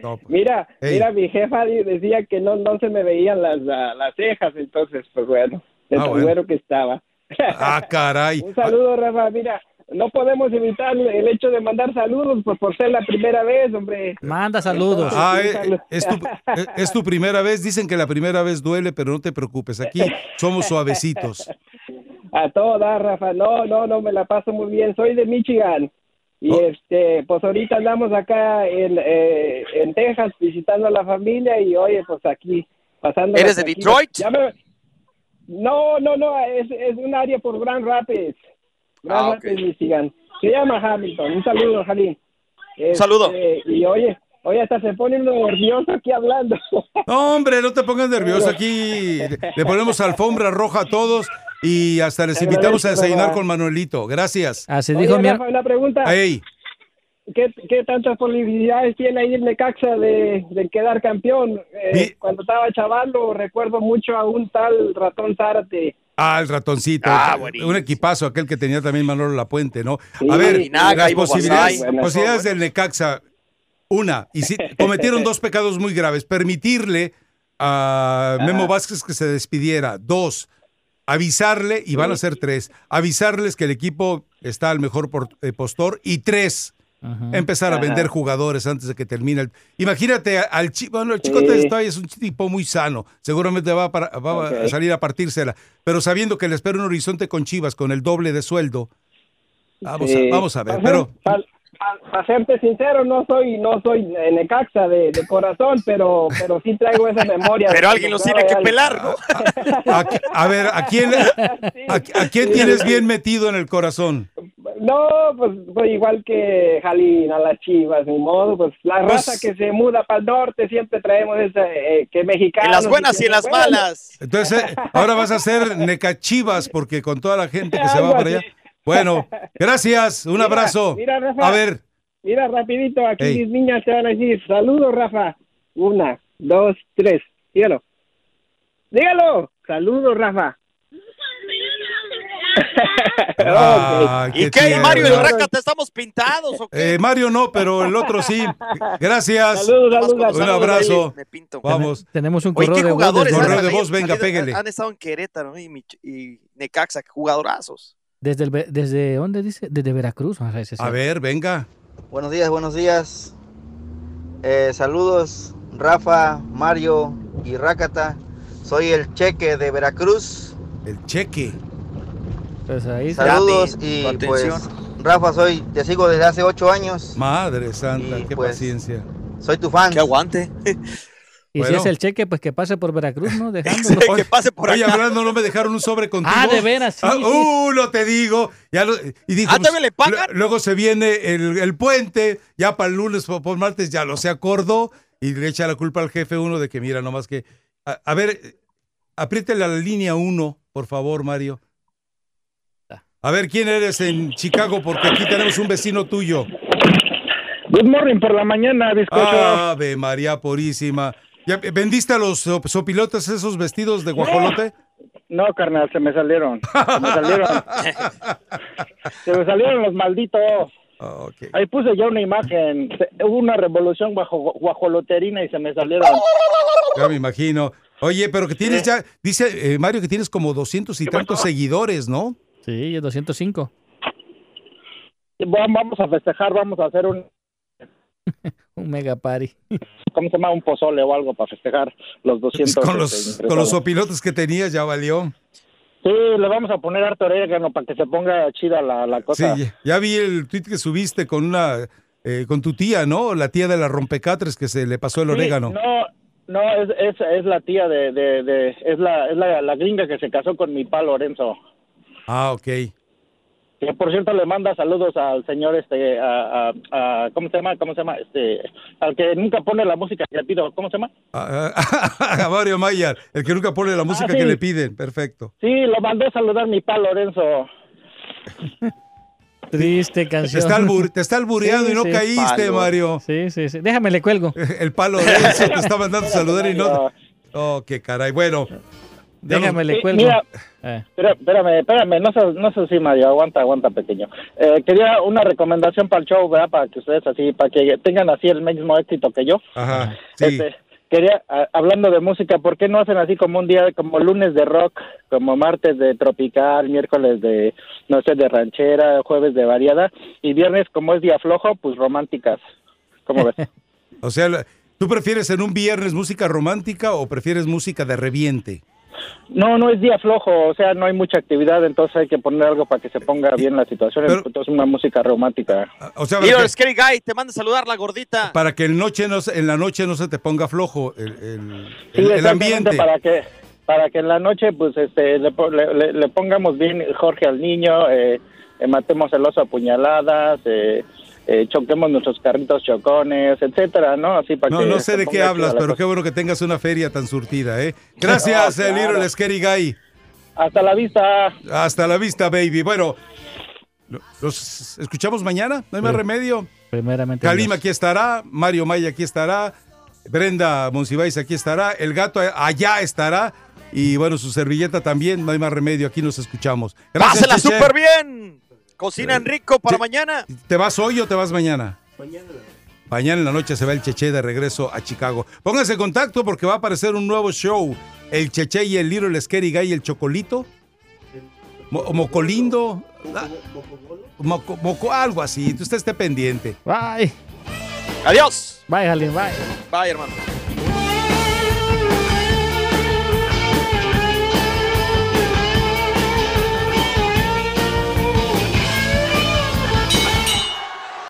Pues, mira, mira, mi jefa decía que no, no se me veían las, las cejas, entonces, pues bueno, de ah, güero que estaba. Ah, caray. Un saludo, Rafa, mira, no podemos evitar el hecho de mandar saludos pues, por ser la primera vez, hombre. Manda saludos. Ah, eh, es, tu, es, tu, primera vez. Dicen que la primera vez duele, pero no te preocupes. Aquí somos suavecitos. A toda, Rafa. No, no, no, me la paso muy bien. Soy de Michigan. Y oh. este, pues ahorita andamos acá en, eh, en Texas visitando a la familia y oye, pues aquí pasando. ¿Eres de Detroit? No, no, no, es, es un área por Grand Rapids. Ah, Se llama Hamilton. Un saludo, Jalín. Un saludo. Este, y oye, oye, hasta se pone nervioso aquí hablando. No, hombre, no te pongas nervioso aquí. Le ponemos alfombra roja a todos y hasta les invitamos a desayunar con Manuelito. Gracias. Así dijo mi... una pregunta. ¿Qué, ¿Qué, tantas posibilidades tiene ahí el Necaxa de, de quedar campeón? Eh, cuando estaba chavalo, recuerdo mucho a un tal Ratón Zárate Ah, el ratoncito. Ah, un equipazo, aquel que tenía también Manolo Lapuente, ¿no? a ver, las posibilidades, del Necaxa, una, y si, cometieron dos pecados muy graves. Permitirle a Memo Vázquez que se despidiera. Dos, avisarle, y van a ser tres, avisarles que el equipo está al mejor eh, postor. Y tres, empezar a vender jugadores antes de que termine el... Imagínate al chico, bueno, el chico es un tipo muy sano, seguramente va, a salir a partírsela, pero sabiendo que le espera un horizonte con Chivas con el doble de sueldo, vamos, a, vamos a ver, pero... Para serte sincero, no soy no soy Necaxa de, de corazón, pero pero sí traigo esa memoria. Pero alguien los tiene que pelar, ¿no? A, ver, ¿a quién, a, quién tienes bien metido en el corazón? No, pues, pues, igual que Jalín a las chivas, ni modo, pues la pues raza que se muda para el norte siempre traemos ese, eh, que mexicanos. En las buenas y, en las malas. Entonces, eh, ahora vas a hacer necachivas porque con toda la gente que se va para allá. Bueno, gracias, un abrazo. Mira, Rafa, a ver. Mira, rapidito, aquí mis niñas te van a decir, saludos, Rafa. Una, dos, tres, dígalo. Dígalo, saludos, Rafa. ¿Y qué, Mario y Raca, te estamos pintados? Eh, Mario no, pero el otro sí. Gracias. Un abrazo. Vamos. Tenemos un correo de voz. Correo de voz, venga, pégale. Han estado en Querétaro y, y Necaxa, jugadorazos. Desde, el, ¿Desde dónde dice? Desde Veracruz. A ver, venga. Buenos días, buenos días. Eh, saludos, Rafa, Mario y Rácata. Soy el Cheque de Veracruz. El Cheque. Pues Saludos y pues Rafa, soy, te sigo desde hace ocho años. Madre santa, qué pues, paciencia. Soy tu fan. Que aguante. Y si es el cheque, pues que pase por Veracruz, ¿no? Dejándolo. que pase por Oye, hablando, no me dejaron un sobre contigo. Ah, de veras, sí. Ah, uh, no te digo. Ya lo, y dijo, ah, pues, le pagan? Luego se viene el, el, puente, ya para el lunes, por, por, martes, ya lo se acordó y le echa la culpa al jefe uno de que, mira, nomás que. A, a ver, apriétale la línea uno, por favor, Mario. A ver, ¿quién eres en Chicago? Porque aquí tenemos un vecino tuyo. Good morning por la mañana, bizcocho. Ave María Purísima. ¿Ya ¿Vendiste a los sopilotes esos vestidos de guajolote? No, carnal, se me salieron. Se me salieron. se me salieron los malditos. Ah, Ahí puse ya una imagen. Hubo una revolución guajoloterina y se me salieron. Ya me imagino. Oye, pero que tienes ya, dice eh, Mario que tienes como doscientos y tantos seguidores, ¿no? Sí, 205. Vamos a festejar, vamos a hacer un... un mega party. ¿Cómo se llama? Un pozole o algo para festejar los 200. Con los, con los opilotes que tenías ya valió. Sí, le vamos a poner harto orégano para que se ponga chida la, la cosa. Sí, ya vi el tweet que subiste con una... Eh, con tu tía, ¿no? La tía de la rompecatres que se le pasó el orégano. No, no, es, es, es la tía de, de, de es, la, es la, la gringa que se casó con mi pa Lorenzo. Ah, ok. Que por cierto le manda saludos al señor este a, a, ¿cómo se llama? ¿Cómo se llama? Este al que nunca pone la música que le pido, ¿cómo se llama? A, Mario Mayer, el que nunca pone la música ah, que le piden, perfecto. Sí, lo mandó a saludar mi pa Lorenzo. Triste canción. Te está, albureando y no caíste, Mario. Sí, sí, sí. Déjame, le cuelgo. El palo Lorenzo te está mandando a saludar y no. Oh, qué caray. Bueno, Déjame, le cuelgo. Mira, eh. espérame, espérame, no sé, no sé si Mario, aguanta, aguanta, pequeño. Eh, quería una recomendación para el show, ¿verdad? Para que ustedes así, para que tengan así el mismo éxito que yo. Ajá, sí. Este, quería, hablando de música, ¿por qué no hacen así como un día, como lunes de rock, como martes de tropical, miércoles de, no sé, de ranchera, jueves de variada, y viernes, como es día flojo, pues románticas? ¿Cómo ves? o sea, ¿tú prefieres en un viernes música romántica o prefieres música de reviente? No, no es día flojo, o sea, no hay mucha actividad, entonces hay que poner algo para que se ponga bien la situación, entonces una música romántica. O sea, Mira, Scary Guy, te manda a saludar la gordita. Para que el noche no, en la noche no se te ponga flojo el, el, ambiente. Para que, para que en la noche, pues, este, le, le, pongamos bien Jorge al niño, eh, eh, matemos el oso a puñaladas, eh, eh, choquemos nuestros carritos chocones, etcétera, ¿no? Así para no, no sé de qué hablas, pero qué bueno que tengas una feria tan surtida, ¿eh? Gracias, no, claro. Little Scary Guy. Hasta la vista. Hasta la vista, baby. Bueno, los escuchamos mañana, no hay más remedio. Primeramente. Kalim aquí estará, Mario Maya aquí estará, Brenda Monsiváis aquí estará, el gato allá estará. Y bueno, su servilleta también, no hay más remedio, aquí nos escuchamos. Gracias, Pásela súper bien. Cocinan rico para mañana. ¿Te vas hoy o te vas mañana? Mañana. Mañana en la noche se va el Cheche de regreso a Chicago. Pónganse en contacto porque va a aparecer un nuevo show. El Cheche y el Little Scary Guy y el Chocolito. Mo Mocolindo. Moco, moco, algo así. Usted esté pendiente. Bye. Adiós. Bye, Jalín. Bye. Bye, hermano.